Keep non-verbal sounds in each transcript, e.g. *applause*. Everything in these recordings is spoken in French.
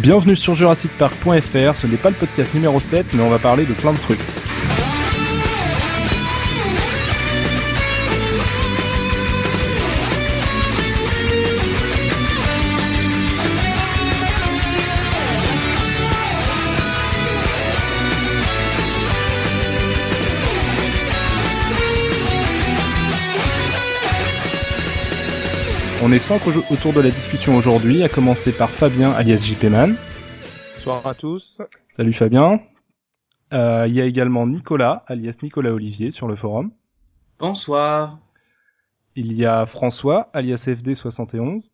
Bienvenue sur JurassicPark.fr, ce n'est pas le podcast numéro 7, mais on va parler de plein de trucs. On est cinq autour de la discussion aujourd'hui, à commencer par Fabien alias JPman. Bonsoir à tous. Salut Fabien. Euh, il y a également Nicolas alias Nicolas Olivier sur le forum. Bonsoir. Il y a François alias FD71.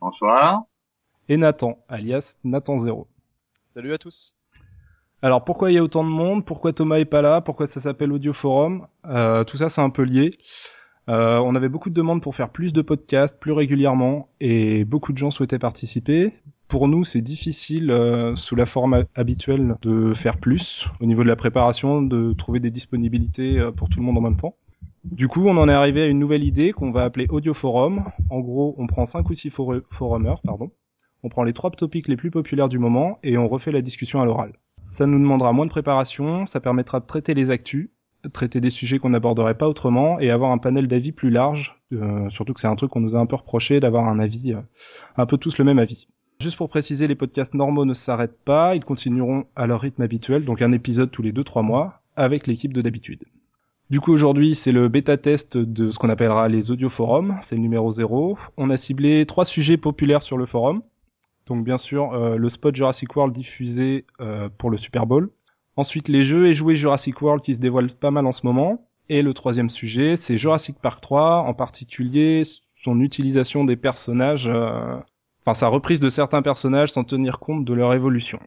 Bonsoir. Et Nathan alias Nathan0. Salut à tous. Alors pourquoi il y a autant de monde? Pourquoi Thomas est pas là? Pourquoi ça s'appelle Audio Forum euh, Tout ça c'est un peu lié. Euh, on avait beaucoup de demandes pour faire plus de podcasts plus régulièrement et beaucoup de gens souhaitaient participer. Pour nous, c'est difficile euh, sous la forme habituelle de faire plus au niveau de la préparation, de trouver des disponibilités euh, pour tout le monde en même temps. Du coup, on en est arrivé à une nouvelle idée qu'on va appeler Audio Forum. En gros, on prend cinq ou six forumers, pardon. On prend les trois topics les plus populaires du moment et on refait la discussion à l'oral. Ça nous demandera moins de préparation, ça permettra de traiter les actus traiter des sujets qu'on n'aborderait pas autrement et avoir un panel d'avis plus large. Euh, surtout que c'est un truc qu'on nous a un peu reproché d'avoir un avis, euh, un peu tous le même avis. Juste pour préciser, les podcasts normaux ne s'arrêtent pas, ils continueront à leur rythme habituel, donc un épisode tous les 2-3 mois, avec l'équipe de d'habitude. Du coup aujourd'hui c'est le bêta test de ce qu'on appellera les audioforums, c'est le numéro 0. On a ciblé trois sujets populaires sur le forum. Donc bien sûr euh, le spot Jurassic World diffusé pour le Super Bowl, Ensuite, les jeux et jouets Jurassic World qui se dévoilent pas mal en ce moment. Et le troisième sujet, c'est Jurassic Park 3, en particulier son utilisation des personnages, euh, enfin sa reprise de certains personnages sans tenir compte de leur évolution.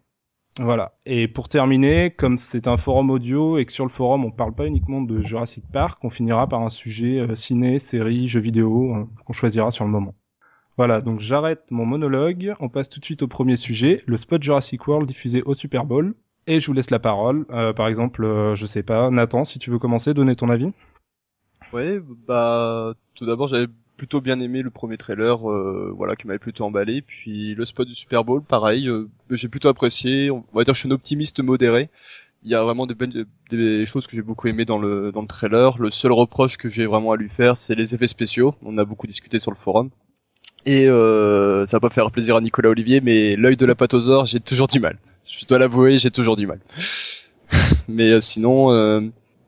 Voilà. Et pour terminer, comme c'est un forum audio et que sur le forum on parle pas uniquement de Jurassic Park, on finira par un sujet euh, ciné, série, jeux vidéo euh, qu'on choisira sur le moment. Voilà, donc j'arrête mon monologue, on passe tout de suite au premier sujet, le spot Jurassic World diffusé au Super Bowl. Et je vous laisse la parole. Euh, par exemple, euh, je sais pas, Nathan, si tu veux commencer, donner ton avis. Ouais, bah tout d'abord j'avais plutôt bien aimé le premier trailer, euh, voilà, qui m'avait plutôt emballé. Puis le spot du Super Bowl, pareil, j'ai plutôt apprécié. On va dire que je suis un optimiste modéré. Il y a vraiment des, des choses que j'ai beaucoup aimé dans le dans le trailer. Le seul reproche que j'ai vraiment à lui faire, c'est les effets spéciaux. On a beaucoup discuté sur le forum. Et euh, ça va pas faire plaisir à Nicolas Olivier, mais l'œil de la pathosaure, j'ai toujours du mal je dois l'avouer, j'ai toujours du mal. *laughs* Mais euh, sinon, euh,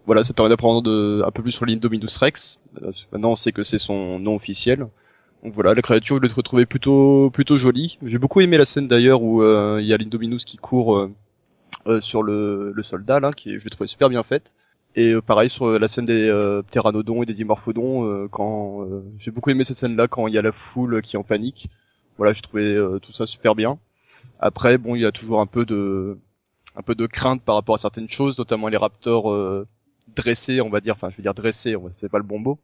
voilà, ça permet d'apprendre un peu plus sur l'Indominus Rex. Euh, maintenant, on sait que c'est son nom officiel. Donc voilà, la créature, je l'ai trouvé plutôt plutôt jolie. J'ai beaucoup aimé la scène d'ailleurs où il y a l'Indominus qui court sur le, soldat là, qui je l'ai trouvé super bien faite. Et pareil sur la scène des pteranodons et des dimorphodons, quand j'ai beaucoup aimé cette scène là quand il y a la foule qui est en panique. Voilà, j'ai trouvé tout ça super bien. Après, bon, il y a toujours un peu de un peu de crainte par rapport à certaines choses, notamment les raptors euh, dressés, on va dire. Enfin, je veux dire dressés, c'est pas le bon mot.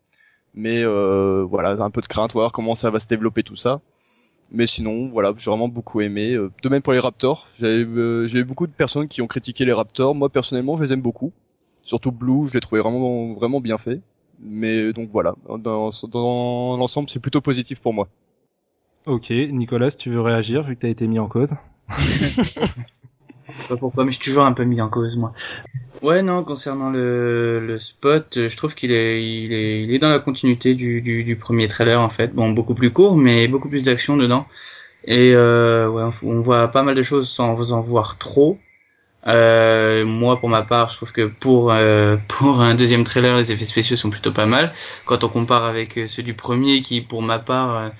Mais euh, voilà, un peu de crainte, voir comment ça va se développer tout ça. Mais sinon, voilà, j'ai vraiment beaucoup aimé. Euh, de même pour les Raptors, j'ai eu beaucoup de personnes qui ont critiqué les Raptors. Moi personnellement, je les aime beaucoup. Surtout Blue, je l'ai trouvé vraiment vraiment bien fait. Mais donc voilà, dans, dans l'ensemble, c'est plutôt positif pour moi. Ok, Nicolas, tu veux réagir vu que t'as été mis en cause *laughs* Pas pourquoi, mais je suis toujours un peu mis en cause moi. Ouais, non, concernant le, le spot, je trouve qu'il est, il est, il est dans la continuité du, du, du, premier trailer en fait. Bon, beaucoup plus court, mais beaucoup plus d'action dedans. Et euh, ouais, on voit pas mal de choses sans en voir trop. Euh, moi, pour ma part, je trouve que pour euh, *laughs* pour un deuxième trailer, les effets spéciaux sont plutôt pas mal. Quand on compare avec ceux du premier, qui, pour ma part,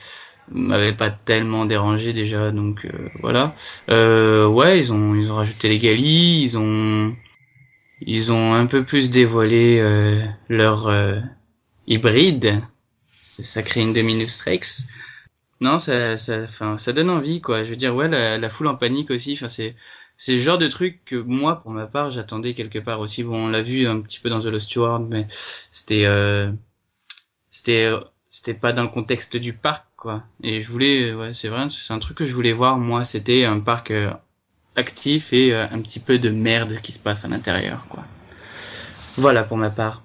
m'avait pas tellement dérangé déjà donc euh, voilà. Euh, ouais ils ont ils ont rajouté les galis ils ont ils ont un peu plus dévoilé euh, leur euh, hybride. Ça crée une Dominus Rex non ça ça enfin ça donne envie quoi. Je veux dire ouais la, la foule en panique aussi enfin c'est c'est le genre de truc que moi pour ma part j'attendais quelque part aussi. Bon on l'a vu un petit peu dans The Lost World mais c'était c'était c'était pas dans le contexte du parc quoi. Et je voulais ouais c'est vrai c'est un truc que je voulais voir moi. C'était un parc euh, actif et euh, un petit peu de merde qui se passe à l'intérieur quoi. Voilà pour ma part.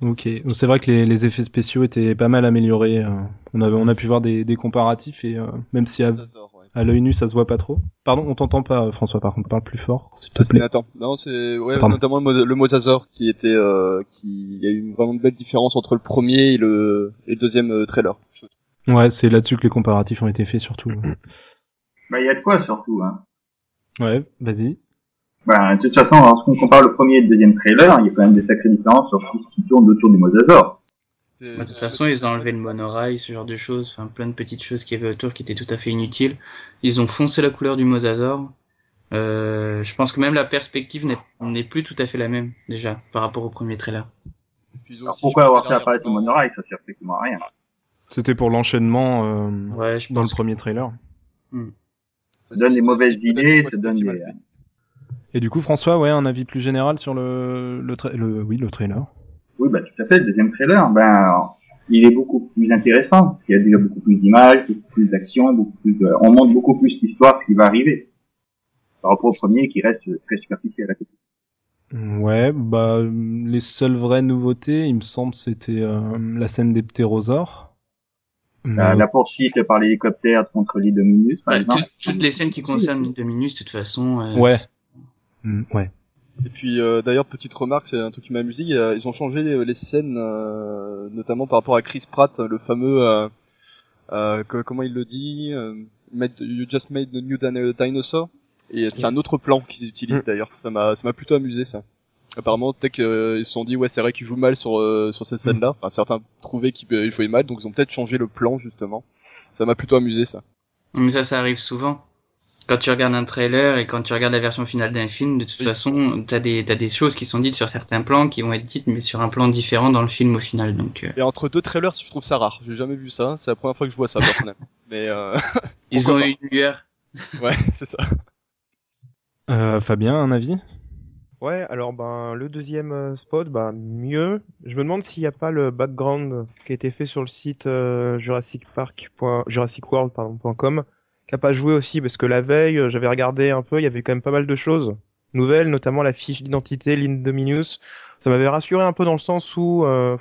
Ok. C'est vrai que les, les, effets spéciaux étaient pas mal améliorés euh. on avait on a pu voir des, des comparatifs et même si À l'œil nu, ça se voit pas trop. Pardon, on t'entend pas, François. Par contre, parle plus fort, s'il te plaît. Nathan. Non, c'est ouais, Pardon. notamment le, mo- le Mosasaur qui était, euh, qui il y a eu une vraiment une belle différence entre le premier et le, et le deuxième euh, trailer. Ouais, c'est là-dessus que les comparatifs ont été faits surtout. *clears throat* Bah, il y a de quoi surtout. Hein. Ouais, vas-y. Bah, de toute façon, lorsqu'on compare le premier et le deuxième trailer, il y a quand même des sacrées différences sur tout ce qui tourne autour du Mosasaur. Bah, de toute façon, ils ont enlevé le monorail, ce genre de choses, enfin plein de petites choses qu'il y avait autour qui étaient tout à fait inutiles. Ils ont foncé la couleur du mosasaur. Euh, je pense que même la perspective n'est- plus tout à fait la même déjà par rapport au premier trailer. Puis pourquoi avoir fait apparaître le monorail Ça sert strictement à rien. C'était pour l'enchaînement euh, Ouais, dans le premier trailer. Ça donne des mauvaises idées, ça donne des... Et du coup, François, ouais, un avis plus général sur le le, tra- le oui le trailer. Oui, bah tout à fait. Le deuxième trailer, ben, il est beaucoup plus intéressant. parce qu'il y a déjà beaucoup plus d'images, beaucoup plus d'action, beaucoup plus. De... On montre beaucoup plus l'histoire, ce qui va arriver. Par rapport au premier, qui reste très superficiel à côté. Ouais, bah les seules vraies nouveautés, il me semble, c'était euh, la scène des ptérosaures. La, Mais- la poursuite par l'hélicoptère contre les Dominus, par Ouais, exemple. toutes, toutes les scènes qui concernent Dominus, de toute façon. euh, Ouais. Mm, ouais. Et puis euh, d'ailleurs petite remarque, c'est un truc qui m'a amusé, ils ont changé les, les scènes, euh, notamment par rapport à Chris Pratt, le fameux, euh, euh, comment il le dit, euh, you just made a new dino- dinosaur, et c'est un autre plan qu'ils utilisent d'ailleurs. Ça m'a, ça m'a plutôt amusé ça. Apparemment, peut-être qu'ils se sont dit ouais c'est vrai qu'il joue mal sur euh, sur cette scène-là. Enfin, certains trouvaient qu'il euh, jouait mal, donc ils ont peut-être changé le plan justement. Ça m'a plutôt amusé ça. Mais ça, ça arrive souvent. Quand tu regardes un trailer et quand tu regardes la version finale d'un film, de toute Oui. façon, t'as des, t'as des choses qui sont dites sur certains plans qui vont être dites, mais sur un plan différent dans le film au final. Donc, euh, Et entre deux trailers, je trouve ça rare. J'ai jamais vu ça. C'est la première fois que je vois ça personnellement. *laughs* Mais euh, ils ont pas. eu une lueur. *laughs* ouais, c'est ça. Euh, Fabien, un avis? Ouais, alors ben le deuxième euh, spot, bah mieux. Je me demande s'il n'y a pas le background qui a été fait sur le site euh, Jurassic Park. Jurassic World pardon, point .com qui pas joué aussi parce que la veille euh, j'avais regardé un peu, il y avait quand même pas mal de choses nouvelles, notamment la fiche d'identité l'Indominus. Ça m'avait rassuré un peu dans le sens où euh,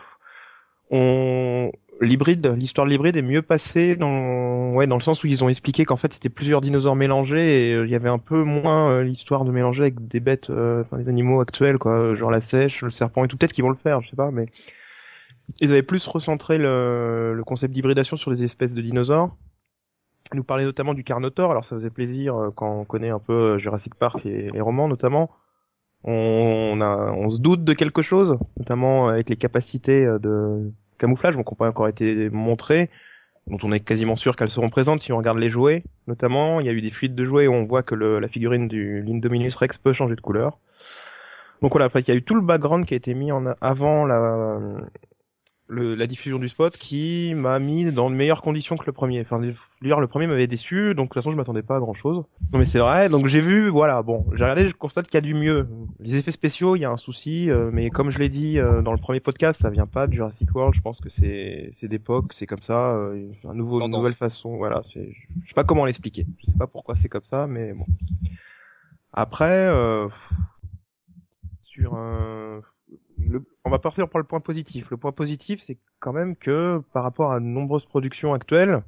on l'hybride, l'histoire de l'hybride est mieux passée dans ouais dans le sens où ils ont expliqué qu'en fait c'était plusieurs dinosaures mélangés et euh, il y avait un peu moins euh, l'histoire de mélanger avec des bêtes, enfin des animaux actuels quoi, genre la sèche, le serpent et tout. Peut-être qu'ils vont le faire, je sais pas, mais ils avaient plus recentré le, le concept d'hybridation sur les espèces de dinosaures. Nous parlaient notamment du Carnotaur, alors ça faisait plaisir euh, quand on connaît un peu euh, Jurassic Park et les romans notamment. On, a, on se doute de quelque chose, notamment avec les capacités euh, de camouflage, donc qui n'ont pas encore été montrées, dont on est quasiment sûr qu'elles seront présentes si on regarde les jouets. Notamment, il y a eu des fuites de jouets où on voit que la figurine du l'Indominus Rex peut changer de couleur. Donc voilà, il y a eu tout le background qui a été mis en avant la, le, la diffusion du spot qui m'a mis dans de meilleures conditions que le premier. Enfin, d'ailleurs, le premier m'avait déçu, donc de toute façon, je m'attendais pas à grand chose. Non, mais c'est vrai, donc j'ai vu, voilà, bon, j'ai regardé, je constate qu'il y a du mieux. Les effets spéciaux, il y a un souci, euh, mais comme je l'ai dit euh, dans le premier podcast, ça vient pas de Jurassic World, je pense que c'est, c'est d'époque, c'est comme ça, euh, un nouveau, une nouvelle façon, voilà, je sais pas comment l'expliquer. Je sais pas pourquoi c'est comme ça, mais bon. Après, euh, sur un, le- on va partir pour le point positif. Le point positif, c'est quand même que par rapport à de nombreuses productions actuelles,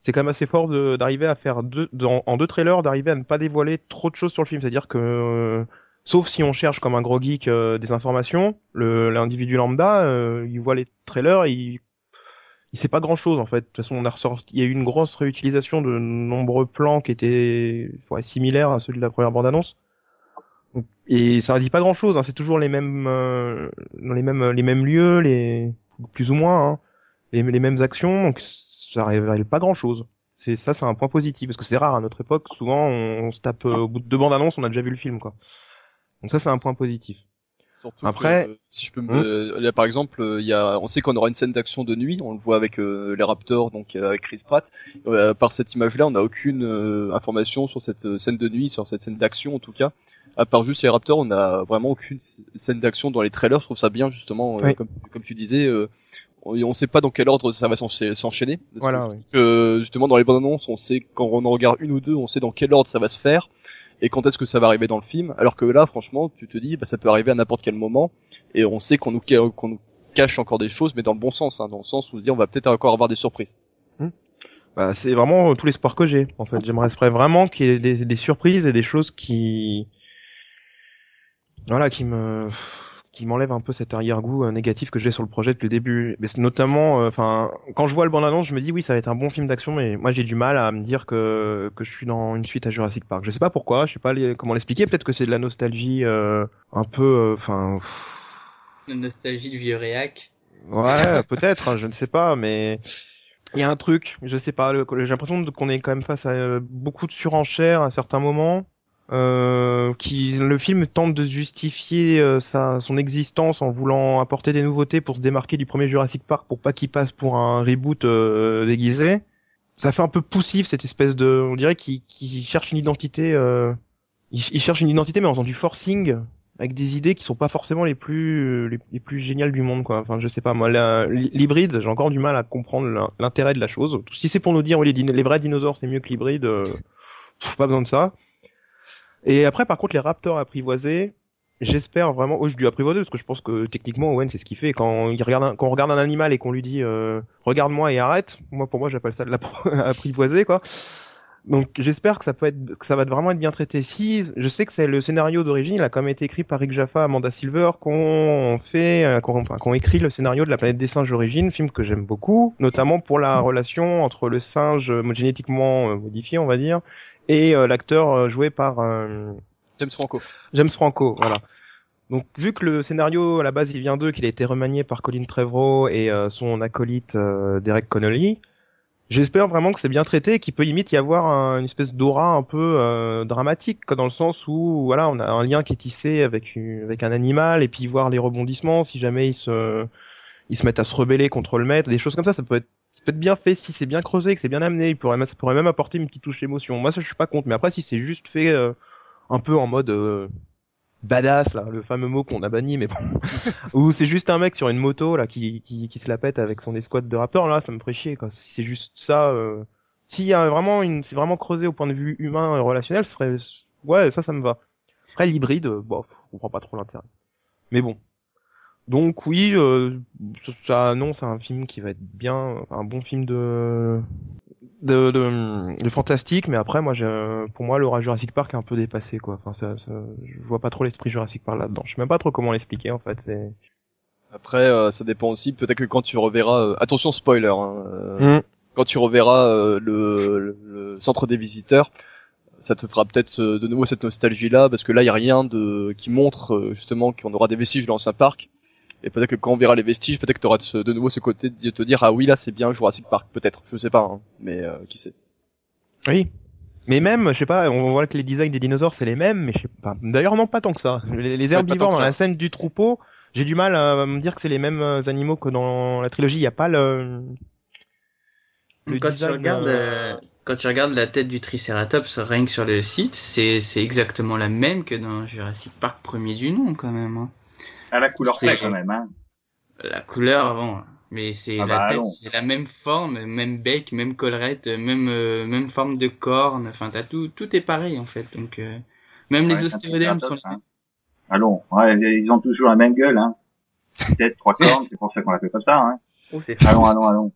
c'est quand même assez fort d'arriver à faire deux, en deux trailers, d'arriver à ne pas dévoiler trop de choses sur le film. C'est-à-dire que, euh, sauf si on cherche comme un gros geek euh, des informations, l'individu lambda, euh, il voit les trailers, il il sait pas grand chose en fait. De toute façon, on a ressorti, il y a eu une grosse réutilisation de nombreux plans qui étaient ouais, similaires à ceux de la première bande annonce. Donc, Et ça ne dit pas grand chose, hein. c'est toujours les mêmes, euh, dans les mêmes, les mêmes lieux, les, plus ou moins, hein. les, les mêmes actions, donc ça révèle pas grand chose. C'est ça, c'est un point positif parce que c'est rare à notre époque. Souvent, on, on se tape euh, au bout de deux bandes annonces, on a déjà vu le film, quoi. Donc ça, c'est un point positif. Surtout Après- que, euh, si je peux me, là, par exemple, euh, il y a, on sait qu'on aura une scène d'action de nuit, on le voit avec euh, les Raptors, donc avec Chris Pratt. Euh, par cette image-là, on n'a aucune euh, information sur cette scène de nuit, sur cette scène d'action en tout cas. À part juste les Raptors, on n'a vraiment aucune scène d'action dans les trailers. Je trouve ça bien justement, euh, Oui. comme, comme tu disais. Euh, on ne sait pas dans quel ordre ça va s'encha- s'enchaîner. Voilà, que, oui. euh, justement, dans les bandes annonces, on sait quand on en regarde une ou deux, on sait dans quel ordre ça va se faire et quand est-ce que ça va arriver dans le film. Alors que là, franchement, tu te dis, bah, ça peut arriver à n'importe quel moment et on sait qu'on nous, cache encore des choses, mais dans le bon sens, hein, dans le sens où on se dit on va peut-être encore avoir des surprises. bah, c'est vraiment tout l'espoir que j'ai. En fait, j'aimerais vraiment qu'il y ait des, des surprises et des choses qui, voilà, qui me qui m'enlève un peu cet arrière-goût euh, négatif que j'ai sur le projet depuis le début. Mais notamment, euh, enfin, quand je vois le bande-annonce, je me dis oui, ça va être un bon film d'action, mais moi j'ai du mal à me dire que que je suis dans une suite à Jurassic Park. Je sais pas pourquoi, je sais pas comment l'expliquer. Peut-être que c'est de la nostalgie, euh, un peu, enfin. la nostalgie du vieux réac. Ouais, *laughs* peut-être, hein, je ne sais pas, mais il y a un truc, je sais pas. J'ai l'impression qu'on est quand même face à beaucoup de surenchères à certains moments. Euh, qui le film tente de justifier euh, sa, son existence en voulant apporter des nouveautés pour se démarquer du premier Jurassic Park pour pas qu'il passe pour un reboot euh, déguisé. Ça fait un peu poussif cette espèce de, on dirait qu'il cherche une identité, il, cherche une identité mais en faisant du forcing avec des idées qui sont pas forcément les plus les, plus géniales du monde quoi. Enfin je sais pas moi l'hybride j'ai encore du mal à comprendre l'intérêt de la chose. Si c'est pour nous dire oui, les, les vrais dinosaures c'est mieux que l'hybride, pas besoin de ça. Et après, par contre, les raptors apprivoisés, j'espère vraiment, oh, je dis apprivoiser parce que je pense que techniquement Owen c'est ce qu'il fait quand il regarde un, quand on regarde un animal et qu'on lui dit euh, regarde-moi et arrête. Moi pour moi j'appelle ça de l'apprivoiser *laughs* quoi. Donc j'espère que ça peut être que ça va vraiment être bien traité. Si je sais que c'est le scénario d'origine, il a quand même été écrit par Rick Jaffa, Amanda Silver, qu'on fait, euh, qu'on écrit le scénario de la planète des singes d'origine, film que j'aime beaucoup, notamment pour la relation entre le singe génétiquement euh, modifié, on va dire, et euh, l'acteur euh, joué par euh, James Franco. James Franco, voilà. Donc vu que le scénario à la base il vient d'eux, qu'il a été remanié par Colin Trevorrow et son acolyte Derek Connolly, j'espère vraiment que c'est bien traité, qu'il peut limite y avoir une espèce d'aura un peu dramatique, dans le sens où voilà on a un lien qui est tissé avec avec un animal et puis voir les rebondissements si jamais ils se ils se mettent à se rebeller contre le maître, des choses comme ça, ça peut être ça peut être bien fait si c'est bien creusé, que c'est bien amené. Il pourrait, ça pourrait même apporter une petite touche d'émotion. Moi, ça, je suis pas contre. Mais après, si c'est juste fait euh, un peu en mode euh, badass, là, le fameux mot qu'on a banni, mais bon, *laughs* ou c'est juste un mec sur une moto là qui, qui, qui se la pète avec son escouade de Raptor, là, ça me ferait chier. Quoi. C'est juste ça, euh... s'il y a vraiment une, c'est vraiment creusé au point de vue humain et relationnel, ce serait, ouais, ça, ça me va. Après, l'hybride, euh, bon, on comprend pas trop l'intérêt. Mais bon, donc oui, euh, ça annonce un film qui va être bien, un bon film de de, de, fantastique, mais après moi, pour moi, le Jurassic Park est un peu dépassé quoi. Enfin, ça, ça je vois pas trop l'esprit Jurassic Park là-dedans. Je sais même pas trop comment l'expliquer en fait. C'est... Après, euh, ça dépend aussi. Peut-être que quand tu reverras, euh, attention spoiler, hein, mm. quand tu reverras le, le, centre des visiteurs, ça te fera peut-être de nouveau cette nostalgie là, parce que là, il y a rien de qui montre justement qu'on aura des vestiges de l'ancien parc et peut-être que quand on verra les vestiges, peut-être que tu auras de nouveau ce côté de te dire ah oui là c'est bien Jurassic Park, peut-être, je sais pas, hein, mais euh, qui sait. Oui. Mais même, je sais pas, on voit que les designs des dinosaures c'est les mêmes, mais je sais pas. D'ailleurs non pas tant que ça. Les, herbivores dans la scène du troupeau, j'ai du mal à me dire que c'est les mêmes euh, animaux que dans la trilogie. Il y a pas le. quand tu regardes, euh, quand tu regardes la tête du Triceratops, rien que sur le site, c'est c'est exactement la même que dans Jurassic Park premier du nom quand même. Hein. À la couleur près quand même, hein. La couleur, bon. Mais c'est ah la bah, tête, c'est la même forme, même bec, même collerette, même euh, même forme de corne. Enfin, t'as tout, tout est pareil en fait. Donc euh, même les ostéodermes sont. Hein. Allons, ouais, ils ont toujours la même gueule, hein. Tête, trois cornes, c'est pour ça qu'on l'a fait comme ça, hein. Oh, allons, allons, allons.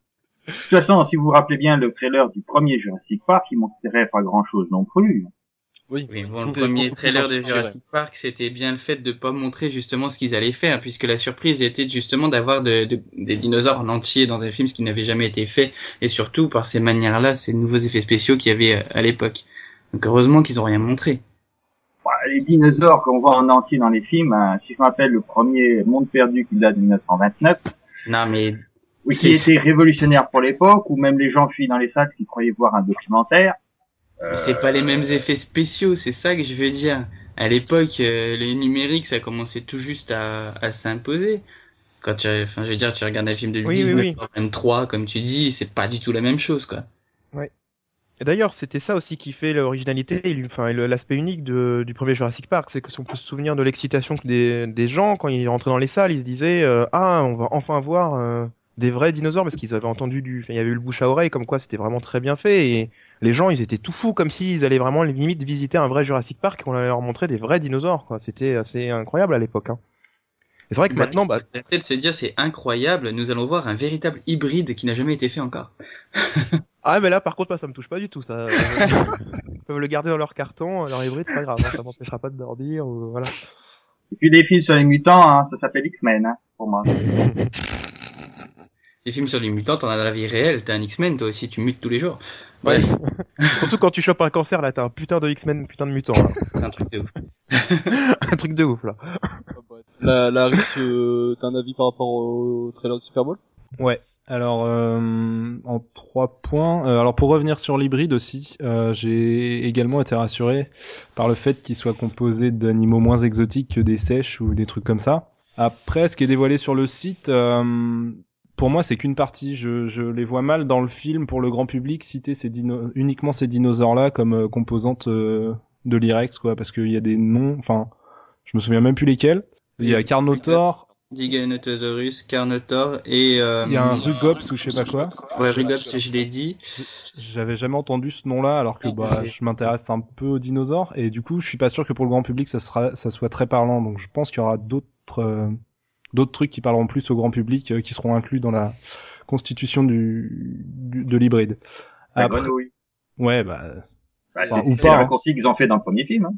De toute façon, si vous vous rappelez bien le trailer du premier Jurassic Park, il montrait pas grand chose non plus. Oui, bon, le premier trailer de Jurassic Park, c'était bien le fait de pas montrer justement ce qu'ils allaient faire, puisque la surprise était justement d'avoir de, des dinosaures en entier dans un film, ce qui n'avait jamais été fait, et surtout par ces manières-là, ces nouveaux effets spéciaux qu'il y avait euh, à l'époque. Donc heureusement qu'ils ont rien montré. les dinosaures qu'on voit en entier dans les films, hein, si je m'appelle le premier Monde perdu qui date de 1929. Non mais oui, qui était révolutionnaire pour l'époque, ou même les gens fuient dans les salles qui croyaient voir un documentaire. C'est pas les mêmes effets spéciaux, c'est ça que je veux dire. À l'époque, euh, les numériques, ça commençait tout juste à, à s'imposer. Quand tu, enfin, je veux dire, tu regardes un film de oui, 1923, comme tu dis, c'est pas du tout la même chose, quoi. Ouais. Et d'ailleurs, c'était ça aussi qui fait l'originalité, enfin, l'aspect unique de, du premier Jurassic Park, c'est que si on peut se souvenir de l'excitation des, des gens quand ils rentraient dans les salles, ils se disaient, euh, ah, on va enfin voir euh, des vrais dinosaures parce qu'ils avaient entendu du, il y avait eu le bouche à oreille comme quoi c'était vraiment très bien fait et les gens ils étaient tout fous comme s'ils allaient vraiment limite visiter un vrai Jurassic Park et qu'on allait leur montrer des vrais dinosaures quoi. C'était assez incroyable à l'époque. Hein. Et c'est vrai que maintenant, bah, La tête de se dire, c'est incroyable, nous allons voir un véritable hybride qui n'a jamais été fait encore. *laughs* ah mais là par contre, moi, ça me touche pas du tout. Ça, ils peuvent le garder dans leur carton, leur hybride, c'est pas grave, hein, ça m'empêchera pas de dormir ou voilà. Et puis des films sur les mutants, hein, ça s'appelle X-Men, hein, pour moi. *laughs* Les films sur les mutants, t'en as dans la vie réelle, t'es un X-Men, toi aussi, tu mutes tous les jours. Ouais. *laughs* Surtout quand tu chopes un cancer, là, t'as un putain de X-Men, putain de mutant. là. C'est *laughs* un truc de ouf. *laughs* un truc de ouf, là. La, la euh, t'as un avis par rapport au trailer de Super Bowl? Ouais. Alors euh, en trois points. euh, alors pour revenir sur l'hybride aussi, euh, j'ai également été rassuré par le fait qu'il soit composé d'animaux moins exotiques que des sèches ou des trucs comme ça. Après, ce qui est dévoilé sur le site, euh, pour moi, c'est qu'une partie. Je, je les vois mal dans le film pour le grand public citer ces dino uniquement ces dinosaures-là comme euh, composantes euh, de l'Irex, quoi, parce qu'il y a des noms. Enfin, je me souviens même plus lesquels. Il y a Carnotaur, Giganotosaurus, Carnotaur et... Euh, il y a un Rugops ou je sais pas quoi. Ouais, Rugops, je l'ai dit. J'avais jamais entendu ce nom-là, alors que bah, je m'intéresse un peu aux dinosaures, et du coup, je suis pas sûr que pour le grand public, ça sera, ça soit très parlant. Donc, je pense qu'il y aura d'autres, euh, d'autres trucs qui parleront plus au grand public, euh, qui seront inclus dans la constitution du, du- de l'hybride. La Après- grenouille. ouais, bah, Bah, Enfin, c'est ou pas, hein. qu'ils ont fait dans le premier film. Hein.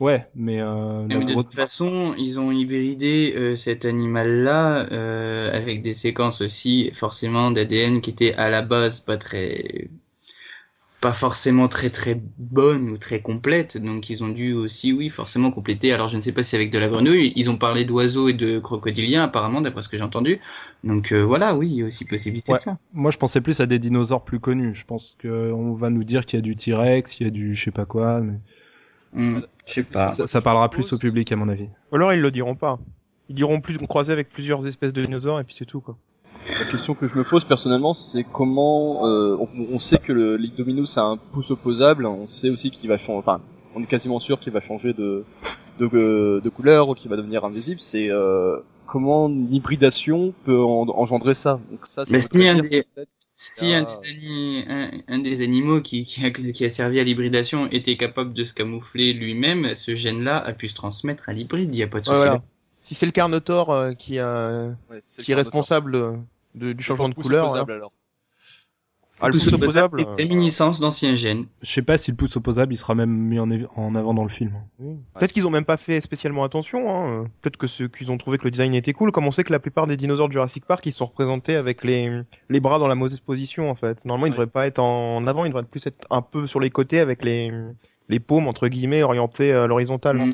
ouais, mais euh, Mais de toute façon, ils ont hybridé euh, cet animal-là euh, avec des séquences aussi forcément d'ADN qui étaient à la base pas très, pas forcément très très bonnes ou très complètes. Donc ils ont dû aussi, oui, forcément compléter. Alors je ne sais pas si avec de la grenouille. Ils ont parlé d'oiseaux et de crocodiliens apparemment, d'après ce que j'ai entendu. Donc euh, voilà, oui, il y a aussi possibilité Ouais. de ça. moi, je pensais plus à des dinosaures plus connus. Je pense que on va nous dire qu'il y a du T-Rex, il y a du je sais pas quoi, mais Hmm, je sais pas. ça, ça parlera plus au public, à mon avis. Ou alors ils le diront pas. Ils diront plus croiser avec plusieurs espèces de dinosaures et puis c'est tout quoi. La question que je me pose personnellement, c'est comment euh, on, on sait que le Ligdominus a un pouce opposable, on sait aussi qu'il va changer, enfin, on est quasiment sûr qu'il va changer de de, euh, de couleur ou qu'il va devenir invisible. C'est euh, comment une hybridation peut en- engendrer ça. Donc ça, voudrait si un des- Si un des, ani- un, un des animaux qui, qui, a, qui a servi à l'hybridation était capable de se camoufler lui-même, ce gène-là a pu se transmettre à l'hybride, il n'y a pas de souci. voilà. Si c'est le Carnotaur euh, qui, ouais, c'est le qui est responsable euh, de- du changement de couleur, opposable, voilà. alors. ah, le Pouce pouce opposable, opposable, c'est euh, réminiscence d'anciens gènes. Je sais pas si le pouce opposable, il sera même mis en, avant dans le film. Oui. Peut-être qu'ils ont même pas fait spécialement attention. Hein. Peut-être que ceux qu'ils ont trouvé que le design était cool. Comme on sait que la plupart des dinosaures de Jurassic Park, ils sont représentés avec les, les bras dans la mauvaise position en fait. Normalement, ils Ouais. devraient pas être en avant, ils devraient plus être un peu sur les côtés avec les les paumes entre guillemets orientées à l'horizontale. Mm.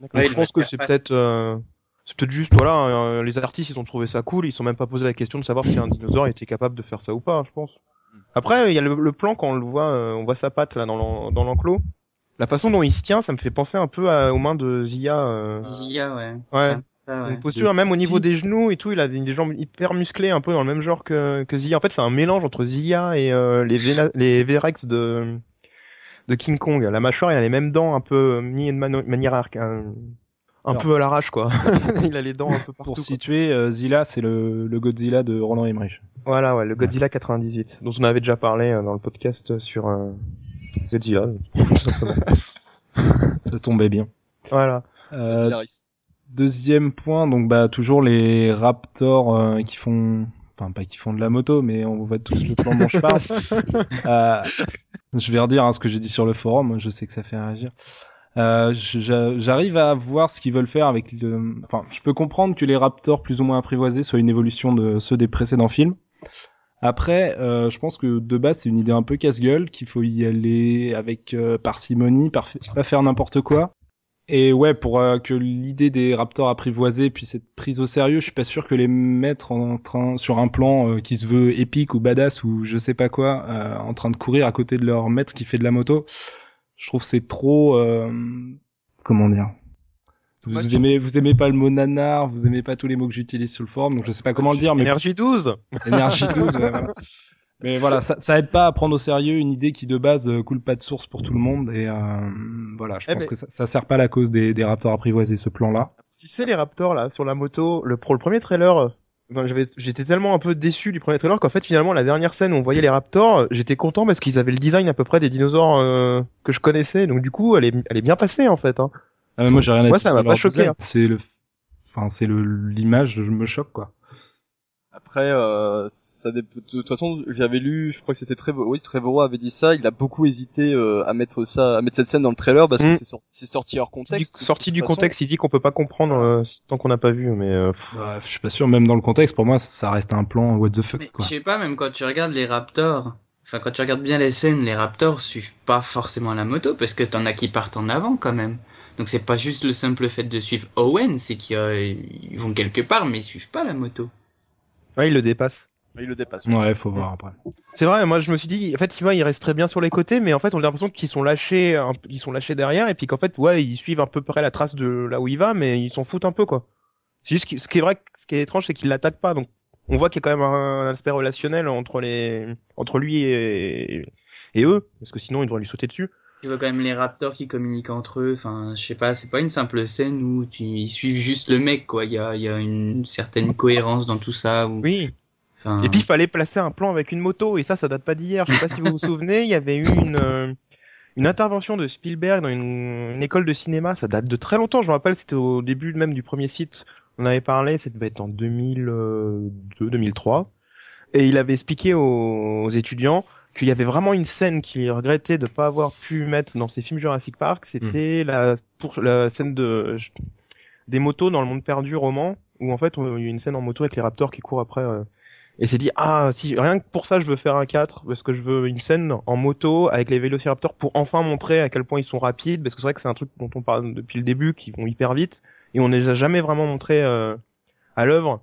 Donc, Ouais, je pense que c'est peut-être euh, c'est peut-être juste voilà euh, les artistes ils ont trouvé ça cool, ils sont même pas posé la question de savoir si un dinosaure était capable de faire ça ou pas, je pense. Après, il y a le, le plan quand on le voit, euh, on voit sa patte là dans l'en- dans l'enclos. La façon dont il se tient, ça me fait penser un peu à- aux mains de Zia. euh, Zia, ouais. Ouais. Ça, ouais. une posture, même au niveau des genoux et tout, il a des, des jambes hyper musclées, un peu dans le même genre que, que Zia. En fait, c'est un mélange entre Zia et euh, les, Vena- les Verex de, de King Kong. La mâchoire, il a les mêmes dents, un peu mis de mano- manière arc, un, peu à l'arrache, quoi. *laughs* il a les dents un peu partout. Pour situer, euh, Zilla, c'est le, le Godzilla de Roland Emmerich. Voilà, ouais, le Godzilla 98, dont on avait déjà parlé euh, dans le podcast sur euh, Godzilla, *laughs* tout simplement. *laughs* Ça tombait bien. voilà. Euh, deuxième point, donc bah toujours les Raptors euh, qui font, enfin pas qui font de la moto, mais on voit tous le plan dont je parle. Euh, je vais redire hein, ce que j'ai dit sur le forum. Je sais que ça fait réagir. Euh, J'arrive à voir ce qu'ils veulent faire avec le. Enfin, je peux comprendre que les Raptors plus ou moins apprivoisés soient une évolution de ceux des précédents films. Après, euh, je pense que de base c'est une idée un peu casse-gueule, qu'il faut y aller avec euh, parcimonie, par- pas faire n'importe quoi. Et ouais, pour euh, que l'idée des Raptors apprivoisés puisse être prise au sérieux, je suis pas sûr que les mettre en train sur un plan qui se veut épique ou badass ou je sais pas quoi, en train de courir à côté de leur maître qui fait de la moto. Je trouve que c'est trop euh, comment dire? Vous, aimez vous aimez pas le mot nanar, vous aimez pas tous les mots que j'utilise sur le forum, donc je sais pas comment le dire, mais Énergie 12 énergie 12. ouais, voilà. *laughs* Mais voilà, ça, ça aide pas à prendre au sérieux une idée qui de base euh, coule pas de source pour tout le monde et euh, voilà, je Eh pense ben- que ça, ça sert pas à la cause des, des Raptors apprivoisés ce plan-là. Tu sais les Raptors là sur la moto, le pour le premier trailer, j'étais tellement un peu déçu du premier trailer qu'en fait finalement la dernière scène où on voyait les Raptors, euh, j'étais content parce qu'ils avaient le design à peu près des dinosaures euh, que je connaissais. Donc du coup, elle est elle est bien passée en fait hein. Ah, mais moi j'ai rien à Moi, ça m'a pas choqué, hein. C'est le Enfin, c'est le l'image me choque quoi. Après, euh, ça dé- de toute façon, j'avais lu, je crois que c'était Trevor, oui, Trevorrow avait dit ça. Il a beaucoup hésité euh, à mettre ça, à mettre cette scène dans le trailer parce que Mm. c'est sorti, c'est sorti hors Du- contexte. de sorti du façon. contexte, il dit qu'on peut pas comprendre euh, tant qu'on n'a pas vu, mais euh, Ouais, je suis pas sûr, même dans le contexte, pour moi, ça reste un plan what the fuck je sais pas, même quand tu regardes les Raptors, enfin quand tu regardes bien les scènes, les Raptors suivent pas forcément la moto parce que t'en as qui partent en avant quand même. Donc c'est pas juste le simple fait de suivre Owen, c'est qu'ils euh, ils vont quelque part mais ils suivent pas la moto. Ouais, il le dépasse. Il le dépasse. Ouais, faut voir après. C'est vrai, moi je me suis dit, en fait, il va, il reste très bien sur les côtés, mais en fait, on a l'impression qu'ils sont lâchés, un ils sont lâchés derrière, et puis qu'en fait, ouais, ils suivent à peu près la trace de là où il va, mais ils s'en foutent un peu, quoi. C'est juste, que- ce qui est vrai, ce qui est étrange, c'est qu'ils l'attaquent pas, donc on voit qu'il y a quand même un, un aspect relationnel entre les, entre lui et, et eux, parce que sinon, ils devraient lui sauter dessus. Tu vois quand même les Raptors qui communiquent entre eux, enfin je sais pas, c'est pas une simple scène où tu, ils suivent juste le mec quoi, il y a, y a une certaine cohérence dans tout ça. Où, Oui. enfin, Et puis, il fallait placer un plan avec une moto, et ça, ça date pas d'hier. Je sais pas si vous vous souvenez, il y avait eu une, euh, une intervention de Spielberg dans une, une école de cinéma, ça date de très longtemps, je me rappelle, c'était au début même du premier site. On avait parlé, ça devait être en 2002, 2003. Et il avait expliqué aux, aux étudiants qu'il y avait vraiment une scène qu'il regrettait de pas avoir pu mettre dans ses films Jurassic Park, c'était la, pour, la scène de, des motos dans le monde perdu roman, où en fait, il y a une scène en moto avec les raptors qui courent après, euh, et s'est dit ah si rien que pour ça je veux faire un 4 parce que je veux une scène en moto avec les vélociraptors pour enfin montrer à quel point ils sont rapides parce que c'est vrai que c'est un truc dont on parle depuis le début qui vont hyper vite et on ne les a jamais vraiment montré euh, à l'œuvre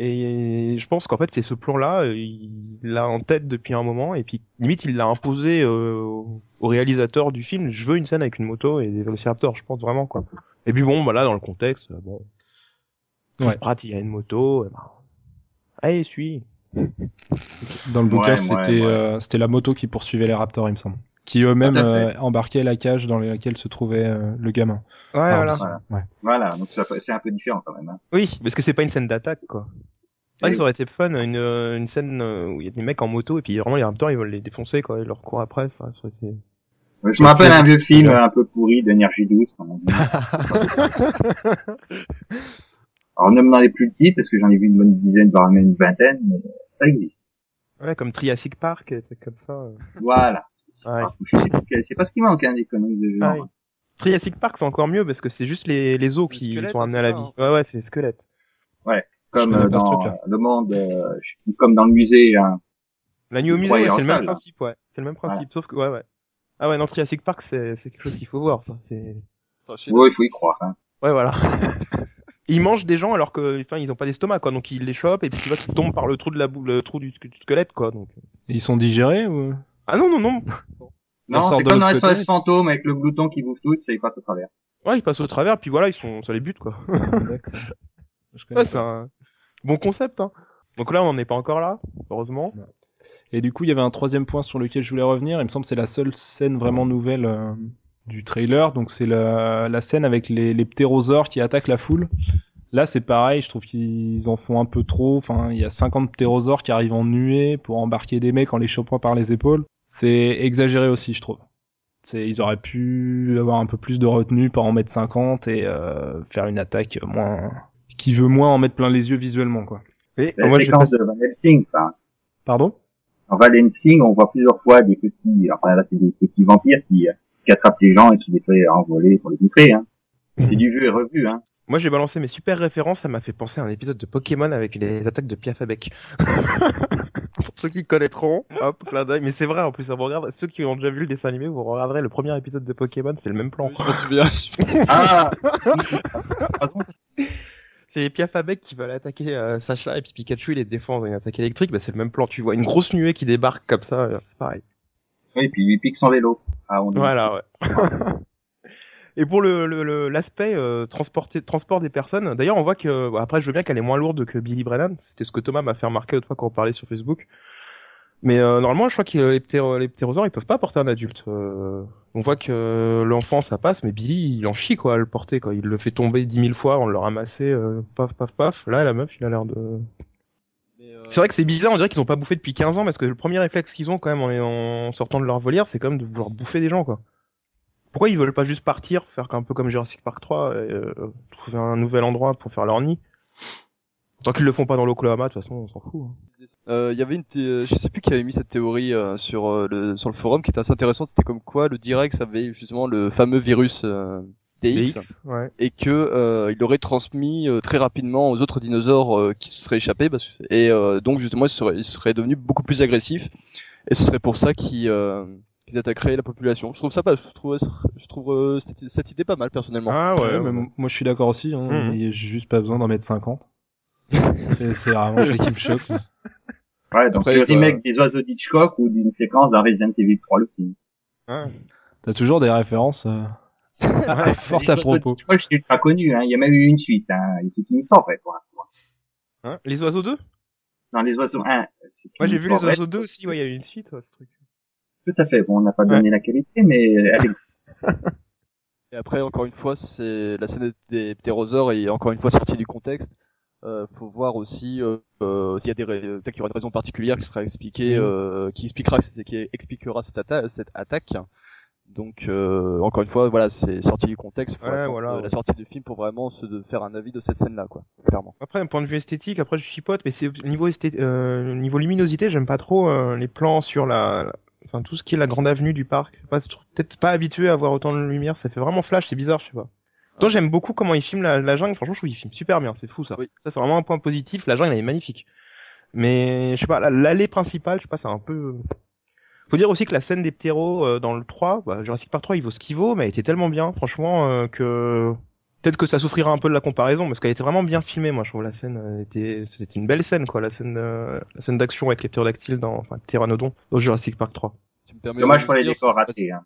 et je pense qu'en fait c'est ce plan là il l'a en tête depuis un moment et puis limite il l'a imposé euh, au réalisateur du film je veux une scène avec une moto et des vélociraptors je pense vraiment quoi et puis bon bah là dans le contexte euh, bon Chris Ouais. Pratt il y a une moto et ben, allez suis Dans le bouquin, Ouais, c'était ouais, ouais. euh, c'était la moto qui poursuivait les raptors, il me semble. Qui eux-mêmes euh, embarquaient la cage dans laquelle se trouvait euh, le gamin. Ouais, Ah, voilà. Voilà. Ouais. Voilà, donc c'est un peu différent quand même. Hein. Oui, parce que c'est pas une scène d'attaque, quoi. C'est vrai Oui. que ça aurait été fun, une, euh, une scène euh, où il y a des mecs en moto et puis vraiment les raptors ils veulent les défoncer, quoi. Ils leur courent après, ça, ça aurait été... Je me rappelle un vieux film un peu pourri d'énergie douce. on dit. *laughs* Alors ne me demandez plus le titre parce que j'en ai vu une bonne dizaine, voire même une vingtaine, mais ça existe. Ouais, comme Triassic Park, des trucs comme ça. euh. Voilà. Ouais. C'est pas ce qui manque, hein, des conneries de genre. Oui. Triassic Park c'est encore mieux parce que c'est juste les, les os qui sont amenés à la ça, vie. Ouais, ouais, c'est les squelettes. Comme euh, pas ce dans le monde, euh, comme dans le musée. Hein. La nuit au musée, ouais, c'est le même principe, ouais. C'est le même principe, sauf que, ouais, ouais. Ah ouais, non, Triassic Park c'est c'est quelque chose qu'il faut voir, ça. C'est... Ouais, il faut y croire. Hein. Ouais, voilà. *laughs* ils mangent des gens alors que, enfin, ils ont pas d'estomac, quoi. Donc ils les chopent et puis tu vois qu'ils tombent par le trou de la boule, le trou du, du squelette, quoi. Donc. Et ils sont digérés ou? Ah non, non, non. Ils Non, c'est comme dans. SOS fantômes avec le glouton qui bouffe tout, ça y passe au travers. Ouais, ils passent au travers, puis voilà, ils sont, ça les bute, quoi. *laughs* Ouais, c'est un bon concept, hein. Donc là, on n'en est pas encore là, heureusement. Et du coup, il y avait un troisième point sur lequel je voulais revenir. Il me semble que c'est la seule scène vraiment nouvelle euh, du trailer. Donc c'est la, la scène avec les, les ptérosaures qui attaquent la foule. Là, c'est pareil. Je trouve qu'ils en font un peu trop. Enfin, il y a 50 ptérosaures qui arrivent en nuée pour embarquer des mecs en les chopant par les épaules. C'est exagéré aussi, je trouve. C'est, ils auraient pu avoir un peu plus de retenue, pas en mettre 50 et euh, faire une attaque moins qui veut moins en mettre plein les yeux visuellement, quoi. La moi, séquence de Van Helsing, ça. Pardon? En Van Helsing, on voit plusieurs fois des petits, enfin là, c'est des petits vampires qui, euh, qui attrapent les gens et qui les fait envoler pour les bouffer, hein. C'est du vu et revu, hein. Moi, j'ai balancé mes super références, ça m'a fait penser à un épisode de Pokémon avec les attaques de Piafabec. *laughs* Pour ceux qui connaîtront, hop, clin d'œil. Mais c'est vrai, en plus, ça vous regarde, ceux qui ont déjà vu le dessin animé, vous regarderez le premier épisode de Pokémon, c'est le même plan. Oui, je me souviens. Ah! *laughs* C'est Piafabec qui va aller attaquer euh, Sacha et puis Pikachu il les défend dans une attaque électrique, bah c'est le même plan, tu vois une grosse nuée qui débarque comme ça, euh, c'est pareil. oui, puis il pique son vélo. Ah, on. Voilà, ouais. *laughs* et pour le le- le- l'aspect euh, transporter transport des personnes, d'ailleurs on voit que bon, après je veux bien qu'elle est moins lourde que Billy Brennan, c'était ce que Thomas m'a fait remarquer l'autre fois quand on parlait sur Facebook. Mais euh, normalement, je crois que les, ptéro les ptérosaures, ils peuvent pas porter un adulte. Euh, on voit que l'enfant, ça passe, mais Billy, il en chie quoi à le porter. Quoi. Il le fait tomber dix mille fois, on le ramassé, euh, paf, paf, paf. Là, la meuf, il a l'air de... Euh, C'est vrai que c'est bizarre, on dirait qu'ils ont pas bouffé depuis 15 ans, parce que le premier réflexe qu'ils ont quand même en, en sortant de leur volière, c'est quand même de vouloir bouffer des gens, quoi. Pourquoi ils veulent pas juste partir, faire un peu comme Jurassic Park 3, et, euh, trouver un nouvel endroit pour faire leur nid? Tant qu'ils le font pas dans l'Oklahoma, de toute façon, on s'en fout. hein. Euh, Il y avait une, thé- je sais plus qui avait mis cette théorie euh, sur euh, le sur le forum qui était assez intéressante. C'était comme quoi le Direx avait justement le fameux virus euh, DX, DX, ouais. et que euh, il aurait transmis euh, très rapidement aux autres dinosaures euh, qui se seraient échappés parce et euh, donc justement il serait, il serait devenu beaucoup plus agressif et ce serait pour ça qu'il euh, qu'ils attaqueraient la population. Je trouve ça pas, je trouve je trouve euh, cette, cette idée pas mal personnellement. Ah ouais, Ouais, mais m- moi je suis d'accord aussi, hein, il y a juste pas besoin d'en mettre 50. *laughs* c'est c'est vraiment ça qui me choque. Ouais, donc Après, le euh, remake des oiseaux d'Hitchcock ou d'une séquence dans Resident Evil 3 le film. Ouais. T'as toujours des références euh, Ouais. *laughs* fortes à Les oiseaux propos. d'Hitchcock, c'est ultra connu, hein. Il y a même eu une suite, hein. C'est une histoire, en fait, pour l'instant. Hein les oiseaux 2 Dans les oiseaux 1, c'est Moi une j'ai vu les oiseaux 2 aussi, ouais, il y a eu une suite, ouais, ce truc. Tout à fait. Bon, on n'a pas donné la qualité, mais elle est *laughs* Et après, encore une fois, c'est la scène des ptérosaures est encore une fois sortie du contexte. Euh, faut voir aussi euh, euh, s'il y a des peut-être qu'il y aura une raison particulière qui sera expliquée, Mhm. euh, qui expliquera qui expliquera cette, atta- cette attaque. Donc euh, encore une fois, voilà, c'est sorti du contexte. Faut Ouais, voilà, ouais. La sortie du film pour vraiment se de faire un avis de cette scène-là, quoi, clairement. Après, d'un point de vue esthétique, après je chipote, mais c'est niveau esthé... euh, niveau luminosité, j'aime pas trop euh, les plans sur la- enfin tout ce qui est la grande avenue du parc. Je sais pas, peut-être pas habitué à avoir autant de lumière, ça fait vraiment flash, c'est bizarre, je sais pas. Toi, j'aime beaucoup comment il filme la, la jungle. Franchement, je trouve qu'il filme super bien. C'est fou ça. Oui. Ça, c'est vraiment un point positif. La jungle, elle est magnifique. Mais je sais pas, la- l'allée principale, je sais pas, c'est un peu. Faut dire aussi que la scène des ptéros euh, dans le 3, bah, Jurassic Park 3, il vaut ce qu'il vaut, mais elle était tellement bien, franchement, euh, que peut-être que ça souffrira un peu de la comparaison, parce qu'elle était vraiment bien filmée. Moi, je trouve la scène euh, était, c'était une belle scène, quoi, la scène, euh, la scène d'action avec les ptérodactyles dans, enfin, pteranodon dans Jurassic Park 3. Tu me permets dommage pour les décors ratés, hein.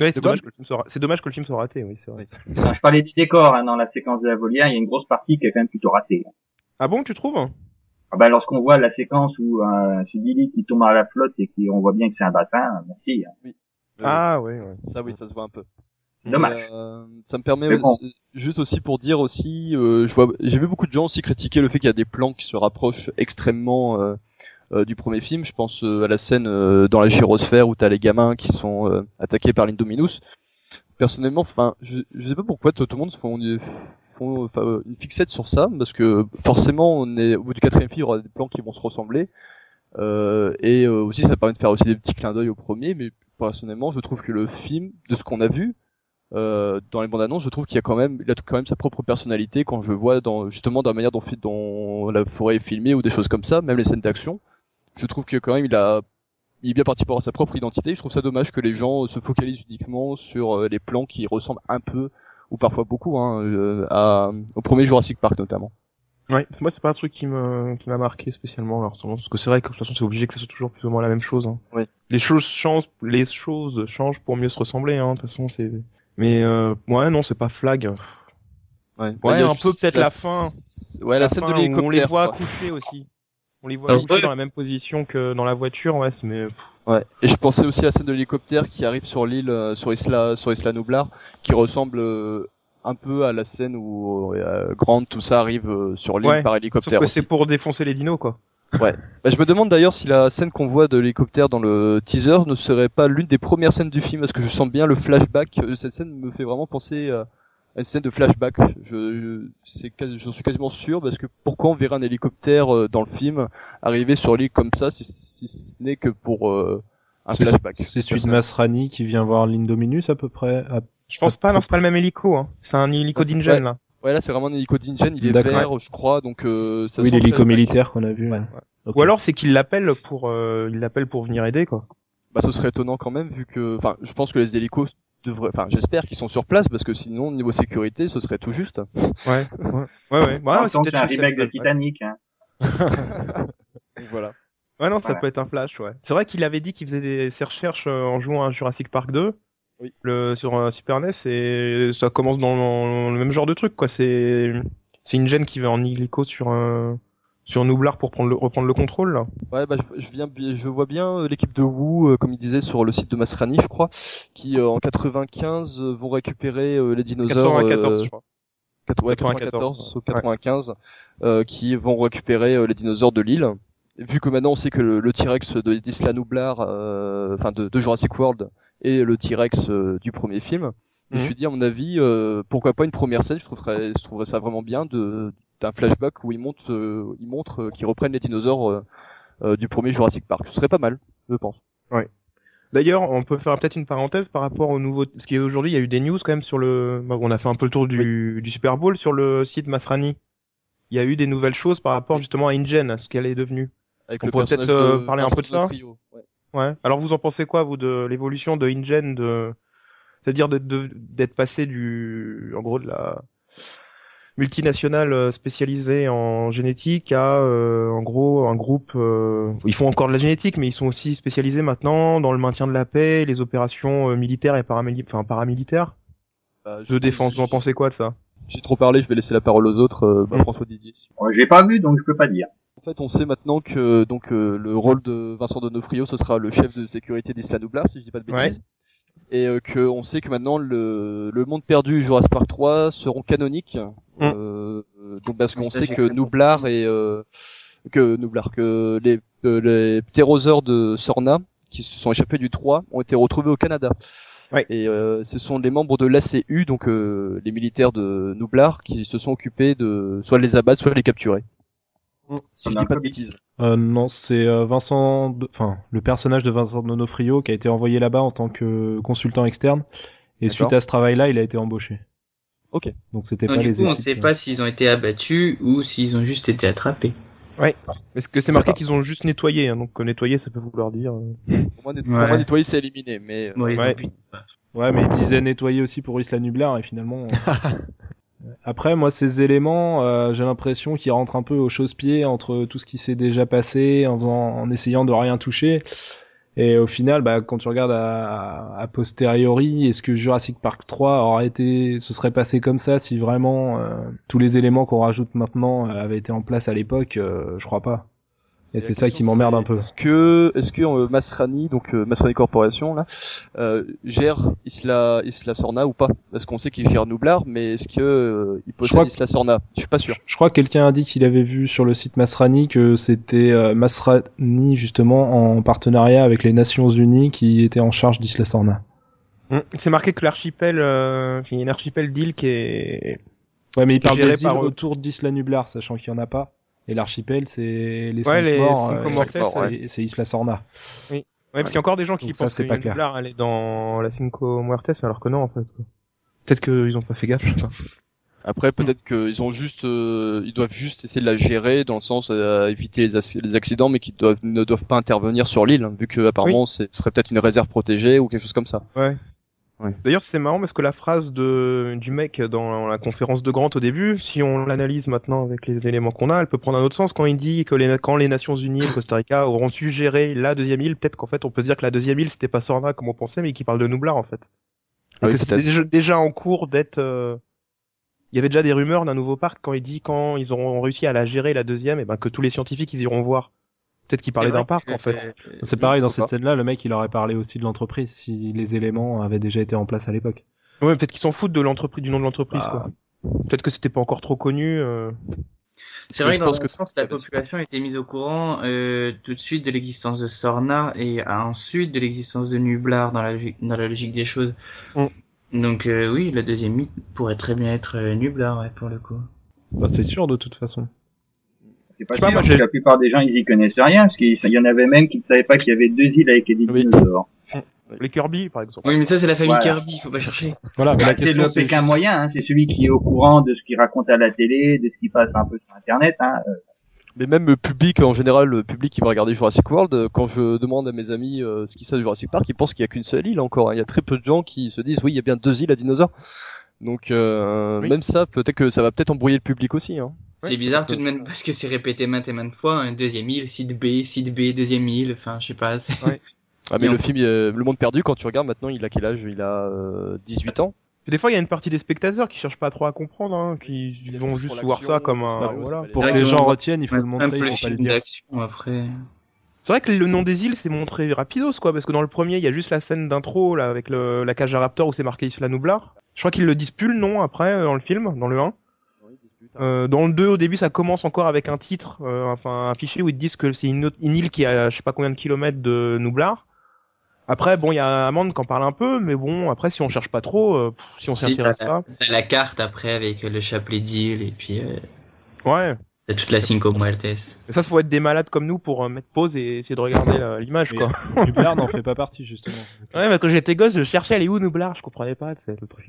Ouais, c'est dommage que le film soit, ra- c'est dommage que le film soit raté, oui, c'est vrai. Non, *laughs* je parlais du décor, hein, dans la séquence de la volière, il y a une grosse partie qui est quand même plutôt ratée. Ah bon, tu trouves? Ah ben, lorsqu'on voit la séquence où euh, c'est Billy qui tombe à la flotte et qui on voit bien que c'est un bassin, merci. hein. Euh, Ah ouais, ouais. Ça oui, ça se voit un peu. Dommage. Euh, ça me permet bon. aussi- juste aussi pour dire aussi, euh, je vois, j'ai vu beaucoup de gens aussi critiquer le fait qu'il y a des plans qui se rapprochent extrêmement euh, euh, du premier film. Je pense euh, à la scène euh, dans la gyrosphère où t'as les gamins qui sont euh, attaqués par l'Indominus. Personnellement, enfin, je, je sais pas pourquoi tout, le monde se font, font une fixette sur ça, parce que forcément, on est au bout du quatrième film, il y aura des plans qui vont se ressembler. Euh, et euh, aussi, ça permet de faire aussi des petits clins d'œil au premier, mais personnellement, je trouve que le film, de ce qu'on a vu, euh, dans les bandes annonces, je trouve qu'il y a quand même, il a quand même sa propre personnalité quand je vois dans, justement, dans la manière dont, dont la forêt est filmée ou des choses comme ça, même les scènes d'action. Je trouve que quand même, il a, il est bien parti pour avoir sa propre identité. Je trouve ça dommage que les gens se focalisent uniquement sur euh, les plans qui ressemblent un peu, ou parfois beaucoup, hein, euh, à, au premier Jurassic Park notamment. Ouais, moi c'est pas un truc qui me qui m'a marqué spécialement alors parce que c'est vrai que de toute façon c'est obligé que ça soit toujours plus ou moins la même chose. Hein. Ouais. Les choses changent, les choses changent pour mieux se ressembler. Hein. De toute façon c'est. Mais euh, ouais non c'est pas flag. Ouais, Ouais, Bah, un peu peut-être la fin. Ouais, la, scène fin de où l'hélicoptère. On les voit quoi. accoucher aussi. On les voit Ah, ouais. dans la même position que dans la voiture. Ouais, c'est- mais Ouais. Et je pensais aussi à la scène de l'hélicoptère qui arrive sur l'île, euh, sur Isla, sur Isla Nublar, qui ressemble euh, un peu à la scène où euh, Grant tout ça arrive euh, sur l'île Ouais, par sauf hélicoptère. que aussi. c'est pour défoncer les dinos quoi. Bah, je me demande d'ailleurs si la scène qu'on voit de l'hélicoptère dans le teaser ne serait pas l'une des premières scènes du film, parce que je sens bien le flashback. euh, Cette scène me fait vraiment penser à une scène de flashback. Je, je j'en suis quasiment sûr, parce que pourquoi on verrait un hélicoptère euh, dans le film arriver sur l'île comme ça, si, si ce n'est que pour euh, un C'est- flashback. C'est celui de Masrani qui vient voir l'Indominus à peu près. à- Je pense pas, non, c'est pas le même hélico. Hein. C'est un hélico d'Ingen ouais. là. Ouais, là c'est vraiment un hélico d'Ingen, il est vert, je crois, donc euh, ça oui, l'hélico militaire qu'on a vu. Ouais. Ou alors c'est qu'il l'appelle pour, euh, il l'appelle pour venir aider quoi. Bah, ce serait étonnant quand même, vu que, enfin, je pense que les hélicos devraient, enfin, j'espère qu'ils sont sur place, parce que sinon, niveau sécurité, ce serait tout juste. Ouais, *laughs* ouais, ouais, ouais. Ouais, c'est peut-être un remake de Titanic, hein. *laughs* Donc voilà. Ouais, non, ça Voilà. peut être un flash, ouais. C'est vrai qu'il avait dit qu'il faisait des, ses recherches euh, en jouant à Jurassic Park 2. Oui. Le, sur euh, Super NES et ça commence dans le, même genre de truc, quoi. C'est, c'est une gêne qui va en hélico sur un, sur Nublar pour prendre le, reprendre le contrôle, là. Ouais, bah, je, je viens, je vois bien euh, l'équipe de Wu, euh, comme il disait sur le site de Masrani, je crois, qui euh, en 95 euh, vont récupérer les dinosaures. 94, euh, je crois. quatre- ouais, 94, 94 ou 95, euh, qui vont récupérer les dinosaures de l'île. Vu que maintenant on sait que le, le T-Rex de d'Isla Nublar, euh, enfin de, de Jurassic World, et le T-Rex euh, du premier film. Je me Mhm. suis dit à mon avis, euh, pourquoi pas une première scène Je trouverais, je trouverais ça vraiment bien de d'un flashback où ils montrent, euh, ils montrent euh, qu'ils reprennent les dinosaures du premier Jurassic Park. Ce serait pas mal, je pense. D'ailleurs, on peut faire peut-être une parenthèse par rapport au nouveau. Parce qu'aujourd'hui, il y a eu des news quand même sur le. bah, on a fait un peu le tour du, du Super Bowl sur le site Masrani. Il y a eu des nouvelles choses par rapport justement à InGen, à ce qu'elle est devenue. Avec On pourrait peut-être, euh, parler un peu de ça. Ouais. Alors vous en pensez quoi vous de l'évolution de InGen, de c'est-à-dire d'être de- d'être passé du, en gros de la multinationale euh, spécialisée en génétique à euh, en gros un groupe. euh, Ils font encore de la génétique, mais ils sont aussi spécialisés maintenant dans le maintien de la paix, les opérations euh, militaires et paramili- enfin paramilitaires. Bah, De défense. Vous en pensez quoi de ça? J'ai trop parlé, je vais laisser la parole aux autres. euh, bah, Mm. François Didier. Bon, J'ai pas vu, donc je peux pas dire. En fait, on sait maintenant que donc euh, le rôle de Vincent Donofrio, ce sera le chef de sécurité d'Isla Nublar, si je dis pas de bêtises. Et euh, que on sait que maintenant le, le monde perdu et Jurassic Park 3 seront canoniques. Mm. Euh, euh, donc parce qu'on sait que Nublar et euh, que Nublar, que les euh, les ptérosaures de Sorna qui se sont échappés du 3 ont été retrouvés au Canada. Ouais. Et euh, ce sont les membres de l'ACU, donc euh, les militaires de Nublar, qui se sont occupés de soit de les abattre, soit de les capturer. Si je dis pas de bêtises. Euh, non, c'est euh, Vincent, de- enfin le personnage de Vincent Donofrio qui a été envoyé là-bas en tant que consultant externe. Et suite à ce travail-là, il a été embauché. Ok. Donc c'était pas du les coup, on équipes, sait euh, pas s'ils ont été abattus ou s'ils ont juste été attrapés. Est-ce que c'est marqué qu'ils ont juste nettoyé hein, Donc euh, nettoyer, ça peut vouloir dire. euh, *laughs* Pour moi, net- Ouais. pour moi, nettoyer, c'est éliminé, mais Ouais. pu- Ouais, mais ils disaient nettoyer aussi pour Isla Nublar et finalement. *laughs* Après, moi, ces éléments, euh, j'ai l'impression qu'ils rentrent un peu au chausse-pied entre tout ce qui s'est déjà passé, en, faisant, en essayant de rien toucher. Et au final, bah, quand tu regardes à, à posteriori, est-ce que Jurassic Park 3 aurait été, se serait passé comme ça si vraiment euh, tous les éléments qu'on rajoute maintenant euh, avaient été en place à l'époque Je crois pas. Et c'est ça qui m'emmerde un peu. Est-ce que, est-ce que euh, Masrani, donc euh, Masrani Corporation là, euh, gère Isla Isla Sorna ou pas? Parce qu'on sait qu'il gère Nublar, mais est-ce que euh, il possède Isla Sorna? Je suis pas sûr. Je crois que quelqu'un a dit qu'il avait vu sur le site Masrani que c'était euh, Masrani justement en partenariat avec les Nations Unies qui était en charge d'Isla Sorna. hmm, C'est marqué que l'archipel, euh, il y a une archipel d'îles qui est. Ouais, mais il parle des îles autour d'Isla Nublar, sachant qu'il y en a pas. Et l'archipel, c'est les Ouais, cinq les morts, euh, Mortes, c'est- ouais. c'est Isla Sorna. Ouais, parce qu'il y a encore des gens qui Donc ça, pensent c'est que pas clair. Nublar, elle est dans la Cinco Muertes, alors que non, en fait. Peut-être qu'ils ont pas fait gaffe. je sais pas. Après, peut-être qu'ils ont juste, euh, ils doivent juste essayer de la gérer dans le sens à éviter les, ac- les accidents, mais qui doivent, ne doivent pas intervenir sur l'île, hein, vu que apparemment ce serait peut-être une réserve protégée ou quelque chose comme ça. Ouais. Ouais. D'ailleurs, c'est marrant parce que la phrase de du mec dans la conférence de Grant au début, si on l'analyse maintenant avec les éléments qu'on a, elle peut prendre un autre sens quand il dit que les, quand les Nations Unies et le Costa Rica auront su gérer la deuxième île, peut-être qu'en fait on peut se dire que la deuxième île c'était pas Sorna comme on pensait, mais qu'il parle de Nublar en fait. Ah oui, que c'était déjà, déjà en cours d'être. euh, Il y avait déjà des rumeurs d'un nouveau parc quand il dit quand ils auront réussi à la gérer la deuxième, et ben que tous les scientifiques ils iront voir. Peut-être qu'il parlait d'un parc que- en fait. C'est pareil, dans cette scène-là, le mec, il aurait parlé aussi de l'entreprise si les éléments avaient déjà été en place à l'époque. Ouais, peut-être qu'ils s'en foutent de l'entreprise, du nom de l'entreprise Bah, quoi. Peut-être que c'était pas encore trop connu. euh. C'est vrai que dans pense que sens, c'est la population a été mise au courant euh, tout de suite de l'existence de Sorna et ensuite de l'existence de Nublar dans la, logique- dans la logique des choses. Mm. Donc euh, oui, le deuxième mythe pourrait très bien être euh, Nublar ouais, pour le coup. bah, c'est sûr de toute façon. C'est pas Je sais pas, moi, la plupart des gens, ils y connaissent rien, parce qu'il y en avait même qui ne savaient pas qu'il y avait deux îles avec des Oui. dinosaures. Les Kirby par exemple. Oui, mais ça c'est la famille Voilà. Kirby, faut pas chercher. Voilà, Bah, c'est le Pékin juste- moyen, hein, c'est celui qui est au courant de ce qu'il raconte à la télé, de ce qui passe un peu sur Internet. Hein. Euh, Mais même le public en général, le public qui va regarder Jurassic World, euh, quand je demande à mes amis euh, ce qu'ils savent de Jurassic Park, ils pensent qu'il y a qu'une seule île encore. hein. Il y a très peu de gens qui se disent oui, il y a bien deux îles à dinosaures. Donc euh, Oui. même ça, peut-être que ça va peut-être embrouiller le public aussi. Hein. Ouais, c'est bizarre tout de même parce que c'est répété maintes et maintes fois. Un deuxième île, site B, site B, deuxième île. Enfin, je sais pas. Ouais. *laughs* Ah, mais Et le on- film euh, Le Monde Perdu, quand tu regardes maintenant, il a quel âge? Il a euh, 18 ans. Des fois, il y a une partie des spectateurs qui cherchent pas trop à comprendre, hein, qui vont juste voir ça comme un. scénario, Voilà. Pour que les gens retiennent, il faut le un montrer, peu il le faut pas le film dire. d'action après. C'est vrai que le nom des îles, c'est montré rapidos, quoi, parce que dans le premier, il y a juste la scène d'intro, là, avec le, la cage à raptor où c'est marqué Isla Nublar. Je crois qu'ils le disent plus le nom après, euh, dans le film, dans le 1. Euh, dans le 2, au début, ça commence encore avec un titre, euh, enfin, un fichier où ils te disent que c'est une, île qui est à je sais pas combien de kilomètres de Nublar. Après, bon, il y a Amande qui en parle un peu, mais bon, après, si on cherche pas trop, euh, pff, si on s'y Si, intéresse pas, la carte après avec le chapelet d'île et puis euh, ouais. T'as toute la Cinco Muertes. Mais ça, ça faut être des malades comme nous pour euh, mettre pause et essayer de regarder la- l'image, quoi. Nublar *laughs* n'en fait pas partie justement. Ouais, mais quand j'étais gosse, je cherchais elle est où Nublar, je comprenais pas, c'est le truc.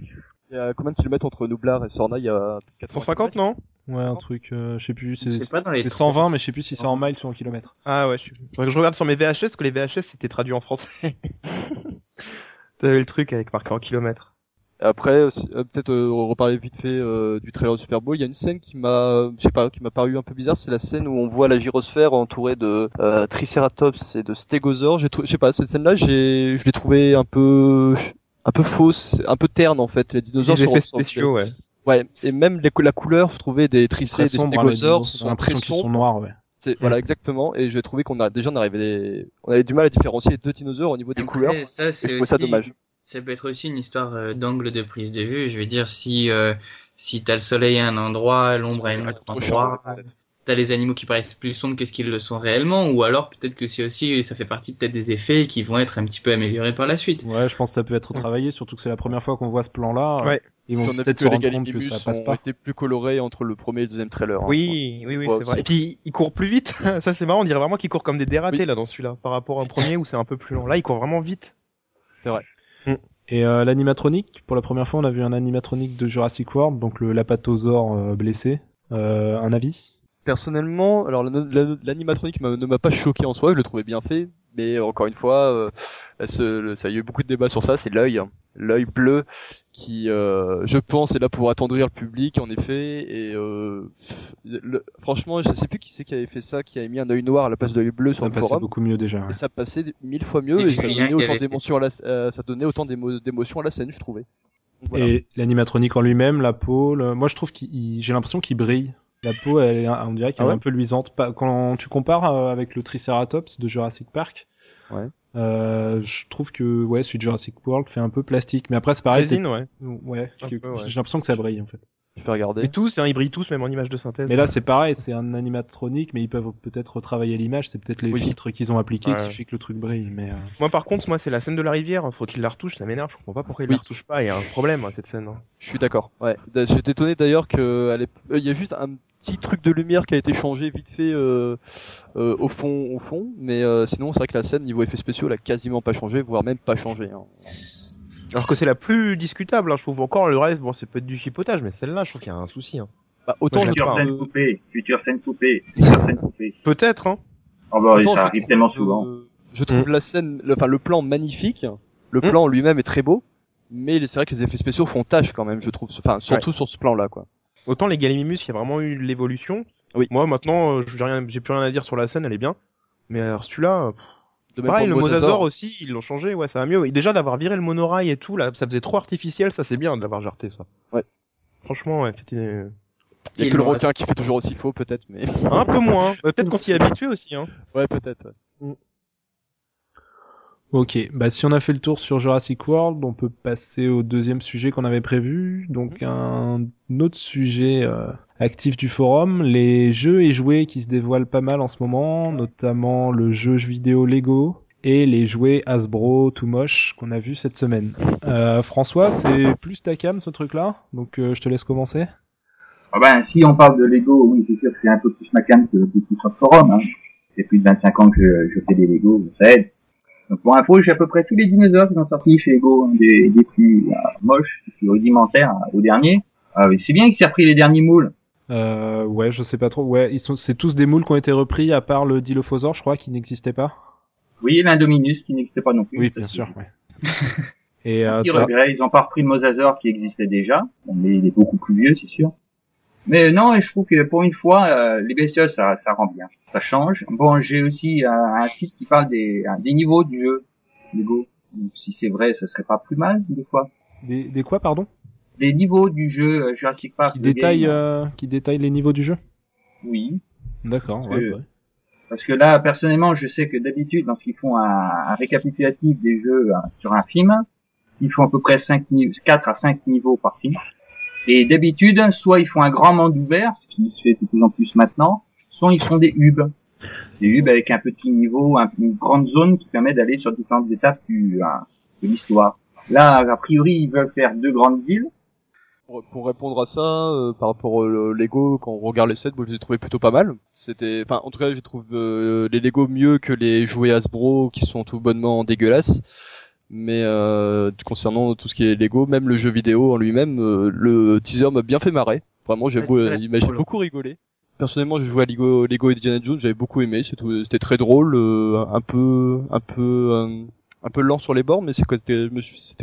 Il y a combien de kilomètres entre Nublar et Sorna? Il y a 150, non? Ouais, un truc, euh, je sais plus, c'est C'est pas dans les c'est 120, mais je sais plus si c'est en miles ou en kilomètres. Ah ouais, je, suis... Faudrait que je regarde sur mes VHS, parce que les VHS c'était traduit en français. *laughs* T'avais le truc avec marqué en kilomètres. Après, aussi, euh, peut-être euh, reparler vite fait euh, du trailer de Super Bowl. Il y a une scène qui m'a, je sais pas, qui m'a paru un peu bizarre. C'est la scène où on voit la gyrosphère entourée de euh, Triceratops et de trouvé, je sais pas, cette scène-là, j'ai, je l'ai trouvée un peu, un peu fausse, un peu terne en fait. Les dinosaures Les effets spéciaux, ouais. Ouais, et même les, la couleur, je trouvais des tricés, des hein, stégosaures sont très qu'ils sont sombres. noirs, ouais. C'est, voilà, exactement. Et j'ai trouvé qu'on a déjà on arrivait on avait du mal à différencier les deux dinosaures au niveau des Après, couleurs. ça, Et c'est je trouvais ça aussi- dommage. Ça peut être aussi une histoire euh, d'angle de prise de vue. Je veux dire, si euh, si t'as le soleil à un endroit, l'ombre à un autre endroit, t'as les animaux qui paraissent plus sombres que ce qu'ils le sont réellement, ou alors peut-être que c'est aussi, ça fait partie peut-être des effets qui vont être un petit peu améliorés par la suite. Ouais, je pense que ça peut être travaillé, surtout que c'est la première fois qu'on voit ce plan-là. Ouais. Ils vont peut-être que se rendre compte que ça passe pas. été plus colorés entre le premier et le deuxième trailer. hein. Oui, oui, oui, c'est vrai. c'est- Et puis, il court plus vite. *laughs* ça, c'est marrant. On dirait vraiment qu'il court comme des dératés, Oui. là, dans celui-là, par rapport à un premier où c'est un peu plus long. Là, il court vraiment vite. Et euh, l'animatronique, pour la première fois, on a vu un animatronique de Jurassic World, donc le lapatosaure euh, blessé. Euh, un avis? Personnellement, alors la- la- l'animatronique m'a- ne m'a pas choqué en soi, je le trouvais bien fait, mais encore une fois, euh, ce- le- ça il y a eu beaucoup de débats sur ça, c'est l'œil, hein. l'œil bleu qui, euh, je pense, est là pour attendrir le public en effet, et euh, le- franchement, je sais plus qui c'est qui avait fait ça, qui avait mis un œil noir à la place de l'œil bleu sur Ça le passait forum. beaucoup mieux déjà. ouais. Et ça passait mille fois mieux Et et, ça Julien donnait qui autant avait fait d'émotions à la, euh, ça donnait autant d'émo- d'émotions à la scène, je trouvais. Voilà. Et l'animatronique en lui-même, la peau, le- moi je trouve qu'il, il- j'ai l'impression qu'il brille. La peau, elle est, on dirait qu'elle Ah ouais est un peu luisante. Quand tu compares euh, avec le Triceratops de Jurassic Park, Ouais. euh, je trouve que ouais, celui de Jurassic World fait un peu plastique. Mais après c'est pareil. Résine, ouais. j'ai l'impression que ça brille en fait. Je vais regarder. Et tous, hein, ils brillent tous, même en image de synthèse. Mais là c'est pareil, c'est un animatronique, mais ils peuvent peut-être retravailler l'image. C'est peut-être les Oui. filtres qu'ils ont appliqués Ouais. qui fait que le truc brille. Mais euh, Moi, par contre, moi, c'est la scène de la rivière. Faut qu'il la retouche, ça m'énerve. Je comprends pas pourquoi il Oui. la retouche pas. Il y a un problème, hein, cette scène. hein. Je suis d'accord. Ouais. J'étais étonné d'ailleurs que l'ép- euh, il y a juste un petit truc de lumière qui a été changé vite fait euh, euh, au fond, au fond. Mais euh, sinon, c'est vrai que la scène niveau effets spéciaux, elle a quasiment pas changé, voire même pas changé. Hein. Alors que c'est la plus discutable. Hein. Je trouve encore le reste, bon, c'est peut-être du chipotage, mais celle-là, je trouve qu'il y a un souci. Hein. Bah, autant je Future scène euh, coupée, future scène coupée, future scène coupée. Peut-être, hein. Oh bah autant je ça arrive trouve, tellement euh, souvent. je trouve la scène, le, enfin le plan magnifique. Le Mm. plan lui-même est très beau, mais c'est vrai que les effets spéciaux font tâche quand même, je trouve. Enfin, surtout sur ce plan-là, quoi. Autant les Gallimimus, il y a vraiment eu l'évolution. Oui. Moi, maintenant, euh, j'ai rien, j'ai plus rien à dire sur la scène, elle est bien. Mais alors, celui-là, pareil, le Mosasaur. Aussi, ils l'ont changé, ouais, ça va mieux. Et déjà, d'avoir viré le monorail et tout, là, ça faisait trop artificiel, ça c'est bien de l'avoir jarté, ça. Ouais. Franchement, ouais, c'était Il y a que le requin qui fait toujours aussi faux, peut-être, mais un peu *laughs* moins. Euh, Peut-être qu'on s'y est habitué aussi, hein. ouais, peut-être. Ok, bah si on a fait le tour sur Jurassic World, on peut passer au deuxième sujet qu'on avait prévu. Donc un autre sujet euh, actif du forum, les jeux et jouets qui se dévoilent pas mal en ce moment, notamment le jeu vidéo Lego et les jouets Hasbro tout moche qu'on a vu cette semaine. Euh, François, c'est plus ta cam ce truc-là, donc euh, je te laisse commencer. Ah ben, si on parle de Lego, oui, c'est sûr que c'est un peu plus ma cam que le forum. Hein. C'est plus de 25 ans que je, je fais des Lego, ça aide. Donc pour info, j'ai à peu près tous les dinosaures qui sont sortis chez Lego, hein, des, des plus euh, moches, des plus rudimentaires hein, au dernier. Ah oui, c'est bien qu'il s'est repris les derniers moules. Euh, ouais, je sais pas trop. Ouais, ils sont, c'est tous des moules qui ont été repris à part le Dilophosaure, je crois, qui n'existait pas. Oui, l'Indominus qui n'existait pas non plus. Oui, bien sûr. Ouais. *laughs* et euh, ils ont pas repris le mosasaure qui existait déjà, mais il est beaucoup plus vieux, c'est sûr. Mais non, et je trouve que pour une fois, euh, les bestioles, ça, ça rend bien, ça change. Bon, j'ai aussi euh, un site qui parle des, euh, des niveaux du jeu Lego. Donc, si c'est vrai, ça serait pas plus mal des fois. des, des quoi, pardon? Les niveaux du jeu euh, Jurassic Park. qui le détaille, euh, qui détaille les niveaux du jeu? Oui, D'accord. Ouais, ouais. parce que là, personnellement, je sais que d'habitude, lorsqu'ils font un, un récapitulatif des jeux euh, sur un film, ils font à peu près 5 niveaux, 4 à 5 niveaux par film. Et d'habitude, soit ils font un grand monde ouvert, ce qui se fait de plus en plus maintenant, soit ils font des hubs. C'est eu avec un petit niveau, un- une grande zone qui permet d'aller sur différentes étapes du, euh, de l'histoire. Là, a priori, ils veulent faire deux grandes villes. Pour, pour répondre à ça, euh, par rapport au Lego, quand on regarde les sets, moi je les ai trouvés plutôt pas mal. C'était, enfin, en tout cas, je trouve euh, les Lego mieux que les jouets Hasbro qui sont tout bonnement dégueulasses. Mais euh, concernant tout ce qui est Lego, même le jeu vidéo en lui-même, euh, le teaser m'a bien fait marrer. Vraiment, j'ai j'ai beaucoup rigolé. Personnellement, j'ai joué à Lego, Lego Indiana Jones, j'avais beaucoup aimé. C'était très drôle, euh, un peu, un peu, euh, un peu lent sur les bords, mais c'était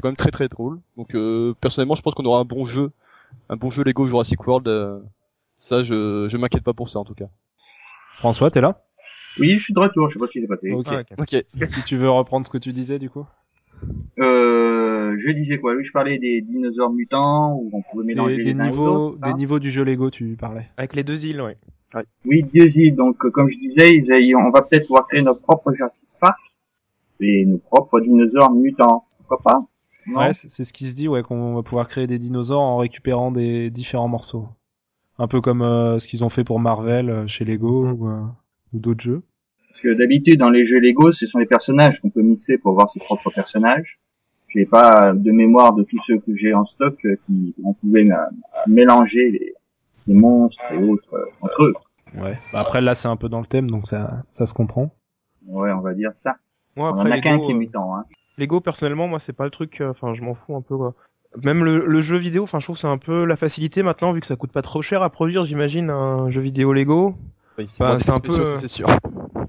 quand même très très drôle. Donc euh, personnellement, je pense qu'on aura un bon jeu, un bon jeu Lego Jurassic World. euh, ça, je, je m'inquiète pas pour ça en tout cas. François, t'es là? Oui, je suis de retour, je sais pas qui s'est passé. Ok. Ah, ok. Ok. Si tu veux reprendre ce que tu disais, du coup. Euh, je disais quoi? Oui, je parlais des dinosaures mutants où on pouvait mélanger Des, les des niveaux, des niveaux du jeu Lego, tu parlais. Avec les deux îles, ouais. Oui, deux îles. Donc, euh, comme je disais, ils on va peut-être pouvoir créer notre propre Jurassic Park et nos propres dinosaures mutants. Pourquoi pas? Non? Ouais, c'est ce qui se dit, ouais, qu'on va pouvoir créer des dinosaures en récupérant des différents morceaux. Un peu comme euh, ce qu'ils ont fait pour Marvel euh, chez Lego ou, euh, ou d'autres jeux. Que d'habitude, dans les jeux Lego, ce sont les personnages qu'on peut mixer pour voir ses propres personnages. J'ai pas de mémoire de tous ceux que j'ai en stock euh, qui on pouvait euh, mélanger les, les monstres et autres euh, entre eux. Ouais. Bah après là, c'est un peu dans le thème, donc ça, ça se comprend. Ouais, on va dire ça. Moi, on en après, a qu'un Lego, qui est euh, mutant. Hein. Lego, personnellement, moi, c'est pas le truc. euh, Enfin, je m'en fous un peu, quoi. Même le, le jeu vidéo, enfin, je trouve que c'est un peu la facilité maintenant, vu que ça coûte pas trop cher à produire, j'imagine, un jeu vidéo Lego. Oui, Bah, c'est un spéciaux, peu, euh, c'est sûr.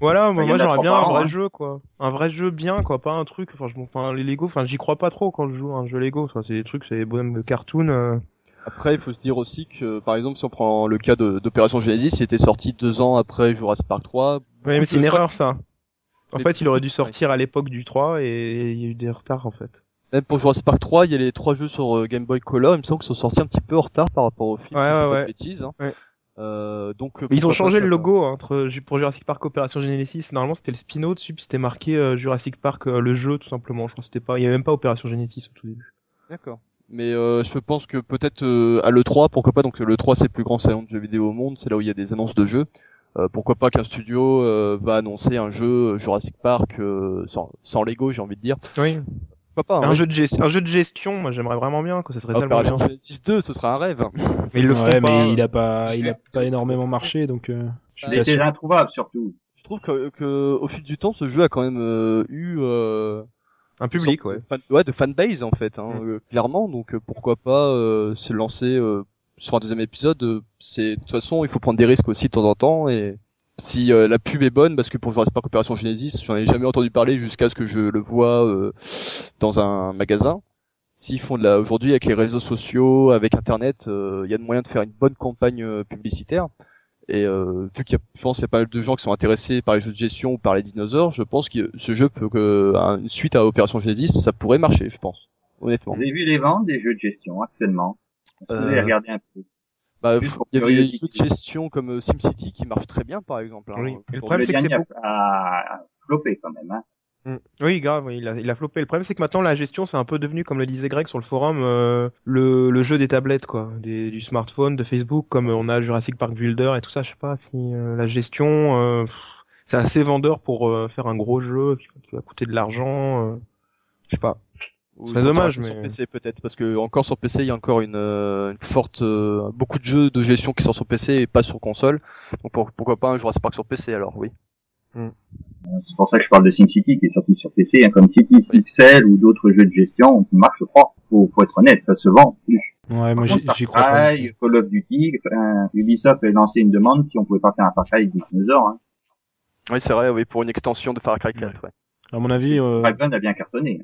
Voilà, moi, j'aurais trois bien un vrai hein. jeu, quoi. Un vrai jeu bien, quoi, pas un truc. Enfin, je, m'en- enfin, les Lego, enfin, j'y crois pas trop quand je joue à un jeu Lego. Enfin, c'est des trucs, c'est des bonhommes de cartoon. euh. Après, il faut se dire aussi que, par exemple, si on prend le cas d'Opération Genesis, il était sorti deux ans après Jurassic Park 3. Ouais, mais c'est une erreur, ça. En fait, il aurait dû sortir à l'époque du 3 et il y a eu des retards, en fait. Même pour Jurassic Park 3, il y a les trois jeux sur euh, Game Boy Color. Il me semble qu'ils sont sortis un petit peu en retard par rapport au film. Ouais, si ouais, pas de ouais. bêtises, hein. Ouais. Euh, donc, euh, Mais ils ont changé le logo hein, entre pour Jurassic Park Opération Genesis. Normalement, c'était le Spino dessus, puis c'était marqué euh, Jurassic Park euh, le jeu tout simplement. Je crois que c'était pas, il y avait même pas Opération Genesis au tout début. D'accord. Mais euh, je pense que peut-être euh, à l'E3, pourquoi pas, donc le 3 c'est le plus grand salon de jeux vidéo au monde, c'est là où il y a des annonces de jeux. Euh, pourquoi pas qu'un studio euh, va annoncer un jeu Jurassic Park euh, sans, sans Lego, j'ai envie de dire. Oui. Pourquoi pas un hein, jeu de gestion, un jeu de gestion, moi j'aimerais vraiment bien, que ça serait tellement bien. Genesis 2, ce sera un rêve. *laughs* Mais ils le ouais, pas. mais il a pas, il a *laughs* pas énormément marché, donc euh, je Il était introuvable surtout. Je trouve que, que au fil du temps, ce jeu a quand même euh, eu euh, Un public, sorte ouais. fan- ouais, de fanbase en fait, hein, Mm. euh, clairement. Donc pourquoi pas euh, se lancer euh, sur un deuxième épisode. euh, c'est de toute façon, il faut prendre des risques aussi de temps en temps et si euh, la pub est bonne, parce que pour Jurassic Park Opération Genesis, j'en ai jamais entendu parler jusqu'à ce que je le vois euh, dans un magasin. S'ils font de la aujourd'hui avec les réseaux sociaux, avec Internet, euh, il y a de moyens de faire une bonne campagne euh, publicitaire. Et euh, vu qu'il y a, je pense, qu'il y a pas mal de gens qui sont intéressés par les jeux de gestion ou par les dinosaures, je pense que ce jeu peut que une suite à Opération Genesis, ça pourrait marcher, je pense, honnêtement. Vous avez vu les ventes des jeux de gestion actuellement? Vous regarder un peu. Bah, il y a des jeux de gestion comme euh, SimCity qui marchent très bien, par exemple. hein. Oui. Et le problème, c'est que c'est dernier beau. a, a flopé quand même. Hein. Mm. Oui, grave, oui, il a, il a floppé. Le problème, c'est que maintenant, la gestion, c'est un peu devenu, comme le disait Greg sur le forum, euh, le, le jeu des tablettes, quoi, des, du smartphone, de Facebook, comme on a Jurassic Park Builder et tout ça. Je sais pas si euh, la gestion, euh, c'est assez vendeur pour euh, faire un gros jeu qui, qui va coûter de l'argent. euh, je sais pas. C'est dommage, mais- Sur PC peut-être, parce que encore sur PC, il y a encore une, euh, une forte, euh, beaucoup de jeux de gestion qui sortent sur PC et pas sur console. Donc pour- pourquoi pas un Jurassic Park sur PC alors, oui. C'est pour ça que je parle de SimCity qui est sorti sur PC, hein, comme City, Pixel ou d'autres jeux de gestion qui marchent fort. Faut, faut être honnête, ça se vend. Ouais, moi j'y Far crois pas. Cry, Call of Duty, enfin, Ubisoft avait lancé une demande si on pouvait pas faire un Far Cry dinosaures. Hein. Oui, c'est vrai, oui, pour une extension de Far Cry 4, ouais. À mon avis, euh, Dragon a bien cartonné.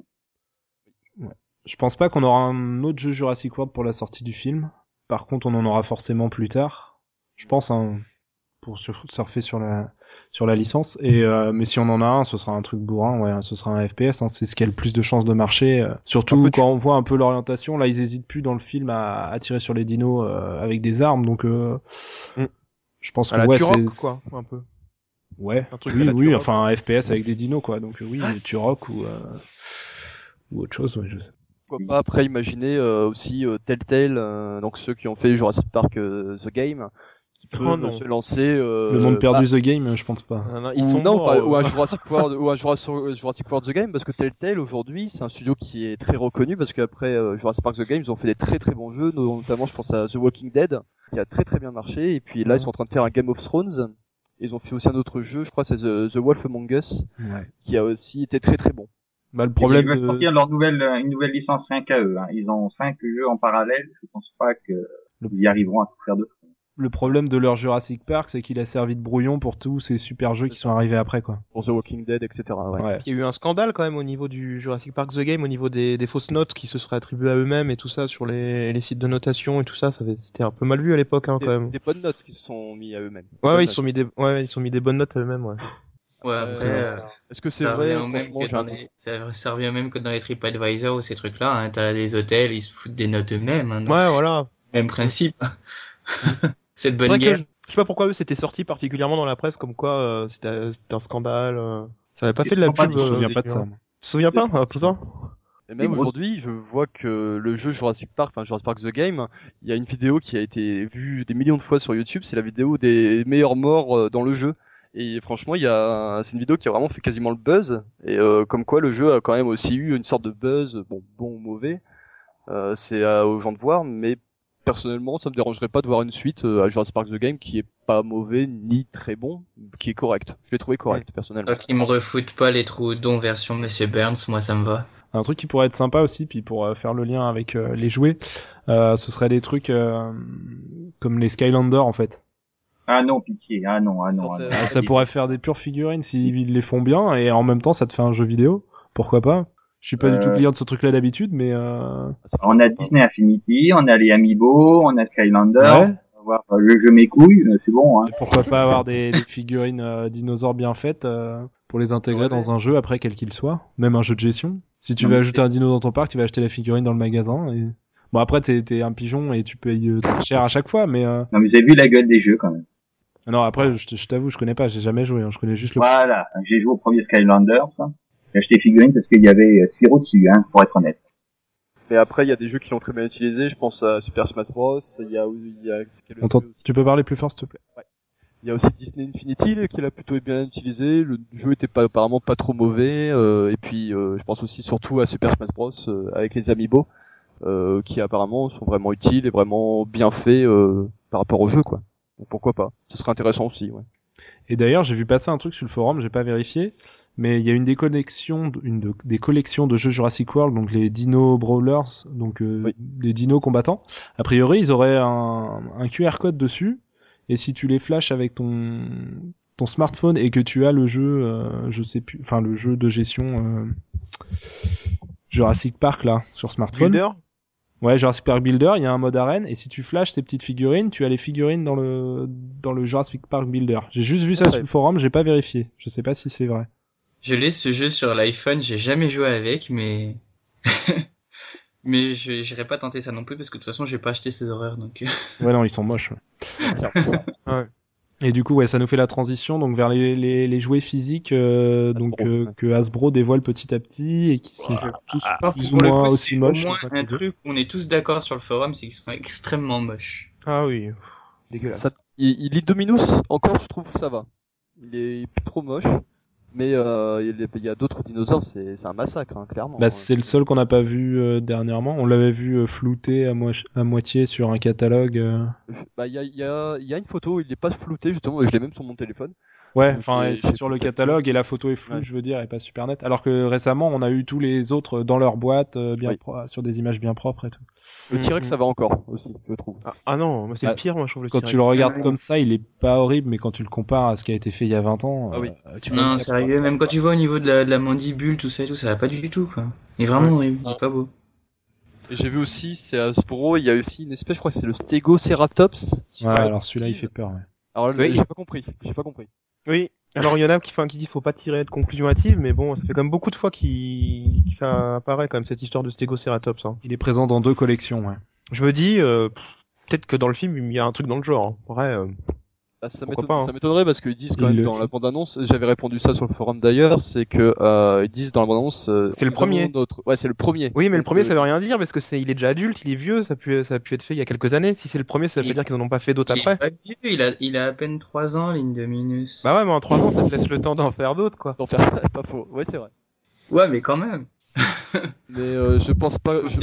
Je pense pas qu'on aura un autre jeu Jurassic World pour la sortie du film. Par contre, on en aura forcément plus tard. Je pense, hein, pour sur- surfer sur la sur la licence. Et euh, mais si on en a un, ce sera un truc bourrin. Ouais, ce sera un FPS. Hein, c'est ce qui a le plus de chances de marcher. euh, surtout tu- quand on voit un peu l'orientation. Là, ils hésitent plus dans le film à, à tirer sur les dinos euh, avec des armes. Donc, euh, Mm. je pense À que la ouais, c'est quoi, un peu. Ouais, Un truc oui, oui, Turok. enfin un FPS avec des dinos quoi. Donc oui, Turok ou euh, ou autre chose. Ouais, je sais. Pourquoi pas après imaginer euh, aussi euh, Telltale, euh, donc ceux qui ont fait Jurassic Park euh, The Game, qui peut Oh non. se lancer. euh, Le monde perdu bah, The Game, je pense pas. Non, non, ou, ils sont non, morts, pas- euh. ou un *laughs* Jurassic World, ou un Jurassic, Jurassic World The Game, parce que Telltale aujourd'hui, c'est un studio qui est très reconnu, parce qu'après euh, Jurassic Park The Game, ils ont fait des très très bons jeux, notamment je pense à The Walking Dead, qui a très très bien marché, et puis là ils sont en train de faire un Game of Thrones. Ils ont fait aussi un autre jeu, je crois, c'est The, The Wolf Among Us, Ouais. qui a aussi été très très bon. Bah, le Problème ils veulent de... sortir leur nouvelle, euh, une nouvelle licence rien qu'à eux. Hein. Ils ont cinq jeux en parallèle. Je pense pas que ils y arriveront à tout faire de front. le problème de leur Jurassic Park, c'est qu'il a servi de brouillon pour tous ces super jeux qui sont arrivés après, quoi. Pour The Walking Dead, etc. Ouais. Ouais. Il y a eu un scandale quand même au niveau du Jurassic Park The Game, au niveau des, des fausses notes qui se seraient attribuées à eux-mêmes et tout ça sur les, les sites de notation et tout ça, ça avait- c'était un peu mal vu à l'époque hein, Des, quand même. des bonnes notes qui se sont mis à eux-mêmes. Ouais, ouais, ils sont mis des, ouais, ils se sont mis des bonnes notes à eux-mêmes, ouais. Ouais, après, Euh, euh, Est-ce que c'est ça, vrai ça, revient au même que dans les TripAdvisor ou ces trucs-là. Hein. T'as des hôtels, ils se foutent des notes eux-mêmes. Hein, Ouais, voilà. Même principe. *laughs* Cette bonne guerre. je, je sais pas pourquoi eux c'était sorti particulièrement dans la presse comme quoi euh, c'était c'était un scandale. euh. Ça avait pas fait de la pas- pub. Je me euh, souviens pas de ça. Tu te souviens pas ah, putain Et même aujourd'hui, je vois que le jeu Jurassic Park, enfin Jurassic Park The Game, il y a une vidéo qui a été vue des millions de fois sur YouTube, c'est la vidéo des meilleures morts euh, dans le jeu. Et franchement, il y a, c'est une vidéo qui a vraiment fait quasiment le buzz. Et euh, comme quoi, le jeu a quand même aussi eu une sorte de buzz, bon, bon ou mauvais. Euh, c'est à- aux gens de voir, mais personnellement, ça me dérangerait pas de voir une suite euh, à Jurassic Park The Game qui est pas mauvais ni très bon, qui est correct. Je l'ai trouvé correct personnellement. Tant qu'ils me refoutent pas les trous dont version Monsieur Burns, moi ça me va. Un truc qui pourrait être sympa aussi, puis pour euh, faire le lien avec euh, les jouets, euh, ce serait des trucs euh, comme les Skylanders en fait. Ah non, pitié. Ah non, ah non. Ça, ah non. Ah, ça pourrait faire des pures figurines s'ils les font bien, et en même temps ça te fait un jeu vidéo. Pourquoi pas? Je suis pas du tout Euh. client de ce truc-là d'habitude, mais euh... Ça On a. Disney Infinity, on a les Amiibo, on a Skylander. ouais. On va voir euh, le jeu mes couilles, euh, c'est bon. Hein. Et pourquoi pas avoir des, des figurines euh, dinosaures bien faites euh, pour les intégrer Ouais. dans un jeu après quel qu'il soit, même un jeu de gestion? Si tu Non, veux ajouter un dino dans ton parc, tu vas acheter la figurine dans le magasin. Et... Bon après t'es un pigeon et tu payes très cher à chaque fois, mais euh... Non, mais vous avez vu la gueule des jeux quand même. Non après je, t'avoue je connais pas, j'ai jamais joué, hein, je connais juste le. Voilà, j'ai joué au premier Skylander, ça. J'ai acheté figurine parce qu'il y avait euh, Spyro dessus, hein, pour être honnête. Mais après, il y a des jeux qui l'ont très bien utilisé. Je pense à Super Smash Bros. Il y a, il y a, tu peux parler plus fort s'il te plaît? Il y a aussi Disney Infinity qui l'a plutôt bien utilisé. Le jeu était pas apparemment pas trop mauvais. euh, et puis, euh, je pense aussi surtout à Super Smash Bros. euh, avec les Amiibo, euh, qui apparemment sont vraiment utiles et vraiment bien faits euh, par rapport au jeu, quoi. Donc pourquoi pas Ce serait intéressant aussi. Ouais. Et d'ailleurs, j'ai vu passer un truc sur le forum, j'ai pas vérifié, mais il y a une des connexions, une de- des collections de jeux Jurassic World, donc les Dino Brawlers, donc euh, Oui. les dinos combattants. A priori, ils auraient un, un QR code dessus, et si tu les flashes avec ton ton smartphone et que tu as le jeu, euh, je sais plus, enfin le jeu de gestion euh, Jurassic Park là sur smartphone. Builder? Ouais, Jurassic Park Builder, il y a un mode arène, et si tu flashes ces petites figurines, tu as les figurines dans le dans le Jurassic Park Builder. J'ai juste vu ça Ouais. sur le forum, j'ai pas vérifié. Je sais pas si c'est vrai. Je l'ai ce jeu sur l'iPhone, j'ai jamais joué avec, mais *laughs* mais je j'irai pas tenter ça non plus parce que de toute façon j'ai pas acheté ces horreurs donc. euh. Ouais, non, ils sont moches. Ouais. *laughs* Et du coup, ouais, ça nous fait la transition donc vers les, les, les jouets physiques euh, donc Hasbro, euh, ouais. que Hasbro dévoile petit à petit et qui sont tous Alors, plus ou moins coup, aussi moches. Au un truc où on est tous d'accord sur le forum, c'est qu'ils sont extrêmement moches. Ah oui. Dégueulasse. Ça, il, il lit Dominus encore, je trouve ça va. Il est plus trop moche, mais euh, il y a- d'autres dinosaures, c'est c'est un massacre, hein, clairement. Bah, c'est le seul qu'on n'a pas vu euh, dernièrement. On l'avait vu euh, flouté à, moi- à moitié sur un catalogue. euh. Bah, il y a, il y, a, il y a une photo, il est pas flouté justement, je l'ai même sur mon téléphone. Ouais, enfin, c'est- c'est c'est sur le catalogue et la photo est floue, Ouais. je veux dire, et pas super nette. Alors que récemment, on a eu tous les autres dans leur boîte, euh, bien Oui. pro- sur des images bien propres et tout. Le Mhm. T-Rex, ça va encore aussi, je trouve. Ah, ah non, moi c'est le pire, moi je trouve le Quand tu le regardes Ouais. comme ça, il est pas horrible, mais quand tu le compares à ce qui a été fait il y a 20 ans, Ah oui. euh, tu Non, que- sérieux, même quand tu vois au niveau de la, de la mandibule, tout ça et tout, ça va pas du tout quoi. Il est vraiment horrible, c'est pas beau. Et j'ai vu aussi, c'est à Hasbro, il y a aussi une espèce, je crois que c'est le Stegoceratops. si Ouais, alors celui-là, il fait peur. Ouais. Alors, Oui. j'ai pas compris, j'ai pas compris. Oui. Alors il y en a qui, enfin, qui disent faut pas tirer de conclusion hâtive, mais bon, ça fait quand même beaucoup de fois qu'il que ça apparaît quand même cette histoire de Stegoceratops. Hein. Il est présent dans deux collections. Ouais. Je me dis, euh, peut-être que dans le film il y a un truc dans le genre. hein. Euh, Bah, ça pas, hein. ça m'étonnerait parce qu'ils disent quand même le- dans la bande-annonce, j'avais répondu ça sur le forum d'ailleurs, c'est que euh, ils disent dans la bande-annonce. euh, C'est le premier. Notre... Ouais, c'est le premier. Oui, mais le premier, ça veut rien dire parce que c'est, il est déjà adulte, il est vieux, ça a pu, ça a pu être fait il y a quelques années. Si c'est le premier, ça veut pas Il- dire qu'ils en ont pas fait d'autres après. pas vieux, il a, il a à peine 3 ans, l'Indominus. Bah ouais, mais en 3 ans, ça te laisse le temps d'en faire d'autres, quoi. d'en faire *laughs* pas faux. Ouais, c'est vrai. Ouais, mais quand même. Mais euh, je pense pas. Je...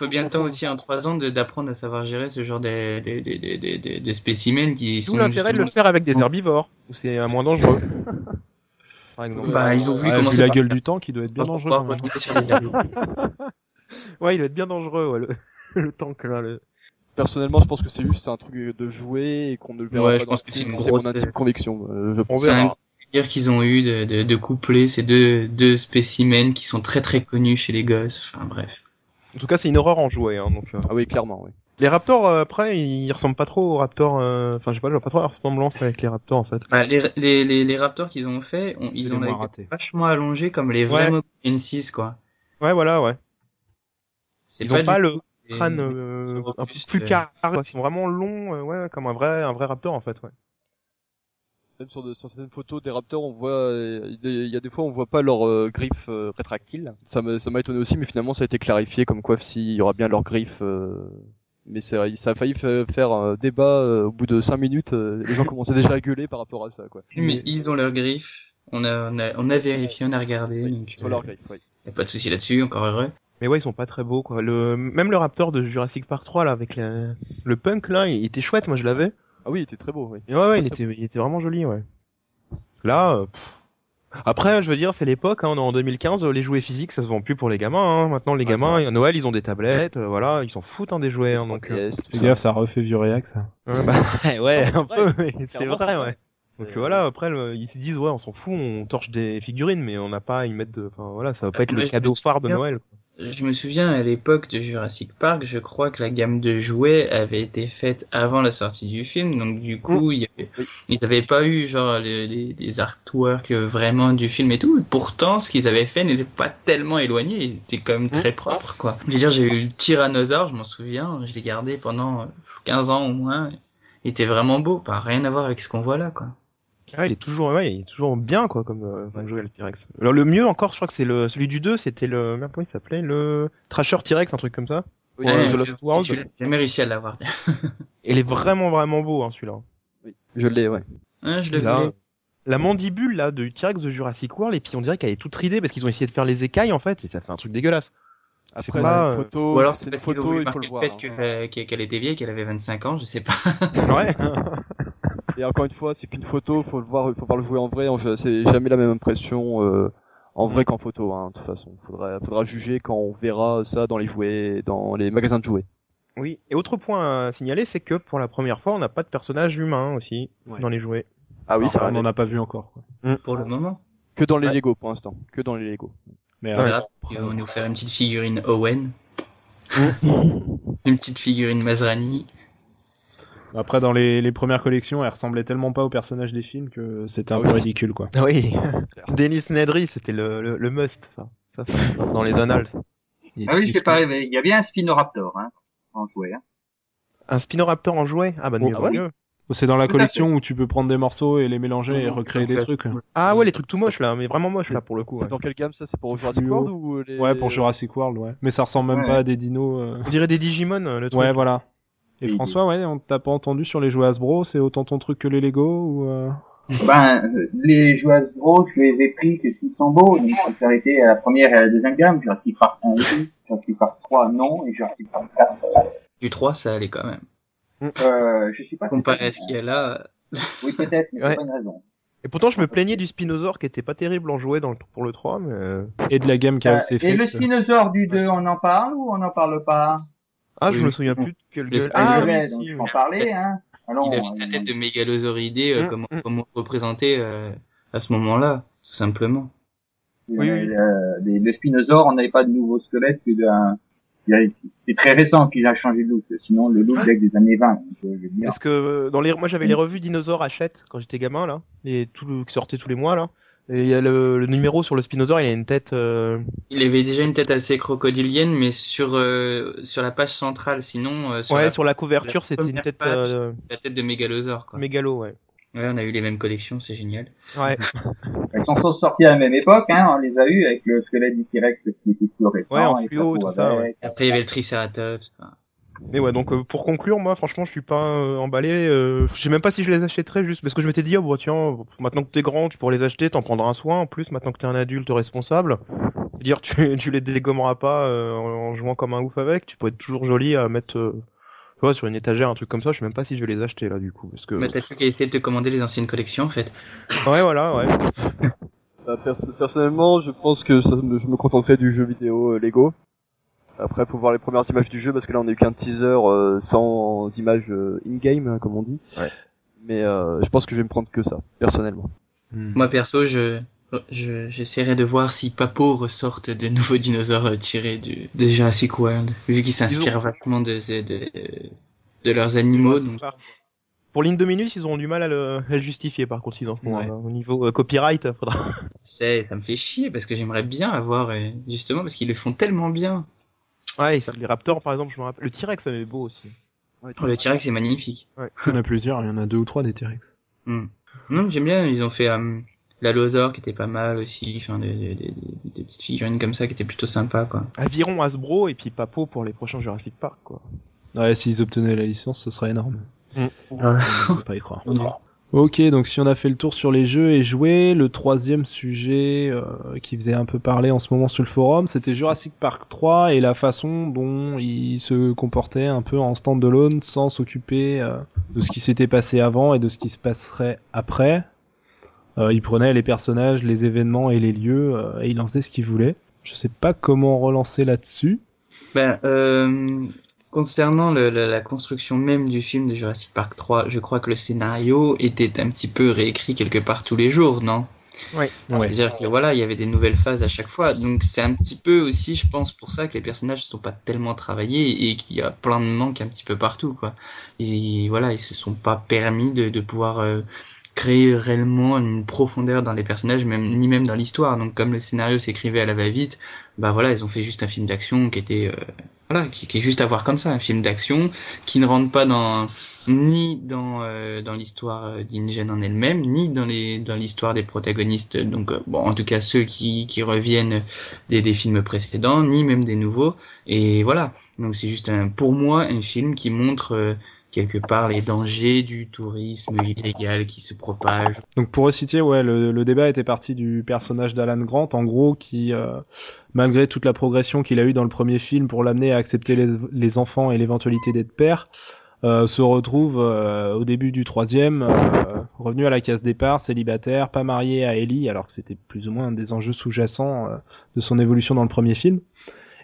Faut bien le temps aussi en 3 ans de- d'apprendre à savoir gérer ce genre de, de, de, de, de, de- de spécimens qui D'où sont l'intérêt de le faire avec des herbivores, où c'est moins dangereux. *laughs* Par exemple. Bah, ils ont vu comment vu la gueule du temps qui doit être bien Pas dangereux. herbivores. *laughs* Ouais, il doit être bien dangereux, ouais, le, *laughs* le tank, là. Le... Personnellement, je pense que c'est juste un truc de jouer et qu'on ne le verra Ouais, pas je dans pense que c'est une mon grosse- intime conviction. Euh, je On pense. C'est verra. un délire qu'ils ont eu de, de, de coupler ces deux, deux spécimens qui sont très très connus chez les gosses. Enfin bref. En tout cas, c'est une horreur en jouet, hein, donc. euh. Ah oui, clairement. Oui. Les raptors, euh, après, ils ressemblent pas trop aux raptors. euh, Enfin, je sais pas, je vois pas trop la ressemblance avec les raptors, en fait. Bah, les, les, les, les raptors qu'ils ont fait, on- ils ont été vachement allongés comme les vrais Ouais. Mob N6 quoi. Ouais, voilà, ouais. C'est Ils ont pas le crâne euh, un peu plus carré. Ils sont vraiment longs, euh, ouais, comme un vrai, un vrai raptor, en fait, ouais. Même sur, de- sur certaines photos des raptors, on voit, euh, il y a- des fois on voit pas leurs euh, griffes euh, rétractiles. Ça me- ça m'a étonné aussi, mais finalement ça a été clarifié comme quoi s'il y aura bien leurs griffes. euh, Mais c'est vrai, ça a failli fa- faire un débat euh, au bout de 5 minutes. euh, les gens commençaient déjà à gueuler par rapport à ça, quoi. Mais ils ont leurs griffes. On a, on a, on a vérifié, on a regardé. donc, euh, leurs griffes, oui. y a pas de souci là-dessus, encore heureux. Mais ouais, ils sont pas très beaux, quoi. Le, même le raptor de Jurassic Park 3, là, avec la- le punk, là, il était chouette, moi je l'avais. Ah oui, il était très beau, oui. Et ouais, ouais, il était, il était vraiment joli, ouais. Là, euh, pff. après, je veux dire, c'est l'époque, hein, on est en 2015, les jouets physiques, ça se vend plus pour les gamins, hein. Maintenant, les Ouais, gamins, à Noël, ils ont des tablettes, euh, voilà, ils s'en foutent, hein, des jouets, hein, donc. euh, Yes, gaffe, ça refait vieux réac, ça. Ouais, bah, ouais, *laughs* un peu, mais c'est vrai, ouais. Donc voilà, après, le- ils se disent, ouais, on s'en fout, on torche des figurines, mais on n'a pas à y mettre de, enfin, voilà, ça va pas être le cadeau phare de. Noël. Je me souviens à l'époque de Jurassic Park, je crois que la gamme de jouets avait été faite avant la sortie du film, donc du coup, il avait- Oui. ils n'avaient pas eu genre les, artworks vraiment du film et tout. Pourtant, ce qu'ils avaient fait n'était pas tellement éloigné, il était quand même très propre, quoi. Je veux dire, j'ai eu le tyrannosaure, je m'en souviens, je l'ai gardé pendant euh, 15 ans au moins. Il était vraiment beau, pas rien à voir avec ce qu'on voit là, quoi. Ah, il est toujours, ouais, il est toujours bien, quoi, comme, euh, comme jouet, le T-Rex. Alors, le mieux encore, je crois que c'est le, celui du 2, c'était le, merde, comment il s'appelait? Le Trasher T-Rex, un truc comme ça. Oui, Ouais, Ouais, The Lost World. J'ai jamais réussi à l'avoir. *laughs* Il est vraiment, vraiment beau, hein, celui-là. oui, je l'ai, ouais. Hein, je voulais. la mandibule, là, de T-Rex de Jurassic World, et puis on dirait qu'elle est toute ridée parce qu'ils ont essayé de faire les écailles, en fait, et ça fait un truc dégueulasse. Après, pas, euh, une photo, Ou alors c'est parce qu'il a photo, voulu il faut le le voir. fait hein. euh, qu'elle qu'elle était vieille, qu'elle avait 25 ans, je sais pas. *laughs* *laughs* Ouais. Et encore une fois, c'est qu'une photo, faut le voir, faut voir le jouer en vrai. C'est jamais la même impression euh, en vrai qu'en photo. Hein, de toute façon, faudra, faudra juger quand on verra ça dans les jouets, dans les magasins de jouets. oui. Et autre point à signaler, c'est que pour la première fois, on n'a pas de personnage humain aussi, Ouais. dans les jouets. Ah oui, ça on n'en a pas vu encore. Quoi. Pour le moment. Que dans les Ouais. Lego pour l'instant. Que dans les Lego. Mais On verra. Vont nous faire une petite figurine Owen. *laughs* une petite figurine Mazrani. Après, dans les, les premières collections, elle ressemblait tellement pas au personnage des films que c'était un Ah peu ridicule, quoi. Oui. *laughs* Dennis Nedry, c'était le, le, le must, ça. Ça, ça dans les annales. Ah oui, je t'ai pas rêvé. Il y a bien un Spinoraptor, hein, en jouet, hein. Un Spinoraptor en jouet? Ah, bah, Oh, mieux ah ouais. C'est dans la Tout collection où tu peux prendre des morceaux et les mélanger et recréer des trucs. Ah ouais, les trucs tout moches, là, mais vraiment moches, là, pour le coup. C'est ouais. dans quelle gamme ça? C'est pour Jurassic. World ou les... Ouais, pour Jurassic World, ouais. Mais ça ressemble même Ouais. pas à des dinos. euh. On dirait des Digimon, euh, le truc. Ouais, voilà. Et Oui, François, ouais, on t'a pas entendu sur les jouets Hasbro, c'est autant ton truc que les Lego ou euh... Ben, euh, les jouets Hasbro, je les ai pris que 600 beaux, donc je suis arrêté à la première et à la deuxième gamme, Jurassic Park 1 et 2, Jurassic Park 3 non, et Jurassic Park 4. Du 3, ça allait quand même. Euh, je sais pas. Comparé à ce qu'il y a là, Oui, peut-être, mais Ouais. c'est pas une raison. Et pourtant, je me plaignais du Spinosaure qui était pas terrible en jouet dans le, pour le 3, mais... euh, et de la gamme Euh, Chaos et le Effect. Spinosaure du 2, on en parle ou on n'en parle pas? Ah, je me souviens plus de quel Le gueule. Ah, Je oui, si, oui. en parler, hein. Alors, il avait sa tête de mégalosauridé, euh, Mm, comment, mm. comment représenter euh, à ce moment-là, tout simplement. Oui, oui. Le, le Spinosaure, on n'avait pas de nouveau squelette que d'un C'est très récent qu'il a changé de look. Sinon, le look date des années 20. Je veux dire. Parce que euh, dans les, moi j'avais les revues dinosaures Hachette quand j'étais gamin là, et tout qui sortaient tous les mois là. Et il y a le, le numéro sur le spinosaure, il a une tête. euh, Il avait déjà une tête assez crocodilienne, mais sur euh, sur la page centrale, sinon euh, sur ouais, la, sur la couverture, c'était une tête page. euh, la tête de mégalosaure. Quoi. mégalo, ouais. Ouais, on a eu les mêmes collections, c'est génial. Ouais, *laughs* Elles sont tous sorties à la même époque, hein. On les a eu avec le squelette du T-Rex qui était plus récent. Ouais, en fluo, tout ça, avec. Après, il y avait le Triceratops. enfin. mais ouais, donc euh, pour conclure, moi franchement, je suis pas euh, emballé. Euh, je sais même pas si je les achèterais juste parce que je m'étais dit, oh bah tiens, maintenant que t'es grand, tu pourras les acheter, t'en prendras un soin. En plus, maintenant que t'es un adulte responsable, je veux dire, tu, *laughs* tu les dégommeras pas euh, en, en jouant comme un ouf avec. Tu peux être toujours joli à mettre. Tu vois, sur une étagère, un truc comme ça, je sais même pas si je vais les acheter là du coup, parce que Bah, t'as qu'à essayer de te commander les anciennes collections, en fait. ouais, voilà, ouais. *laughs* Bah, perso- personnellement, je pense que ça me- je me contenterai du jeu vidéo euh, Lego. Après, faut voir les premières images du jeu parce que là, on a eu qu'un teaser euh, sans images euh, in-game, hein, comme on dit. Ouais. Mais euh, je pense que je vais me prendre que ça, personnellement. Moi, perso, je je- j'essaierai de voir si Papo ressortent de nouveaux dinosaures euh, tirés du, de Jurassic World, vu qu'ils s'inspirent vachement de, de, de, de leurs animaux. Donc, Pour l'Indominus, ils auront du mal à le, à le justifier par contre, ils en font Ouais. au niveau euh, copyright, faudra. *laughs* c'est, ça me fait chier parce que j'aimerais bien avoir, euh, justement, parce qu'ils le font tellement bien. Ouais, les Raptors par exemple, je me rappelle. Le T-Rex, ça avait beau aussi. Oh, le T-Rex c'est magnifique. Il y en a plusieurs, il y en a deux ou trois des T-Rex. Non, j'aime bien, ils ont fait euh, l'Allosaure qui était pas mal aussi, enfin des, des, des, des- petites figurines comme ça qui étaient plutôt sympas quoi. Aviron, Hasbro et puis Papo pour les prochains Jurassic Park quoi. Ouais, s'ils obtenaient la licence, ce serait énorme. Mm. On peut pas y croire. Ok, donc si on a fait le tour sur les jeux et jouets, le troisième sujet euh, qui faisait un peu parler en ce moment sur le forum, c'était Jurassic Park 3 et la façon dont il se comportait un peu en stand-alone sans s'occuper euh, de ce qui s'était passé avant et de ce qui se passerait après. Euh, il prenait les personnages, les événements et les lieux euh, et il faisait ce qu'il voulait. Je sais pas comment relancer là-dessus. Ben, euh, concernant le- la, la construction même du film de Jurassic Park 3, je crois que le scénario était un petit peu réécrit quelque part tous les jours, non? Ouais. C'est-à-dire que voilà, il y avait des nouvelles phases à chaque fois, donc c'est un petit peu aussi, je pense, pour ça que les personnages ne sont pas tellement travaillés et qu'il y a plein de manques un petit peu partout, quoi. Ils, voilà, ils se sont pas permis de, de pouvoir euh, créer réellement une profondeur dans les personnages, ni même dans l'histoire. Donc comme le scénario s'écrivait à la va-vite, bah voilà, ils ont fait juste un film d'action qui était euh, voilà, qui, est juste à voir comme ça, un film d'action qui ne rentre pas dans ni dans euh, dans l'histoire d'Ingen en elle-même, ni dans les dans l'histoire des protagonistes. Donc euh, bon, en tout cas ceux qui qui reviennent des des films précédents, ni même des nouveaux. Et voilà. Donc c'est juste un, pour moi un film qui montre euh, quelque part les dangers du tourisme illégal qui se propage. Donc pour reciter, ouais, le, le débat était parti du personnage d'Alan Grant, en gros, qui, euh, malgré toute la progression qu'il a eue dans le premier film pour l'amener à accepter les, les enfants et l'éventualité d'être père, euh, se retrouve euh, au début du troisième, euh, revenu à la case départ, célibataire, pas marié à Ellie, alors que c'était plus ou moins un des enjeux sous-jacents euh, de son évolution dans le premier film.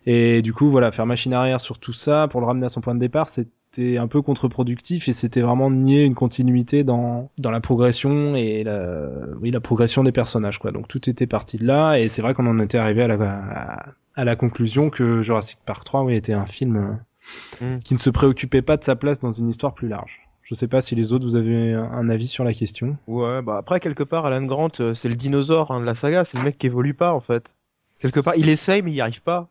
Et du coup, voilà, faire machine arrière sur tout ça pour le ramener à son point de départ, c'était un peu contre-productif et c'était vraiment nier une continuité dans dans la progression et la oui la progression des personnages quoi. Donc tout était parti de là et c'est vrai qu'on en était arrivé à la à, à la conclusion que Jurassic Park 3 oui était un film euh, Mm. qui ne se préoccupait pas de sa place dans une histoire plus large. Je sais pas si les autres vous avez un, avis sur la question. Ouais, bah après quelque part Alan Grant, euh, c'est le dinosaure hein, de la saga, c'est le mec qui évolue pas en fait. Quelque part, il essaye mais il y arrive pas.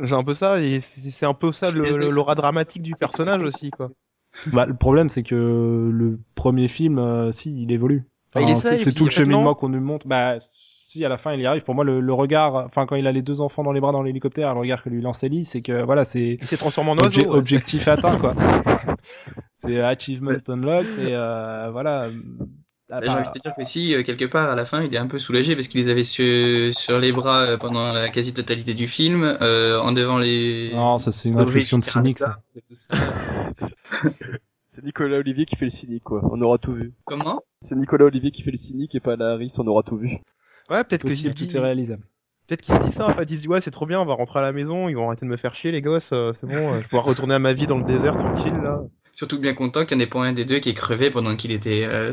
J'ai un peu ça et c'est un peu ça le- le- l'aura dramatique du personnage aussi quoi. Bah le problème c'est que le premier film euh, si il évolue. Bah, il essaye, c'est tout le cheminement qu'on nous montre. Bah si à la fin il y arrive. Pour moi le, le regard, enfin quand il a les deux enfants dans les bras dans l'hélicoptère, le regard que lui lance Ellie, c'est que voilà c'est Il s'est transformé en Obje- oiseau. ouais. objectif *laughs* atteint quoi. c'est achievement unlocked et euh, voilà. Ah, J'ai bah, envie de te dire que si, euh, quelque part, à la fin, il est un peu soulagé parce qu'il les avait sur, sur les bras euh, pendant la quasi-totalité du film, euh, en devant les... Non, ça c'est une réflexion de cynique. *laughs* C'est Nicolas Olivier qui fait le cynique, quoi. On aura tout vu. Comment? C'est Nicolas Olivier qui fait le cynique et pas la Harris, on aura tout vu. Ouais, peut-être que tout dit- est réalisable. peut-être qu'il se dit ça en fait, il se dit ouais c'est trop bien, on va rentrer à la maison, ils vont arrêter de me faire chier les gosses, euh, c'est bon, euh, je vais pouvoir retourner à ma vie dans le désert tranquille là. Surtout bien content qu'il n'y en ait pas un des deux qui est crevé pendant qu'il était... euh,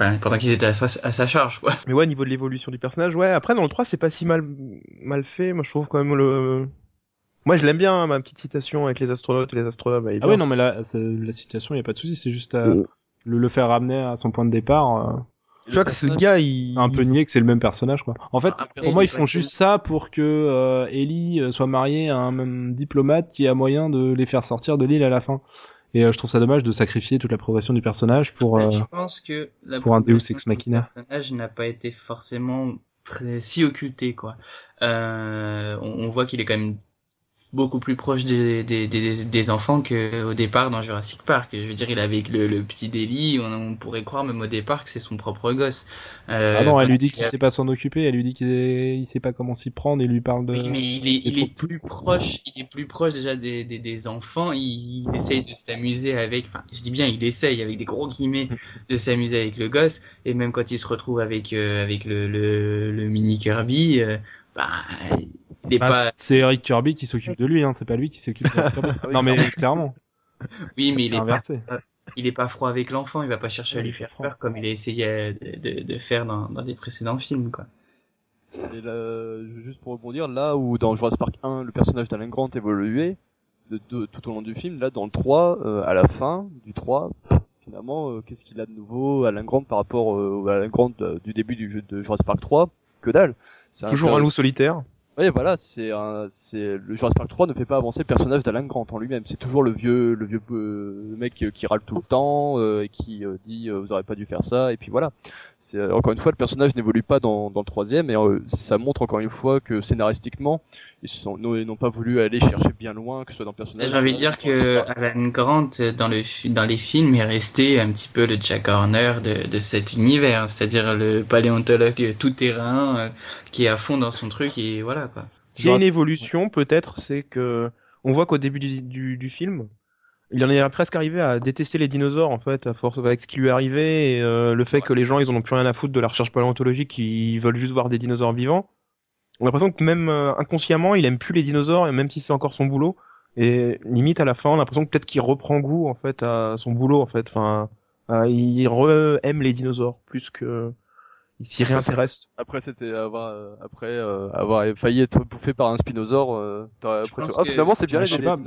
Enfin, pendant qu'ils étaient à sa, à sa charge, quoi. Mais ouais, niveau de l'évolution du personnage, ouais. Après, dans le 3, c'est pas si mal, mal fait. Moi, je trouve quand même le, Moi, je l'aime bien, ma petite citation avec les astronautes et les astronomes. Ah ouais, non, mais là, la situation, y a pas de souci, c'est juste à Euh. le, le faire ramener à son point de départ. euh, Tu vois que c'est le gars, il... un peu nier que c'est le même personnage, quoi. En fait, Ah, pour moi, ils font juste ça pour que euh, Ellie euh, soit mariée à un même diplomate qui a moyen de les faire sortir de l'île à la fin. Et euh, je trouve ça dommage de sacrifier toute la progression du personnage pour. Ouais, euh, Je pense que la pour un Deus Ex Machina. du personnage n'a pas été forcément très si occulté quoi. Euh, on, on voit qu'il est quand même beaucoup plus proche des, des, des, des enfants que au départ dans Jurassic Park. Je veux dire, il avec le, le petit Deli, on, on pourrait croire même au départ que c'est son propre gosse. Euh, Ah non, elle lui dit il qu'il sait pas s'en occuper, elle lui dit qu'il sait pas comment s'y prendre et lui parle de. Oui, mais il est, il est plus proche, il est plus proche déjà des, des, des enfants. Il, il essaye de s'amuser avec, enfin, je dis bien, il essaye avec des gros guillemets de s'amuser avec le gosse. Et même quand il se retrouve avec euh, avec le, le, le mini Kirby, euh, bah, il est Bah, pas. c'est Eric Kirby qui s'occupe de lui, hein, c'est pas lui qui s'occupe de Kirby. *laughs* oui, non mais clairement, Oui, mais il est pas, inversé. il est pas froid avec l'enfant. Il va pas chercher à lui faire froid. peur comme il a essayé euh, de, de, de faire dans, dans des précédents films, quoi. Et là, juste pour rebondir, là où dans Jurassic Park 1, le personnage d'Alan Grant évoluait de, de- tout au long du film, là dans le 3, euh, à la fin du 3, finalement, euh, qu'est-ce qu'il a de nouveau Alan Grant par rapport euh, à Alan Grant euh, du début du jeu de Jurassic Park 3 Que dalle Toujours un loup solitaire. Oui, voilà, c'est un, c'est le Jurassic Park 3 ne fait pas avancer le personnage d'Alan Grant en lui-même. C'est toujours le vieux, le vieux euh, mec euh, qui râle tout le temps euh, et qui euh, dit euh, vous auriez pas dû faire ça et puis voilà. C'est euh, encore une fois le personnage n'évolue pas dans, dans le troisième et euh, ça montre encore une fois que scénaristiquement ils sont n'ont n'ont pas voulu aller chercher bien loin que ce soit dans le personnage. J'ai envie de dire que Alan Grant dans le dans les films est resté un petit peu le Jack Horner de, de cet univers, c'est-à-dire le paléontologue tout terrain euh, qui est à fond dans son truc et voilà quoi. S'il y a une évolution, peut-être, c'est que on voit qu'au début du, du, du film, il en est presque arrivé à détester les dinosaures en fait, à force avec ce qui lui est arrivé et euh, le fait que les gens ils en ont plus rien à foutre de la recherche paléontologique, ils veulent juste voir des dinosaures vivants. On a l'impression que même euh, inconsciemment, il aime plus les dinosaures et même si c'est encore son boulot. Et limite à la fin, on a l'impression que peut-être qu'il reprend goût en fait à son boulot en fait. Enfin, euh, il re aime les dinosaures plus que il s'y réintéresse. Après c'était avoir euh, après euh, avoir failli être bouffé par un spinosaure. Euh, l'impression, pense ah que- finalement c'est bien les dinosaures.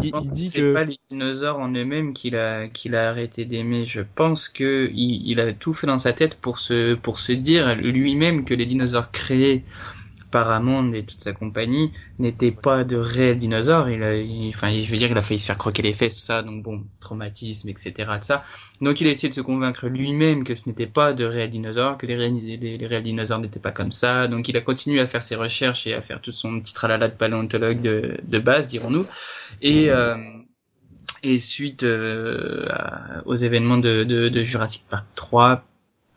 Il, il dit c'est que pas les dinosaures en eux-mêmes qu'il a qu'il a arrêté d'aimer. Je pense que il, il a tout fait dans sa tête pour se pour se dire lui-même que les dinosaures créés par Hammond et toute sa compagnie n'étaient pas de réels dinosaures. Il a, enfin, je veux dire, il a failli se faire croquer les fesses, tout ça, donc bon, traumatisme, etc. tout ça. Donc il a essayé de se convaincre lui-même que ce n'était pas de réels dinosaures, que les réels, dinosaures n'étaient pas comme ça. Donc il a continué à faire ses recherches et à faire tout son petit tralala de paléontologue de, base, dirons-nous. Et euh, et suite euh, aux événements de, de Jurassic Park 3,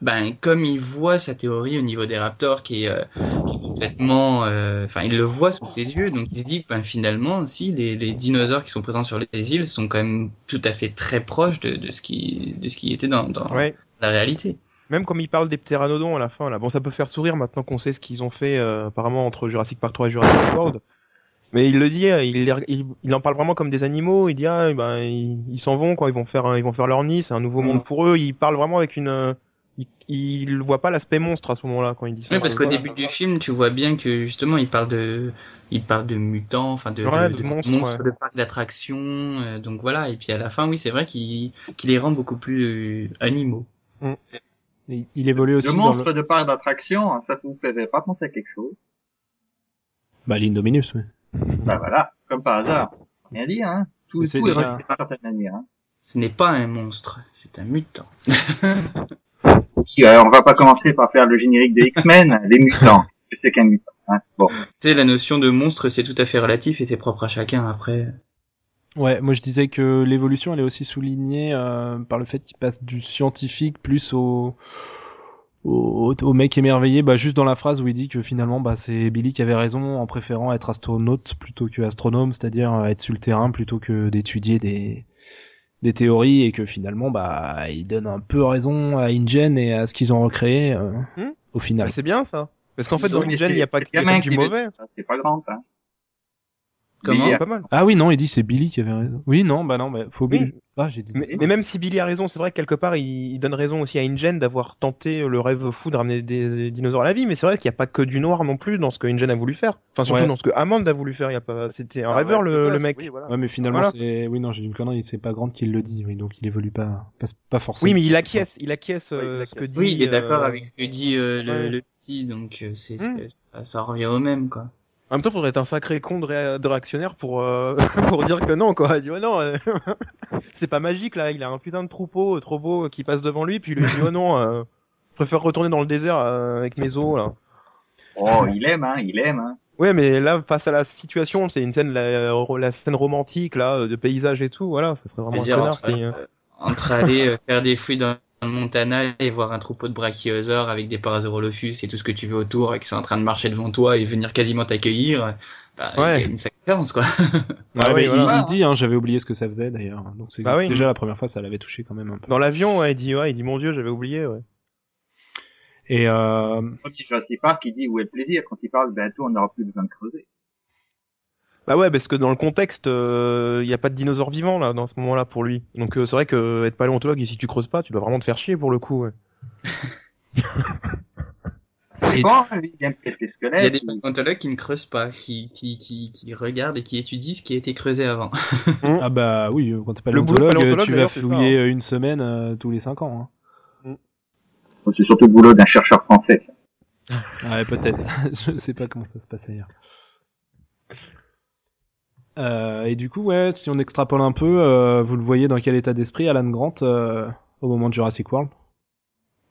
ben comme il voit sa théorie au niveau des raptors qui est, euh, qui est complètement, euh, enfin il le voit sous ses yeux, donc il se dit ben, finalement si les, les dinosaures qui sont présents sur les îles sont quand même tout à fait très proches de, de ce qui de ce qui était dans, dans Ouais. la réalité. Même comme il parle des ptéranodons à la fin, là. Bon, ça peut faire sourire maintenant qu'on sait ce qu'ils ont fait, euh, apparemment, entre Jurassic Park 3 et Jurassic World. Mais il le dit, euh, il, il, il en parle vraiment comme des animaux. Il dit, ah, ben, ils s'en vont, quoi. Ils vont faire, ils vont faire leur nid. C'est un nouveau Mm. monde pour eux. Il parle vraiment avec une, euh, il, il voit pas l'aspect monstre à ce moment-là quand il dit ça. Oui, parce qu'au début du film, tu vois bien que justement, il parle de, il parle de mutants, enfin de, Ouais, de, de de monstres, monstres ouais. de parcs d'attractions, euh, donc voilà. Et puis à la fin, oui, c'est vrai qu'il qu'il les rend beaucoup plus euh, animaux. il, il évolue aussi Le dans monstre le... de parc d'attraction, ça vous ferait pas penser à quelque chose Bah, l'Indominus, oui. Bah voilà, comme par hasard. Rien dit, hein. Tout, c'est tout est resté par certaine manière. Hein. Ce n'est pas un monstre, c'est un mutant. *laughs* Qui, euh, on va pas commencer par faire le générique des X-Men, *laughs* les mutants. Je sais qu'un mutant. Hein. Bon, Tu sais, la notion de monstre, c'est tout à fait relatif et c'est propre à chacun après. Ouais, moi je disais que l'évolution elle est aussi soulignée euh, par le fait qu'il passe du scientifique plus au au, au mec émerveillé, bah juste dans la phrase où il dit que finalement bah c'est Billy qui avait raison en préférant être astronaute plutôt que astronome, c'est-à-dire être sur le terrain plutôt que d'étudier des des théories et que finalement bah il donne un peu raison à InGen et à ce qu'ils ont recréé euh, Hmm. au final. Bah, c'est bien ça. Parce qu'en fait, Ils dans InGen, il n'y a pas, que du mauvais. c'est pas grand, ça. Comment Billy Pas mal. Ah oui, non, il dit c'est Billy qui avait raison. Oui, non, bah non, bah faut Oui. Billy. Ah, j'ai dit. Mais, mais même si Billy a raison, c'est vrai que quelque part, il, il donne raison aussi à InGen d'avoir tenté le rêve fou de ramener des, des dinosaures à la vie. Mais c'est vrai qu'il n'y a pas que du noir non plus dans ce que InGen a voulu faire. Enfin, surtout Ouais. dans ce que Hammond a voulu faire. Il y a pas, c'était un Ah, rêveur le, mec. Oui, voilà. Ouais, mais finalement, Voilà. c'est. Oui, non, j'ai dit une connerie, c'est pas Grant qui le dit, oui, donc il évolue pas, pas, pas forcément. Oui, mais il acquiesce, il acquiesce Ouais, il euh, ce que dit. Oui, il est d'accord euh, avec ce que dit euh, le, ouais. le petit, donc c'est, c'est- ça, ça revient au même, quoi. En même temps, faudrait être un sacré con de, ré- de réactionnaire pour euh, *laughs* pour dire que non, quoi. Il dit ouais, non, euh, *laughs* c'est pas magique là. Il a un putain de troupeau euh, trop beau euh, qui passe devant lui, puis il lui dit oh non, euh, je préfère retourner dans le désert euh, avec mes os là. Oh, il aime, hein, il aime, hein. Ouais, mais là, face à la situation, c'est une scène, la, la scène romantique là, de paysage et tout. Voilà, ça serait vraiment un connard. entre, si, entre aller faire des fouilles dans Montana et voir un troupeau de brachiosaures avec des parasaurolophus et tout ce que tu veux autour et qui sont en train de marcher devant toi et venir quasiment t'accueillir, bah, Ouais. a une sacrée quoi. Ouais, Ah oui, mais voilà. il, il dit, hein, j'avais oublié ce que ça faisait d'ailleurs. Donc c'est Bah oui. déjà la première fois, ça l'avait touché quand même un peu. Dans l'avion, ouais, il dit ouais, il dit mon dieu, j'avais oublié. Ouais. Et euh, Quand il Jurassic Park, il dit où est le plaisir? Quand il parle, bientôt, on n'aura plus besoin de creuser. Bah ouais, parce que dans le contexte, il y a pas de dinosaures vivants là dans ce moment-là pour lui. Donc euh, c'est vrai que être paléontologue et si tu creuses pas, tu dois vraiment te faire chier pour le coup. Ouais. *laughs* Et- Bon, lui, il y a des paléontologues qui ne creusent pas, qui, qui, qui, qui regardent et qui étudient ce qui a été creusé avant. *laughs* ah bah oui, euh, quand t'es boulot de paléontologue, paléontologue, tu vas ça, fouiller euh, une semaine euh, tous les cinq ans. Hein. C'est surtout le boulot d'un chercheur français. ça. Ouais, peut-être. *laughs* je sais pas comment ça se passe ailleurs. Euh, et du coup, ouais, si on extrapole un peu, euh, vous le voyez dans quel état d'esprit Alan Grant euh, au moment de Jurassic World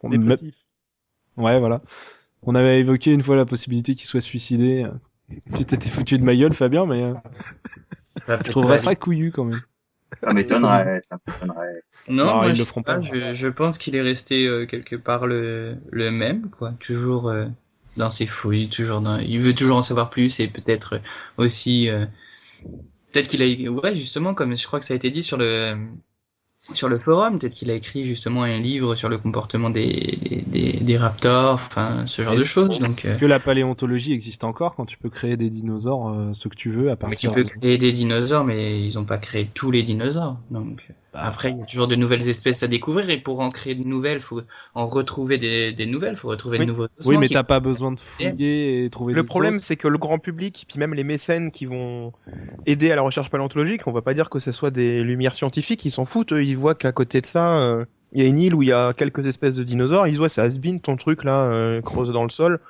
On- Dépressif. Ouais, voilà. On avait évoqué une fois la possibilité qu'il soit suicidé. Tu t'étais foutu de ma gueule, Fabien, mais euh, je trouverais ça couillu quand même. Ça m'étonnerait, ça m'étonnerait. Non, Non, moi, ils je le sais feront pas, pas. Je, je pense qu'il est resté euh, quelque part le, le même, quoi. Toujours euh, dans ses fouilles, toujours dans... Il veut toujours en savoir plus et peut-être aussi... euh, Peut-être qu'il a... Ouais, justement, comme je crois que ça a été dit sur le sur le forum, peut-être qu'il a écrit justement un livre sur le comportement des, des, des, des raptors, enfin, ce genre Et de choses. Donc, euh, Que la paléontologie existe encore quand tu peux créer des dinosaures, euh, ce que tu veux, à mais tu partir peux créer des dinosaures, mais ils ont pas créé tous les dinosaures. Donc, Bah, Après, il y a toujours de nouvelles espèces à découvrir et pour en créer de nouvelles, faut en retrouver des, des nouvelles, faut retrouver Oui. de nouveaux. Oui, mais qui- t'as pas besoin de fouiller et trouver Le des problème, c'est que le grand public, puis même les mécènes qui vont aider à la recherche paléontologique, on va pas dire que ce soit des lumières scientifiques, ils s'en foutent, eux, ils voient qu'à côté de ça, euh, il y a une île où il y a quelques espèces de dinosaures, ils disent ouais, c'est has-been ton truc là, euh, creusé dans le sol.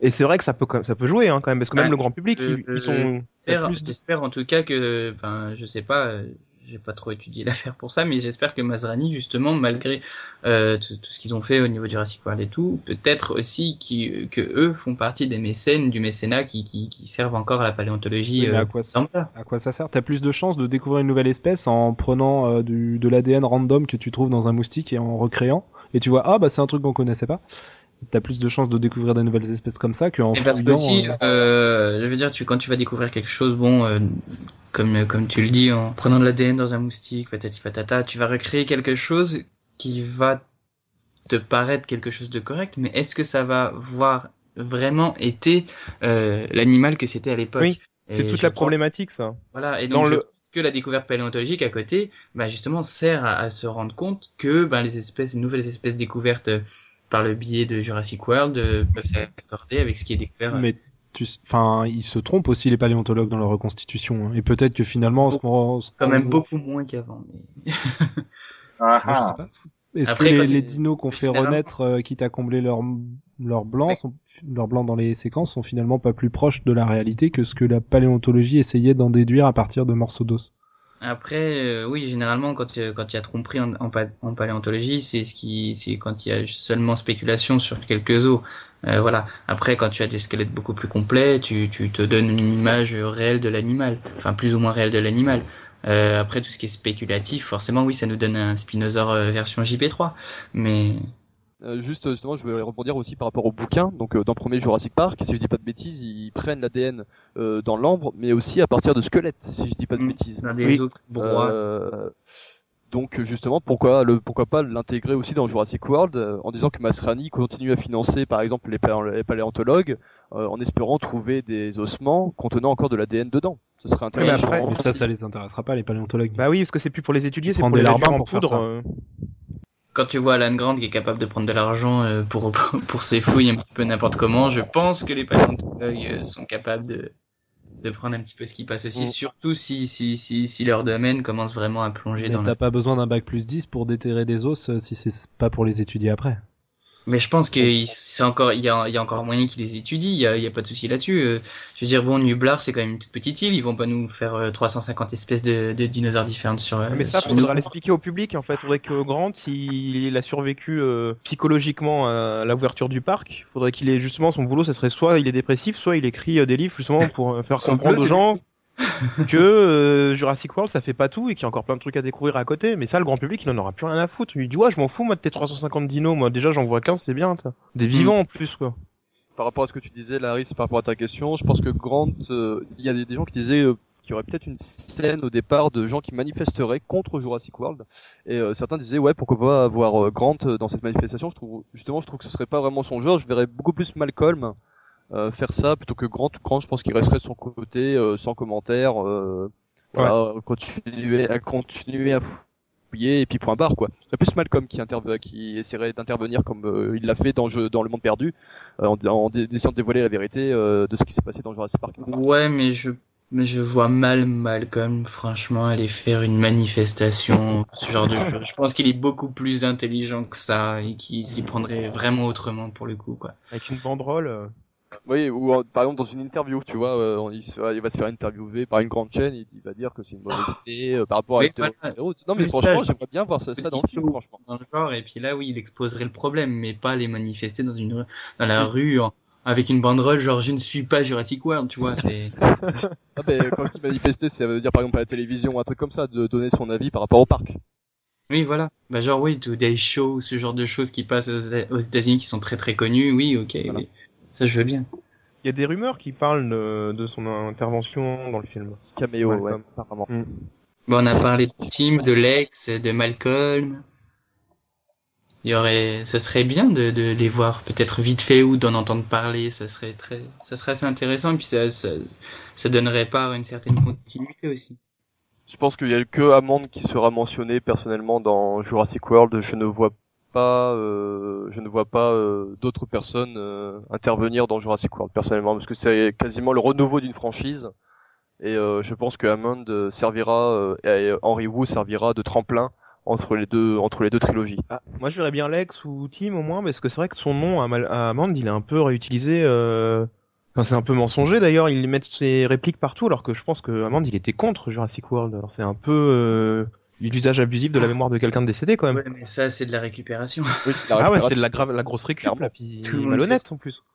Et c'est vrai que ça peut quand- ça peut jouer hein, quand même, parce que même le grand public, Euh, ils, ils sont J'espère, plus en tout cas que, enfin, je sais pas, euh, j'ai pas trop étudié *laughs* l'affaire pour ça, mais j'espère que Mazrani, justement, malgré euh, tout, tout ce qu'ils ont fait au niveau du Jurassic World et tout, peut-être aussi qui, que eux font partie des mécènes du mécénat qui, qui, qui servent encore à la paléontologie. Oui, mais euh, à quoi, ça, à quoi ça sert? T'as plus de chances de découvrir une nouvelle espèce en prenant euh, du, de l'ADN random que tu trouves dans un moustique et en recréant. Et tu vois, ah bah c'est un truc qu'on connaissait pas. T'as plus de chances de découvrir des nouvelles espèces comme ça qu'en parce que aussi, euh, euh, je veux dire, tu, quand tu vas découvrir quelque chose, bon, euh, comme, comme tu le dis, en prenant de l'ADN dans un moustique, patati patata, tu vas recréer quelque chose qui va te paraître quelque chose de correct, mais est-ce que ça va voir vraiment été euh, l'animal que c'était à l'époque? Oui, c'est toute la problématique ça. Voilà, et Dans donc je le- pense que la découverte paléontologique à côté, bah justement sert à, à se rendre compte que bah, les espèces, les nouvelles espèces découvertes euh, par le biais de Jurassic World euh, peuvent s'accorder avec ce qui est découvert. euh, Mais tu, enfin, ils se trompent aussi les paléontologues dans leur reconstitution. hein. Et peut-être que finalement, ce qu'on- ce quand même beaucoup moins qu'avant. Mais... *laughs* Ah, Moi, je sais ah. pas. Est-ce que les, dinos qu'on fait renaître, euh, quitte à combler leur leur blanc, sont, leurs blancs dans les séquences, sont finalement pas plus proches de la réalité que ce que la paléontologie essayait d'en déduire à partir de morceaux d'os? Après, euh, oui, généralement, quand, euh, quand il y a tromperie en, en, pa- en paléontologie, c'est ce qui, c'est quand il y a seulement spéculation sur quelques os. Euh, voilà. Après, quand tu as des squelettes beaucoup plus complets, tu, tu te donnes une image réelle de l'animal, enfin plus ou moins réelle de l'animal. Euh, après, tout ce qui est spéculatif, forcément, oui, ça nous donne un Spinosaure euh, version JP3. Mais Euh, juste justement, je voulais rebondir aussi par rapport au bouquin. Donc euh, dans le premier Jurassic Park, si je dis pas de bêtises, ils prennent l'ADN euh, dans l'ambre, mais aussi à partir de squelettes, si je dis pas de Mm. bêtises. des Oui. broies. Euh, donc justement, pourquoi le pourquoi pas l'intégrer aussi dans Jurassic World euh, en disant que Masrani continue à financer par exemple les, les paléontologues euh, en espérant trouver des ossements contenant encore de l'ADN dedans. Ce serait mais intéressant. après- Mais ça, ça les intéressera pas, les paléontologues. Bah oui, parce que c'est plus pour les étudier, c'est pour les larbins en pour faire poudre. Quand tu vois Alan Grant qui est capable de prendre de l'argent euh, pour, *laughs* pour ses fouilles un petit peu n'importe comment, je pense que les paléontologues euh, sont capables de, de prendre un petit peu ce qui passe aussi, Mm. surtout si, si, si, si leur domaine commence vraiment à plonger Mais dans t'as le... pas besoin d'un bac plus 10 pour déterrer des os euh, si c'est pas pour les étudier après. Mais je pense que il- c'est encore, il y a, il y a encore moyen qu'ils les étudient, il y a, il y a pas de souci là-dessus. Euh, Je veux dire, bon, Nublar, c'est quand même une toute petite île, ils vont pas nous faire euh, 350 espèces de, de dinosaures différentes sur, euh, Mais ça, sur faudra l'expliquer au public. En fait, faudrait que Grant, s'il a survécu euh, psychologiquement à l'ouverture du parc, faudrait qu'il ait justement son boulot. Ça serait soit il est dépressif, soit il écrit euh, des livres justement *laughs* pour euh, faire Son comprendre boulot, aux gens *laughs* que euh, Jurassic World ça fait pas tout et qu'il y a encore plein de trucs à découvrir à côté. Mais ça, le grand public, il en aura plus rien à foutre. Il lui dit ouais, je m'en fous moi de tes 350 dinos. Moi déjà, j'en vois 15, c'est bien. toi. Des vivants en plus quoi. Par rapport à ce que tu disais, Larry, c'est par rapport à ta question, je pense que Grant, euh, il y a des, des gens qui disaient euh, qu'il y aurait peut-être une scène au départ de gens qui manifesteraient contre Jurassic World. Et euh, certains disaient ouais pourquoi pas avoir euh, Grant euh, dans cette manifestation. Je trouve justement je trouve que ce serait pas vraiment son genre. Je verrais beaucoup plus Malcolm faire ça plutôt que Grant. Grant je pense qu'il resterait de son côté euh, sans commentaire. Euh, voilà, continuer à continuer à fouiller et puis point barre quoi. C'est plus Malcolm qui essaierait d'intervenir comme euh, il l'a fait dans jeu dans le monde perdu euh, en, essayant de dévoiler la vérité euh, de ce qui s'est passé dans Jurassic Park. Ouais, mais je, mais je vois mal Malcolm, franchement, aller faire une manifestation, ce genre de choses. Je pense qu'il est beaucoup plus intelligent que ça et qu'il s'y prendrait vraiment autrement pour le coup, quoi. Avec une banderole. Oui, ou euh, par exemple dans une interview, tu vois, euh, il, se- il va se faire interviewer par une grande chaîne et il va dire que c'est une mauvaise idée euh, par rapport à voilà. des. Non mais franchement, j'aimerais bien voir ça, ça dans le film, franchement. Dans le genre, et puis là, oui, il exposerait le problème, mais pas les manifester dans une rue, dans la rue, en- avec une banderole, genre, je ne suis pas Jurassic World, tu vois, c'est... *laughs* Ah, ben, quand il manifestait, ça veut dire par exemple à la télévision, un truc comme ça, de donner son avis par rapport au parc. Oui, voilà. Bah, genre, oui, Today Show, ce genre de choses qui passent aux, aux États-Unis qui sont très très connues, oui, ok, Voilà. oui. Ça, je veux bien. Il y a des rumeurs qui parlent de, de son intervention dans le film. Caméo, ouais, apparemment. Bon, on a parlé de Tim, de Lex, de Malcolm. Il y aurait, ce serait bien de, de les voir peut-être vite fait ou d'en entendre parler. Ça serait très, ça serait assez intéressant. Et puis ça, ça, ça donnerait part à une certaine continuité aussi. Je pense qu'il y a que Hammond qui sera mentionné personnellement dans Jurassic World. Je ne vois pas, euh, je ne vois pas euh, d'autres personnes euh, intervenir dans Jurassic World personnellement, parce que c'est quasiment le renouveau d'une franchise. Et je pense que Hammond servira et Henry Wu servira de tremplin entre les deux entre les deux trilogies. Ah, moi je verrais bien Lex ou Tim au moins, parce que c'est vrai que son nom à Amand, il est un peu réutilisé. Euh... Enfin, c'est un peu mensonger d'ailleurs. Ils mettent ses répliques partout, alors que je pense que Amand, il était contre Jurassic World. Alors c'est un peu euh, l'usage abusif de la mémoire de quelqu'un de décédé quand même. Ouais, mais ça, c'est de la récupération. Oui, c'est la ah ouais, c'est de la grave, la grosse récup là, puis malhonnête en plus. *laughs*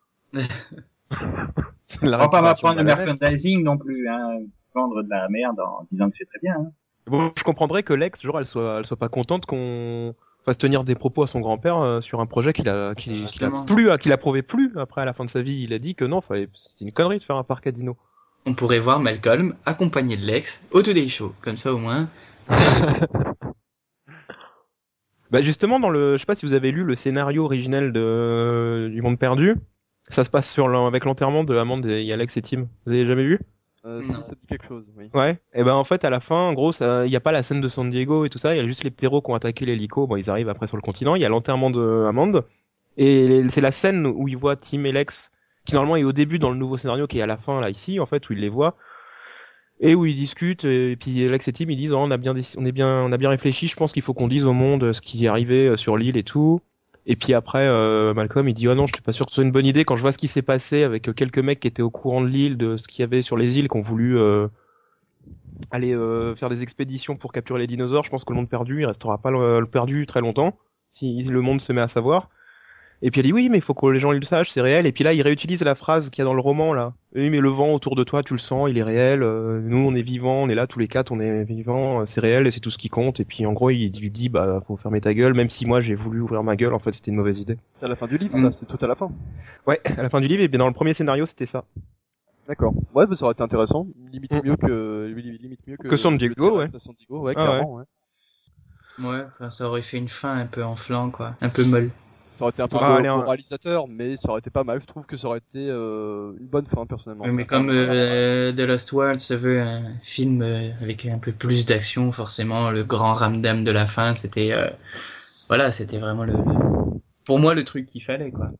*laughs* c'est de la On va pas m'apprendre le merchandising non plus, hein. Vendre de la merde en disant que c'est très bien, hein. Bon, je comprendrais que Lex, genre, elle soit, elle soit pas contente qu'on fasse tenir des propos à son grand-père euh, sur un projet qu'il a, qu'il, qu'il a plus, qu'il approuvait plus. Après, à la fin de sa vie, il a dit que non, c'était une connerie de faire un parc à dino. On pourrait voir Malcolm accompagné de Lex au Today Show. Comme ça, au moins. Bah justement, dans le, je sais pas si vous avez lu le scénario originel de du Monde Perdu. Ça se passe sur l'en- avec l'enterrement de Amand et Alex et Tim. Vous avez jamais vu? Euh, si, Non. ça dit quelque chose, oui. Ouais. Et ben en fait, à la fin, en gros, ça- il y a pas la scène de San Diego et tout ça. Il y a juste les ptéros qui ont attaqué l'hélico. Bon, ils arrivent après sur le continent. Il y a l'enterrement de Amand. Et c'est la scène où il voit Tim et Lex, qui normalement est au début dans le nouveau scénario, qui est à la fin là ici, en fait, où il les voit et où ils discutent. Et puis Lex et Tim ils disent, oh, on a bien, on est bien, on a bien réfléchi. Je pense qu'il faut qu'on dise au monde ce qui est arrivé euh, sur l'île et tout. Et puis après, euh, Malcolm, il dit, oh non, je suis pas sûr que ce soit une bonne idée. Quand je vois ce qui s'est passé avec euh, quelques mecs qui étaient au courant de l'île, de ce qu'il y avait sur les îles, qui ont voulu euh, aller euh, faire des expéditions pour capturer les dinosaures, je pense que le monde perdu, il restera pas le perdu très longtemps, si le monde se met à savoir. Et puis elle dit oui, mais il faut que les gens ils le sachent, c'est réel. Et puis là, il réutilise la phrase qu'il y a dans le roman là. Oui, mais le vent autour de toi, tu le sens, il est réel. euh, nous, on est vivants, on est là tous les quatre, on est vivants, euh, c'est réel et c'est tout ce qui compte. Et puis en gros, il lui dit bah faut fermer ta gueule, même si moi j'ai voulu ouvrir ma gueule, en fait c'était une mauvaise idée. C'est à la fin du livre, Mm. ça, c'est tout à la fin. Ouais, à la fin du livre, et bien dans le premier scénario, c'était ça. D'accord. Ouais, ça aurait été intéressant. Limite Mm. mieux que, limite mieux que, Que San Diego, que ouais. San Diego, ouais, Ah, clairement, ouais. Ouais, enfin, ça aurait fait une fin un peu en flanc, quoi. Un peu molle. Ça aurait été un peu Ah, allez, un- moralisateur, mais ça aurait été pas mal. Je trouve que ça aurait été euh, une bonne fin personnellement. Oui, mais comme euh, The Lost World se veut un film euh, avec un peu plus d'action, forcément, le grand ramdam de la fin, c'était, euh, voilà, c'était vraiment le, le- pour moi le truc qu'il fallait, quoi.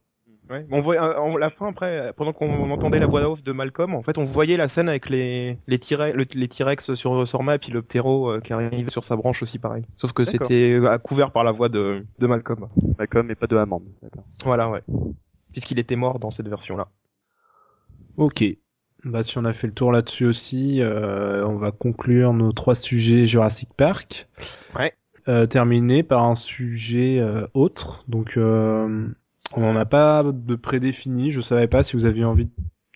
Ouais. On voit euh, en- la fin après, pendant qu'on entendait la voix off de Malcolm, en fait, on voyait la scène avec les les T-Rex, le- les T-Rex sur Sorma et puis le ptéro euh, qui arrive sur sa branche aussi pareil. Sauf que c'était euh, couvert par la voix de de Malcolm. Malcolm et pas de Hammond. D'accord. Voilà, ouais. Puisqu'il était mort dans cette version-là. Ok. Bah si on a fait le tour là-dessus aussi, euh, on va conclure nos trois sujets Jurassic Park. Ouais. Euh, terminé par un sujet euh, autre. Donc euh, on n'en a pas de prédéfini. Je savais pas si vous aviez envie de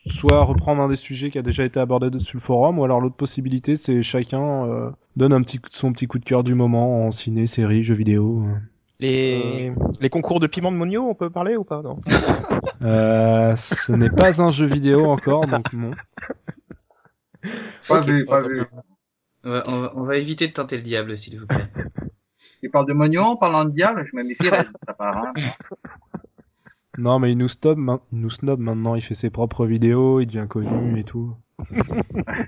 soit reprendre un des sujets qui a déjà été abordé dessus le forum, ou alors l'autre possibilité c'est chacun euh, donne un petit son petit coup de cœur du moment en ciné, série, jeux vidéo. Les les concours de piment de Monio, on peut parler ou pas non *laughs* Euh, ce n'est pas un jeu vidéo encore, donc non. Pas vu, pas vu. On va, on va, on va éviter de tenter le diable, s'il vous plaît. Tu parles de Mognon, parlant de diable, je me méfierais de sa part. Hein. *laughs* Non, mais il nous snob, main- il nous snob maintenant, il fait ses propres vidéos, il devient connu et tout. *laughs*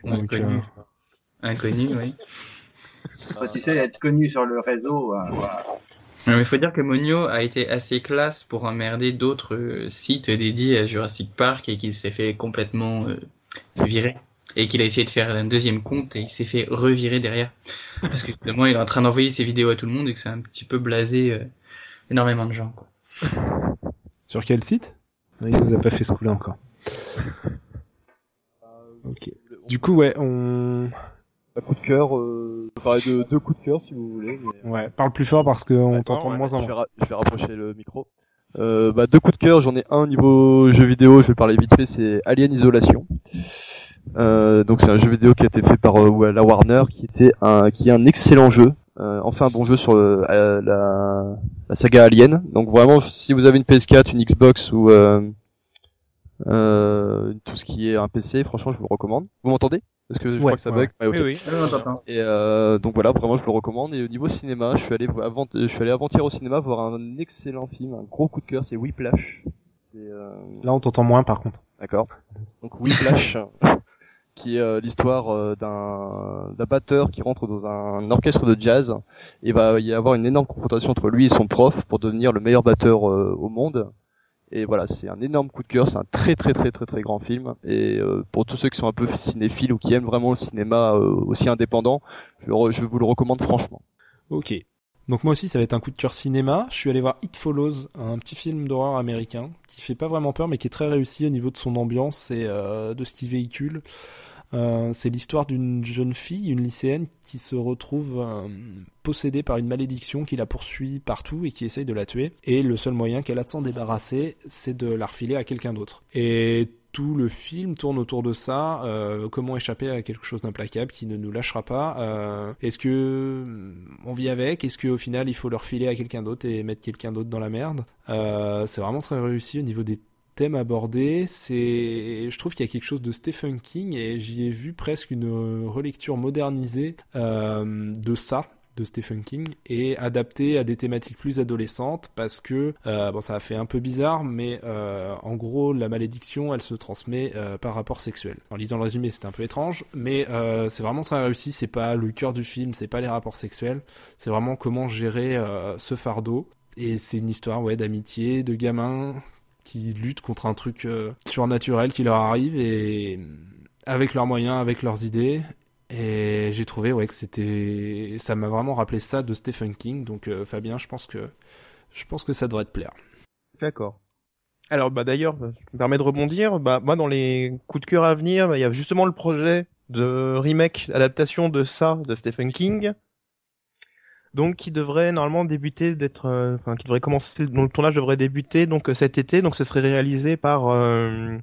Donc, Inconnu. euh, Inconnu, oui. Toi, tu sais, être connu sur le réseau, euh, voilà. Non, mais il faut dire que Monio a été assez classe pour emmerder d'autres euh, sites dédiés à Jurassic Park et qu'il s'est fait complètement euh, virer. Et qu'il a essayé de faire un deuxième compte et il s'est fait revirer derrière. Parce que justement, il est en train d'envoyer ses vidéos à tout le monde et que c'est un petit peu blasé euh, énormément de gens. Quoi. Sur quel site? Il nous a pas fait ce coup-là encore. Ok. Du coup, ouais, on... Un coup de cœur, euh, je parler de deux coups de cœur si vous voulez. mais- Ouais, parle plus fort parce qu'on t'entend de moins en Je vais, moins. ra- je vais rapprocher le micro. Euh, bah, deux coups de cœur, j'en ai un au niveau jeu vidéo, je vais parler vite fait, c'est Alien Isolation. Euh, donc c'est un jeu vidéo qui a été fait par euh, la Warner, qui était un, qui est un excellent jeu, euh, enfin un bon jeu sur euh, euh, la, la saga Alien. Donc vraiment, si vous avez une PS4, une Xbox ou euh, euh, tout ce qui est un PC, franchement, je vous le recommande. Vous m'entendez? Parce que je Ouais, crois que ça ouais. bug. Ouais, ok. Oui, oui. Et euh, donc voilà, vraiment je le recommande. Et au niveau cinéma, je suis allé avant, je suis allé avant-hier au cinéma voir un excellent film, un gros coup de cœur, c'est Whiplash. C'est euh, Là, on t'entend moins par contre. d'accord. Donc Whiplash, *laughs* qui est euh, l'histoire euh, d'un batteur qui rentre dans un orchestre de jazz. Et va y avoir une énorme confrontation entre lui et son prof pour devenir le meilleur batteur euh, au monde. Et voilà, c'est un énorme coup de cœur, c'est un très très très très très grand film. Et euh, pour tous ceux qui sont un peu cinéphiles ou qui aiment vraiment le cinéma euh, aussi indépendant, je, je vous le recommande franchement. Ok. Donc moi aussi, ça va être un coup de cœur cinéma. Je suis allé voir It Follows, un petit film d'horreur américain qui fait pas vraiment peur, mais qui est très réussi au niveau de son ambiance et euh, de ce qu'il véhicule. Euh, c'est l'histoire d'une jeune fille, une lycéenne, qui se retrouve euh, possédée par une malédiction qui la poursuit partout et qui essaye de la tuer. Et le seul moyen qu'elle a de s'en débarrasser, c'est de la refiler à quelqu'un d'autre. Et tout le film tourne autour de ça. euh, comment échapper à quelque chose d'implacable qui ne nous lâchera pas Est-ce que euh, on vit avec Est-ce qu'au final il faut le refiler à quelqu'un d'autre et mettre quelqu'un d'autre dans la merde C'est vraiment très réussi au niveau des thèmes abordés. C'est, je trouve qu'il y a quelque chose de Stephen King et j'y ai vu presque une relecture modernisée euh, de ça de Stephen King et adapté à des thématiques plus adolescentes parce que euh, bon ça a fait un peu bizarre mais euh, en gros la malédiction elle se transmet euh, par rapport sexuel. En lisant le résumé c'est un peu étrange mais euh, c'est vraiment très réussi c'est pas le cœur du film c'est pas les rapports sexuels c'est vraiment comment gérer euh, ce fardeau et c'est une histoire ouais d'amitié de gamins qui luttent contre un truc euh, surnaturel qui leur arrive et avec leurs moyens avec leurs idées et j'ai trouvé ouais que c'était ça m'a vraiment rappelé ça de Stephen King donc euh, Fabien je pense que je pense que ça devrait te plaire. D'accord. Alors bah d'ailleurs, ça me permet de rebondir. Bah moi dans les coups de cœur à venir, il y a justement le projet de remake, adaptation de ça de Stephen King. Donc qui devrait normalement débuter d'être, euh, enfin qui devrait commencer, dont le tournage devrait débuter donc euh, cet été. Donc ce serait réalisé par euh,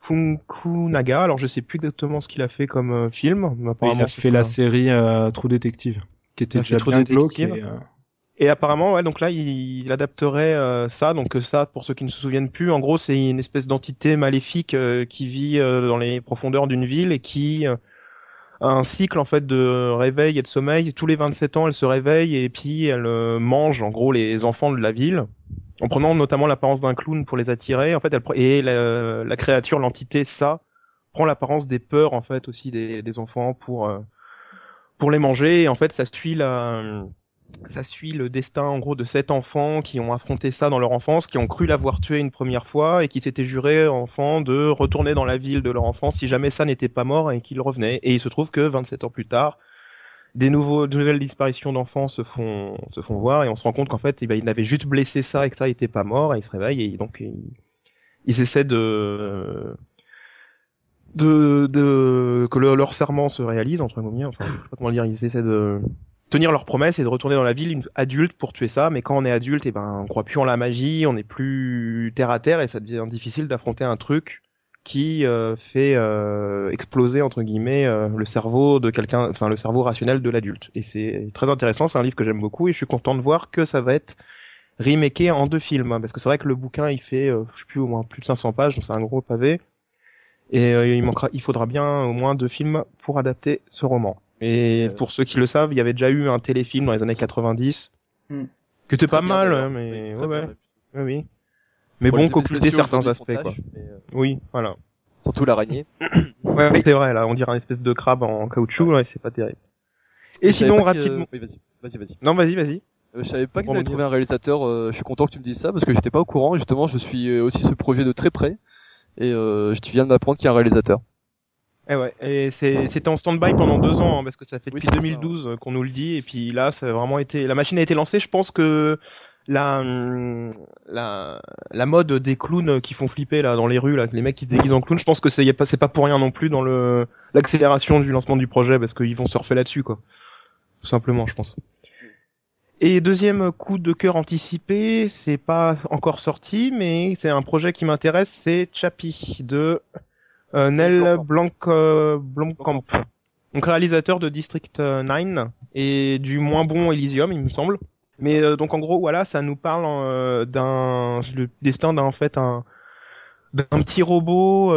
Funkunaga. Alors je sais plus exactement ce qu'il a fait comme euh, film. mais Il apparemment, a ce fait sera- la série euh, True Detective qui était Il a fait déjà bien et, euh, Et apparemment, ouais, donc là, il, il adapterait euh, ça. Donc ça, pour ceux qui ne se souviennent plus, en gros, c'est une espèce d'entité maléfique euh, qui vit euh, dans les profondeurs d'une ville et qui euh, a un cycle en fait de réveil et de sommeil. Tous les 27 ans, elle se réveille et puis elle euh, mange en gros les enfants de la ville. en prenant notamment l'apparence d'un clown pour les attirer. En fait, elle, et la, créature, l'entité, ça prend l'apparence des peurs en fait aussi des, des enfants pour euh, pour les manger. Et en fait, ça suit la ça suit le destin en gros de sept enfants qui ont affronté ça dans leur enfance, qui ont cru l'avoir tué une première fois et qui s'étaient jurés enfants de retourner dans la ville de leur enfance si jamais ça n'était pas mort et qu'ils revenaient. Et il se trouve que 27 ans plus tard, des nouveaux, de nouvelles disparitions d'enfants se font, se font voir et on se rend compte qu'en fait, eh ben, il avait juste blessé ça et que ça n'était pas mort et il se réveille et donc il, ils essaient de, de, de que leur serment se réalise entre guillemets. Enfin, je sais pas comment dire. Ils essaient de tenir leur promesse et de retourner dans la ville adulte pour tuer ça. Mais quand on est adulte, et eh ben on croit plus en la magie, on est plus terre à terre et ça devient difficile d'affronter un truc qui euh, fait euh, exploser entre guillemets euh, le cerveau de quelqu'un, enfin le cerveau rationnel de l'adulte. Et c'est très intéressant. C'est un livre que j'aime beaucoup et je suis content de voir que ça va être remaké en deux films hein, parce que c'est vrai que le bouquin il fait je sais plus au moins plus de 500 pages donc c'est un gros pavé et il manquera il faudra bien au moins deux films pour adapter ce roman et pour ceux qui le savent, il y avait déjà eu un téléfilm dans les années 90 mm. que était pas mal, hein, mais oui, ouais, ouais. oui. Mais bon, qu'occulter certains aspects, quoi. Euh, oui, voilà. Surtout l'araignée. ouais, c'est vrai, là, on dirait un espèce de crabe en caoutchouc, ouais, c'est pas terrible. Et, sinon, rapidement. Oui, vas-y, vas-y, vas-y. Non, vas-y, vas-y. Euh, je savais pas qu'ils avaient trouvé un réalisateur. Euh, je suis content que tu me dises ça parce que j'étais pas au courant. Justement, je suis aussi ce projet de très près et euh, tu viens de m'apprendre qu'il y a un réalisateur. Eh ouais, et c'était en stand-by pendant deux ans, hein, parce que ça fait depuis 2012 qu'on nous le dit, et puis là, ça a vraiment été, la machine a été lancée. Je pense que la, la, la mode des clowns qui font flipper là dans les rues, là, les mecs qui se déguisent en clown, je pense que c'est pas, pas pour rien non plus dans le l'accélération du lancement du projet, parce qu'ils vont surfer là-dessus, quoi. Tout simplement, je pense. Et deuxième coup de cœur anticipé, c'est pas encore sorti, mais c'est un projet qui m'intéresse, c'est Chappie de euh, Nel Blanc, euh, Blomkamp, donc réalisateur de District 9 et du moins bon Elysium, il me semble. Mais euh, donc en gros, voilà, ça nous parle d'un le destin d'un en fait un d'un petit robot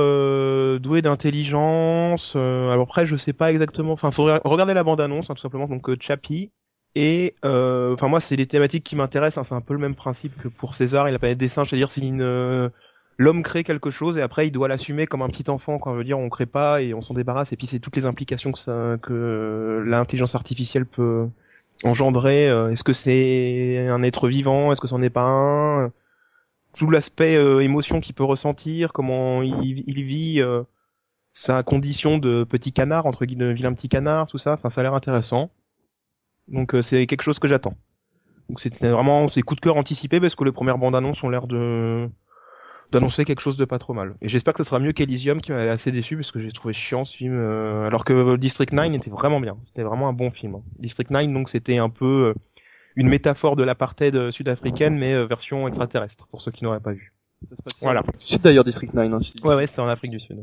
doué d'intelligence. alors après, je sais pas exactement. Enfin, faut regarder la bande annonce, hein, tout simplement. Donc Chappie. Et enfin moi, c'est les thématiques qui m'intéressent. Hein, c'est un peu le même principe que pour César et la planète des singes, c'est-à-dire c'est une l'homme crée quelque chose et après il doit l'assumer comme un petit enfant. Quand on veut dire on crée pas et on s'en débarrasse. Et puis c'est toutes les implications que l'intelligence artificielle peut engendrer. Euh, est-ce que c'est un être vivant? Est-ce que c'en est pas un? Tout l'aspect euh, émotion qu'il peut ressentir comment il, vit euh, sa condition de petit canard entre guillemets vilain petit canard tout ça. Enfin ça a l'air intéressant. Donc c'est quelque chose que j'attends. Donc vraiment c'est coup de cœur anticipé parce que les premières bandes annonces ont l'air de d'annoncer quelque chose de pas trop mal. Et j'espère que ça sera mieux qu'Elysium qui m'avait assez déçu parce que j'ai trouvé chiant ce film euh, alors que District 9 était vraiment bien. C'était vraiment un bon film. Hein. District 9 donc c'était un peu euh, une métaphore de l'apartheid sud-africaine mais euh, version extraterrestre pour ceux qui n'auraient pas vu. Ça se passe voilà. Sud d'ailleurs District 9 hein, Ouais ouais, c'est en Afrique du Sud.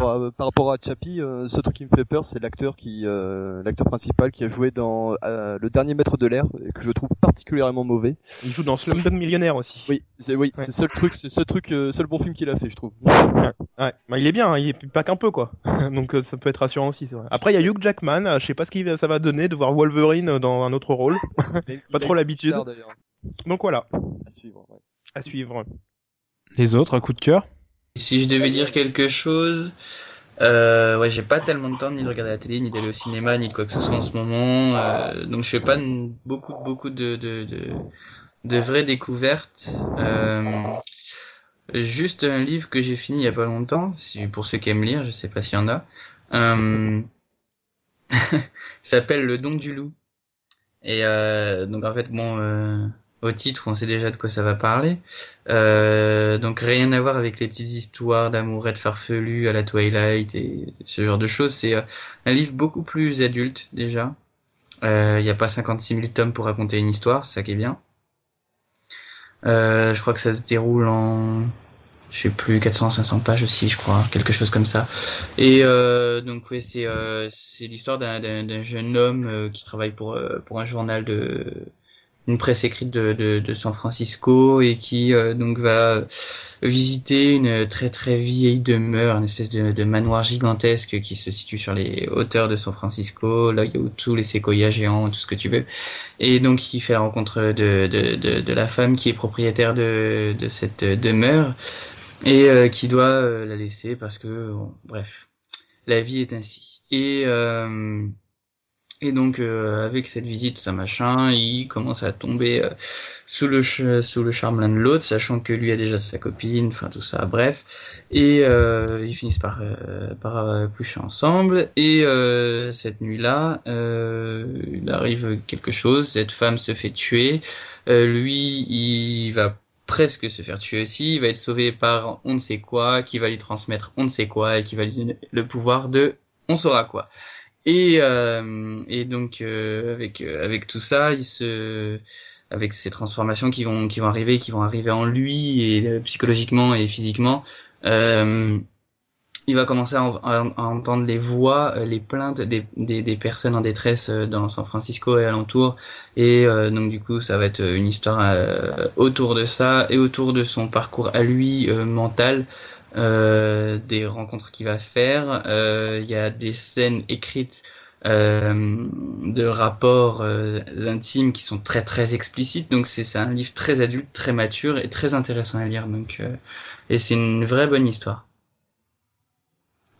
Euh, par, rapport à Chappie, euh, ce truc qui me fait peur, c'est l'acteur qui, euh, l'acteur principal qui a joué dans le dernier Maître de l'air, que je trouve particulièrement mauvais. Il joue dans Slumdog Millionnaire aussi. Oui, c'est oui, c'est seul truc, c'est seul truc, seul bon film qu'il a fait, je trouve. Ouais, ouais. Bah, il est bien, hein, il est pas qu'un peu quoi. *laughs* Donc ça peut être rassurant aussi. Vrai. Après il y a Hugh Jackman, je sais pas ce que ça va donner de voir Wolverine dans un autre rôle. *laughs* pas trop l'habitude. Donc voilà. À suivre. Ouais. À suivre. Les autres, un coup de cœur? Si je devais dire quelque chose, euh, ouais, j'ai pas tellement de temps ni de regarder la télé, ni d'aller au cinéma, ni de quoi que ce soit en ce moment. Euh, donc je fais pas beaucoup, beaucoup de, de, de, de vraies découvertes. Euh, juste un livre que j'ai fini il y a pas longtemps, si, pour ceux qui aiment lire, je sais pas s'il y en a. Euh, *laughs* il s'appelle Le Don du Loup. Et euh, donc en fait, bon, euh, au titre, on sait déjà de quoi ça va parler. Euh, donc rien à voir avec les petites histoires d'amourettes farfelues à la Twilight et ce genre de choses. C'est euh, un livre beaucoup plus adulte déjà. Euh, il n'y a pas 56 000 tomes pour raconter une histoire, c'est ça qui est bien. je crois que ça se déroule en, je sais plus, 400, 500 pages aussi, je crois, quelque chose comme ça. Et donc oui, c'est l'histoire d'un jeune homme qui travaille pour un journal de une presse écrite de, de, de San Francisco et qui donc va visiter une très très vieille demeure, une espèce de, de, manoir gigantesque qui se situe sur les hauteurs de San Francisco, là a tous les séquoias géants, tout ce que tu veux. Et donc il fait la rencontre de, de, de, la femme qui est propriétaire de, cette demeure et qui doit la laisser parce que, bon, bref, la vie est ainsi. Et euh, et donc euh, avec cette visite, ça machin, il commence à tomber euh, sous le sous le charme l'un de l'autre, sachant que lui a déjà sa copine, enfin tout ça, bref. Et euh, ils finissent par par coucher ensemble. Et cette nuit-là, il arrive quelque chose. Cette femme se fait tuer. lui, il va presque se faire tuer aussi. Il va être sauvé par on ne sait quoi, qui va lui transmettre on ne sait quoi et qui va lui donner le pouvoir de on saura quoi. Et, euh, et donc euh, avec euh, avec tout ça, il se avec ces transformations qui vont qui vont arriver, qui vont arriver en lui et psychologiquement et physiquement, euh, il va commencer à, entendre les voix, les plaintes des, des, des, personnes en détresse dans San Francisco et alentour. Et donc du coup, ça va être une histoire autour de ça et autour de son parcours à lui mental euh, des rencontres qu'il va faire. Euh, il y a des scènes écrites euh, de rapports intimes qui sont très très explicites. Donc c'est un livre très adulte, très mature et très intéressant à lire. Donc et c'est une vraie bonne histoire.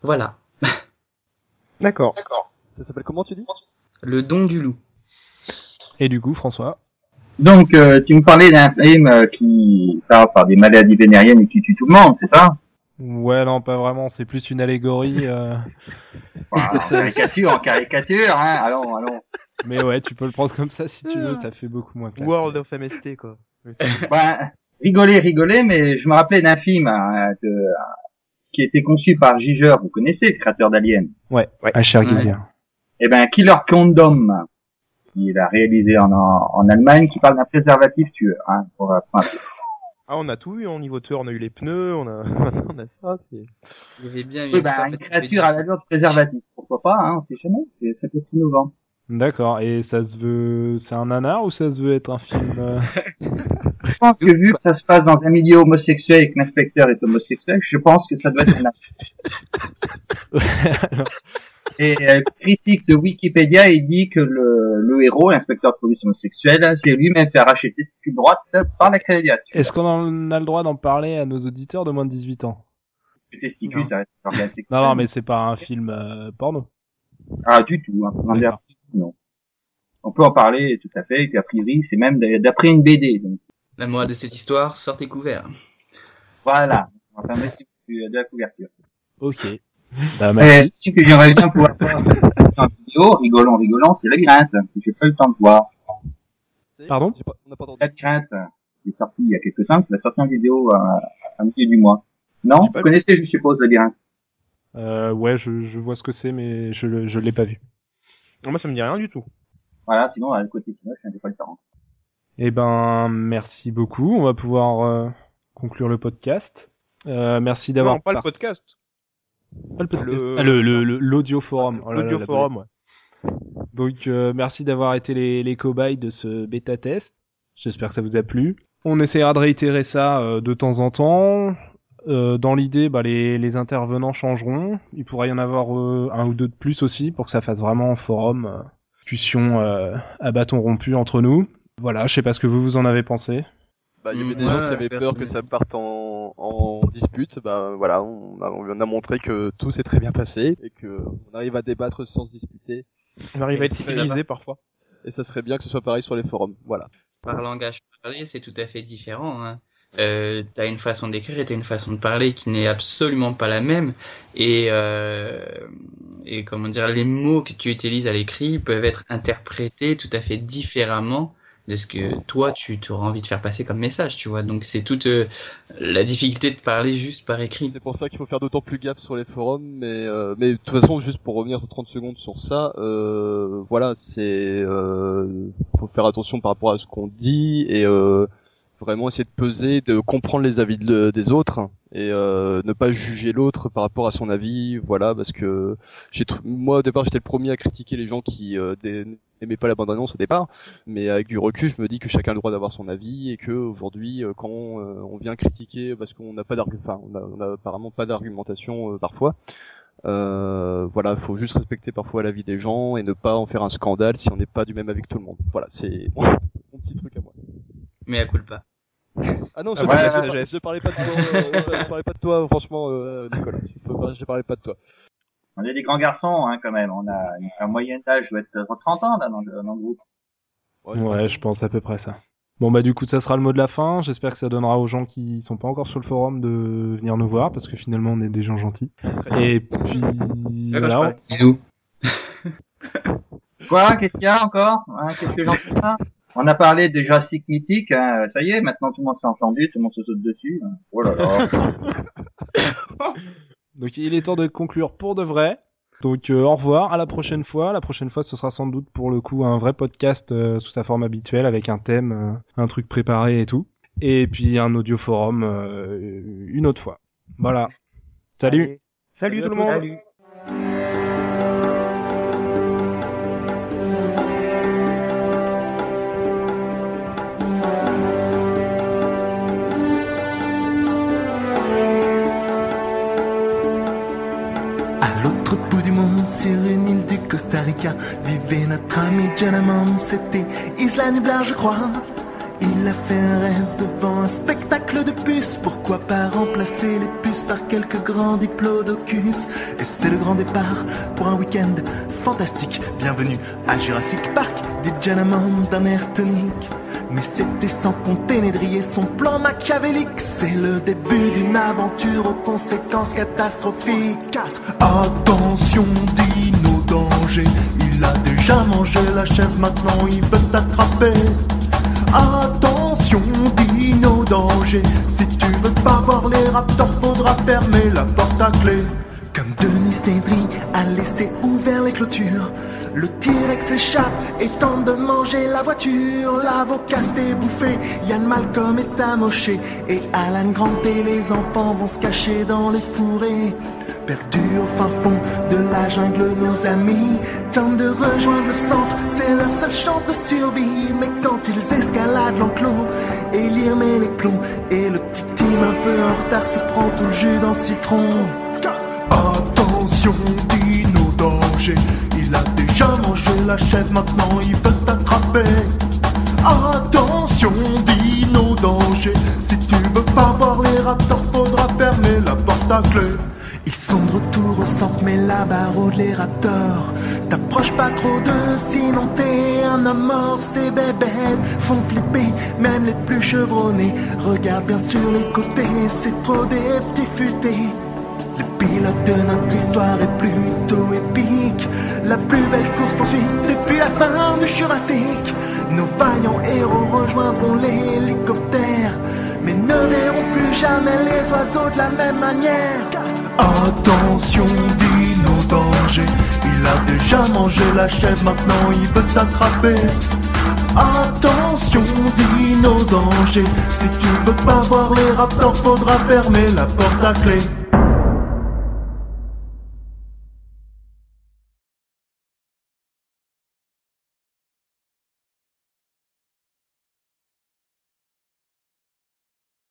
Voilà. *laughs* D'accord. D'accord. Ça s'appelle comment tu dis? Le don du loup. Et du coup, François? Donc, tu me parlais d'un film qui parle par des maladies vénériennes et qui tue tout le monde, c'est ça? Ouais, non, pas vraiment. C'est plus une allégorie. Euh... *laughs* en caricature, en caricature, hein. Allons, allons. Mais ouais, tu peux le prendre comme ça si tu veux. Ça fait beaucoup moins classe. World of MST, quoi. ben, rigoler, rigoler, mais je me rappelais d'un film hein, de, qui a été conçu par Giger. Vous connaissez, le créateur d'Alien? Ouais, ouais. Asher ouais. Eh ben, Killer Condom. Il a réalisé en, en, Allemagne, qui parle d'un préservatif tueur, hein, pour, pour ah, on a tout eu au niveau tueur, on a eu les pneus, on a, *laughs* on a ça. Il y avait bien oui, bah, une créature à l'allure de préservatif, pourquoi pas, hein, on sait jamais, ça peut être innovant. D'accord, et ça se veut, c'est un nanar ou ça se veut être un film euh... *laughs* Je pense que vu que ça se passe dans un milieu homosexuel et que l'inspecteur est homosexuel, je pense que ça doit être un nanar. *laughs* Et euh, critique de Wikipédia, il dit que le, le héros, l'inspecteur de police homosexuel, c'est lui-même fait arracher testicule droite par la créature. Est-ce qu'on a le droit d'en parler à nos auditeurs de moins de 18 ans? Testicule, ça reste un organe Non, non, mais c'est pas un film euh, porno. Ah, du tout. Hein. Non. On peut en parler tout à fait, et puis a priori, c'est même d'après une BD. Donc. La moi de cette histoire, sortez couvert. Voilà. On va permettre de la couverture. Ok. *laughs* Bah, merci. ce que j'aimerais bien pouvoir faire en vidéo, rigolant, rigolant, c'est Labyrinthe, que j'ai pas eu le temps de voir. Pardon? Labyrinthe, qui est sorti il y a quelques temps, qui va sortir en vidéo à, à milieu du mois. Non? Vous connaissez, je suppose, Labyrinthe euh, Ouais, je, je vois ce que c'est, mais je, je l'ai pas vu. Moi, ça me dit rien du tout. Voilà, sinon, à côté sinon, je suis un des parents. Eh ben, merci beaucoup. On va pouvoir euh, conclure le podcast. Euh, merci d'avoir. Non, pas le podcast. Le... Ah, le, le, l'audio forum. Oh l'audio forum, ouais. Donc euh, merci d'avoir été les, les cobayes de ce bêta test. J'espère que ça vous a plu. On essaiera de réitérer ça euh, de temps en temps. Euh, dans l'idée, bah, les, les intervenants changeront. Il pourrait y en avoir euh, un ou deux de plus aussi pour que ça fasse vraiment un forum, euh, discussion à bâton rompu entre nous. Voilà, je sais pas ce que vous vous en avez pensé. Bah, il y avait des gens qui avaient peur que ça parte en, en dispute. Bah voilà, on a, on a montré que tout s'est très bien passé et que on arrive à débattre sans se disputer. On arrive à être civilisé parfois. Et ça serait bien que ce soit pareil sur les forums. Voilà. Par langage parlé, c'est tout à fait différent. Hein. Euh, t'as une façon d'écrire et t'as une façon de parler qui n'est absolument pas la même et euh, et comment dire les mots que tu utilises à l'écrit peuvent être interprétés tout à fait différemment de ce que toi tu auras envie de faire passer comme message, tu vois. Donc c'est toute euh, la difficulté de parler juste par écrit. C'est pour ça qu'il faut faire d'autant plus gaffe sur les forums, mais euh, mais de toute façon juste pour revenir 30 secondes sur ça, euh, voilà, c'est euh, faut faire attention par rapport à ce qu'on dit et euh, vraiment essayer de peser, de comprendre les avis des autres et euh, ne pas juger l'autre par rapport à son avis, voilà, parce que j'ai moi au départ j'étais le premier à critiquer les gens qui euh, n'aimaient pas la bande annonce au départ, mais avec du recul je me dis que chacun a le droit d'avoir son avis et que aujourd'hui euh, quand on, vient critiquer parce qu'on n'a pas d'argument, on a, apparemment pas d'argumentation parfois. Euh, voilà, faut juste respecter parfois l'avis des gens et ne pas en faire un scandale si on n'est pas du même avis que tout le monde. Voilà, c'est *laughs* mon petit truc à moi. Mais à pas. Ah non, je, ne parlais pas de toi, euh, je parlais pas de toi, franchement, euh, Nicolas. Je, parlais pas de toi. On est des grands garçons, hein, quand même. On a un moyen d'âge, doit être 30 ans, dans, dans le groupe. Ouais, je pense à peu près ça. Bon bah du coup ça sera le mot de la fin. J'espère que ça donnera aux gens qui sont pas encore sur le forum de venir nous voir parce que finalement on est des gens gentils. Et puis voilà. Bisous. Quoi Qu'est-ce qu'il y a encore hein, Qu'est-ce que j'en fais ça? On a parlé de Jurassic Mythique. Hein. Ça y est, maintenant tout le monde s'est entendu, tout le monde se saute dessus. Hein. Oh là là. *laughs* Donc il est temps de conclure pour de vrai. Donc euh, au revoir, à la prochaine fois. La prochaine fois, ce sera sans doute pour le coup un vrai podcast euh, sous sa forme habituelle avec un thème, euh, un truc préparé et tout. Et puis un audio forum une autre fois. Voilà. Salut. Salut, tout le monde. Salut. Sur une île du Costa Rica vivait notre ami Janamon, c'était Isla Nublar je crois. Il a fait un rêve devant un spectacle de puces. Pourquoi pas remplacer les puces par quelques grands diplodocus Et c'est le grand départ pour un week-end fantastique. Bienvenue à Jurassic Park, dit Janamon d'un air tonique. Mais c'était sans compter Nédrier son plan machiavélique. C'est le début d'une aventure aux conséquences catastrophiques. Attention, dino danger. Il a déjà mangé la chèvre, maintenant il veut t'attraper. Attention, dino danger. Si tu veux pas voir les raptors, faudra fermer la porte à clé. Comme Denis Nedry a laissé ouvert les clôtures, le T-Rex s'échappe et tente de manger la voiture. L'avocat se fait bouffer, Yann Malcolm est amoché et Alan Grant et les enfants vont se cacher dans les fourrés. Perdus au fin fond de la jungle, nos amis tentent de rejoindre le centre, c'est leur seule chance de survie. Mais quand ils escaladent l'enclos, Elir met les plombs et le petit team un peu en retard se prend tout le jus dans le citron. Attention, dino danger, il a déjà mangé la chaîne, maintenant il veut t'attraper. Attention, dino danger, si tu veux pas voir les raptors, faudra fermer la porte à clé. Ils sont de retour au centre, mais là-bas rôdent les raptors. T'approches pas trop d'eux, sinon t'es un homme mort. Ces bébêtes font flipper, même les plus chevronnés. Regarde bien sur les côtés, c'est trop des petits futés. Pilote de notre histoire est plutôt épique. La plus belle course poursuite depuis la fin du Jurassique. Nos vaillants héros rejoindront l'hélicoptère, mais ne verront plus jamais les oiseaux de la même manière. Attention, dino danger. Il a déjà mangé la chèvre, maintenant il veut t'attraper. Attention, dino danger. Si tu veux pas voir les raptors, faudra fermer la porte à clé.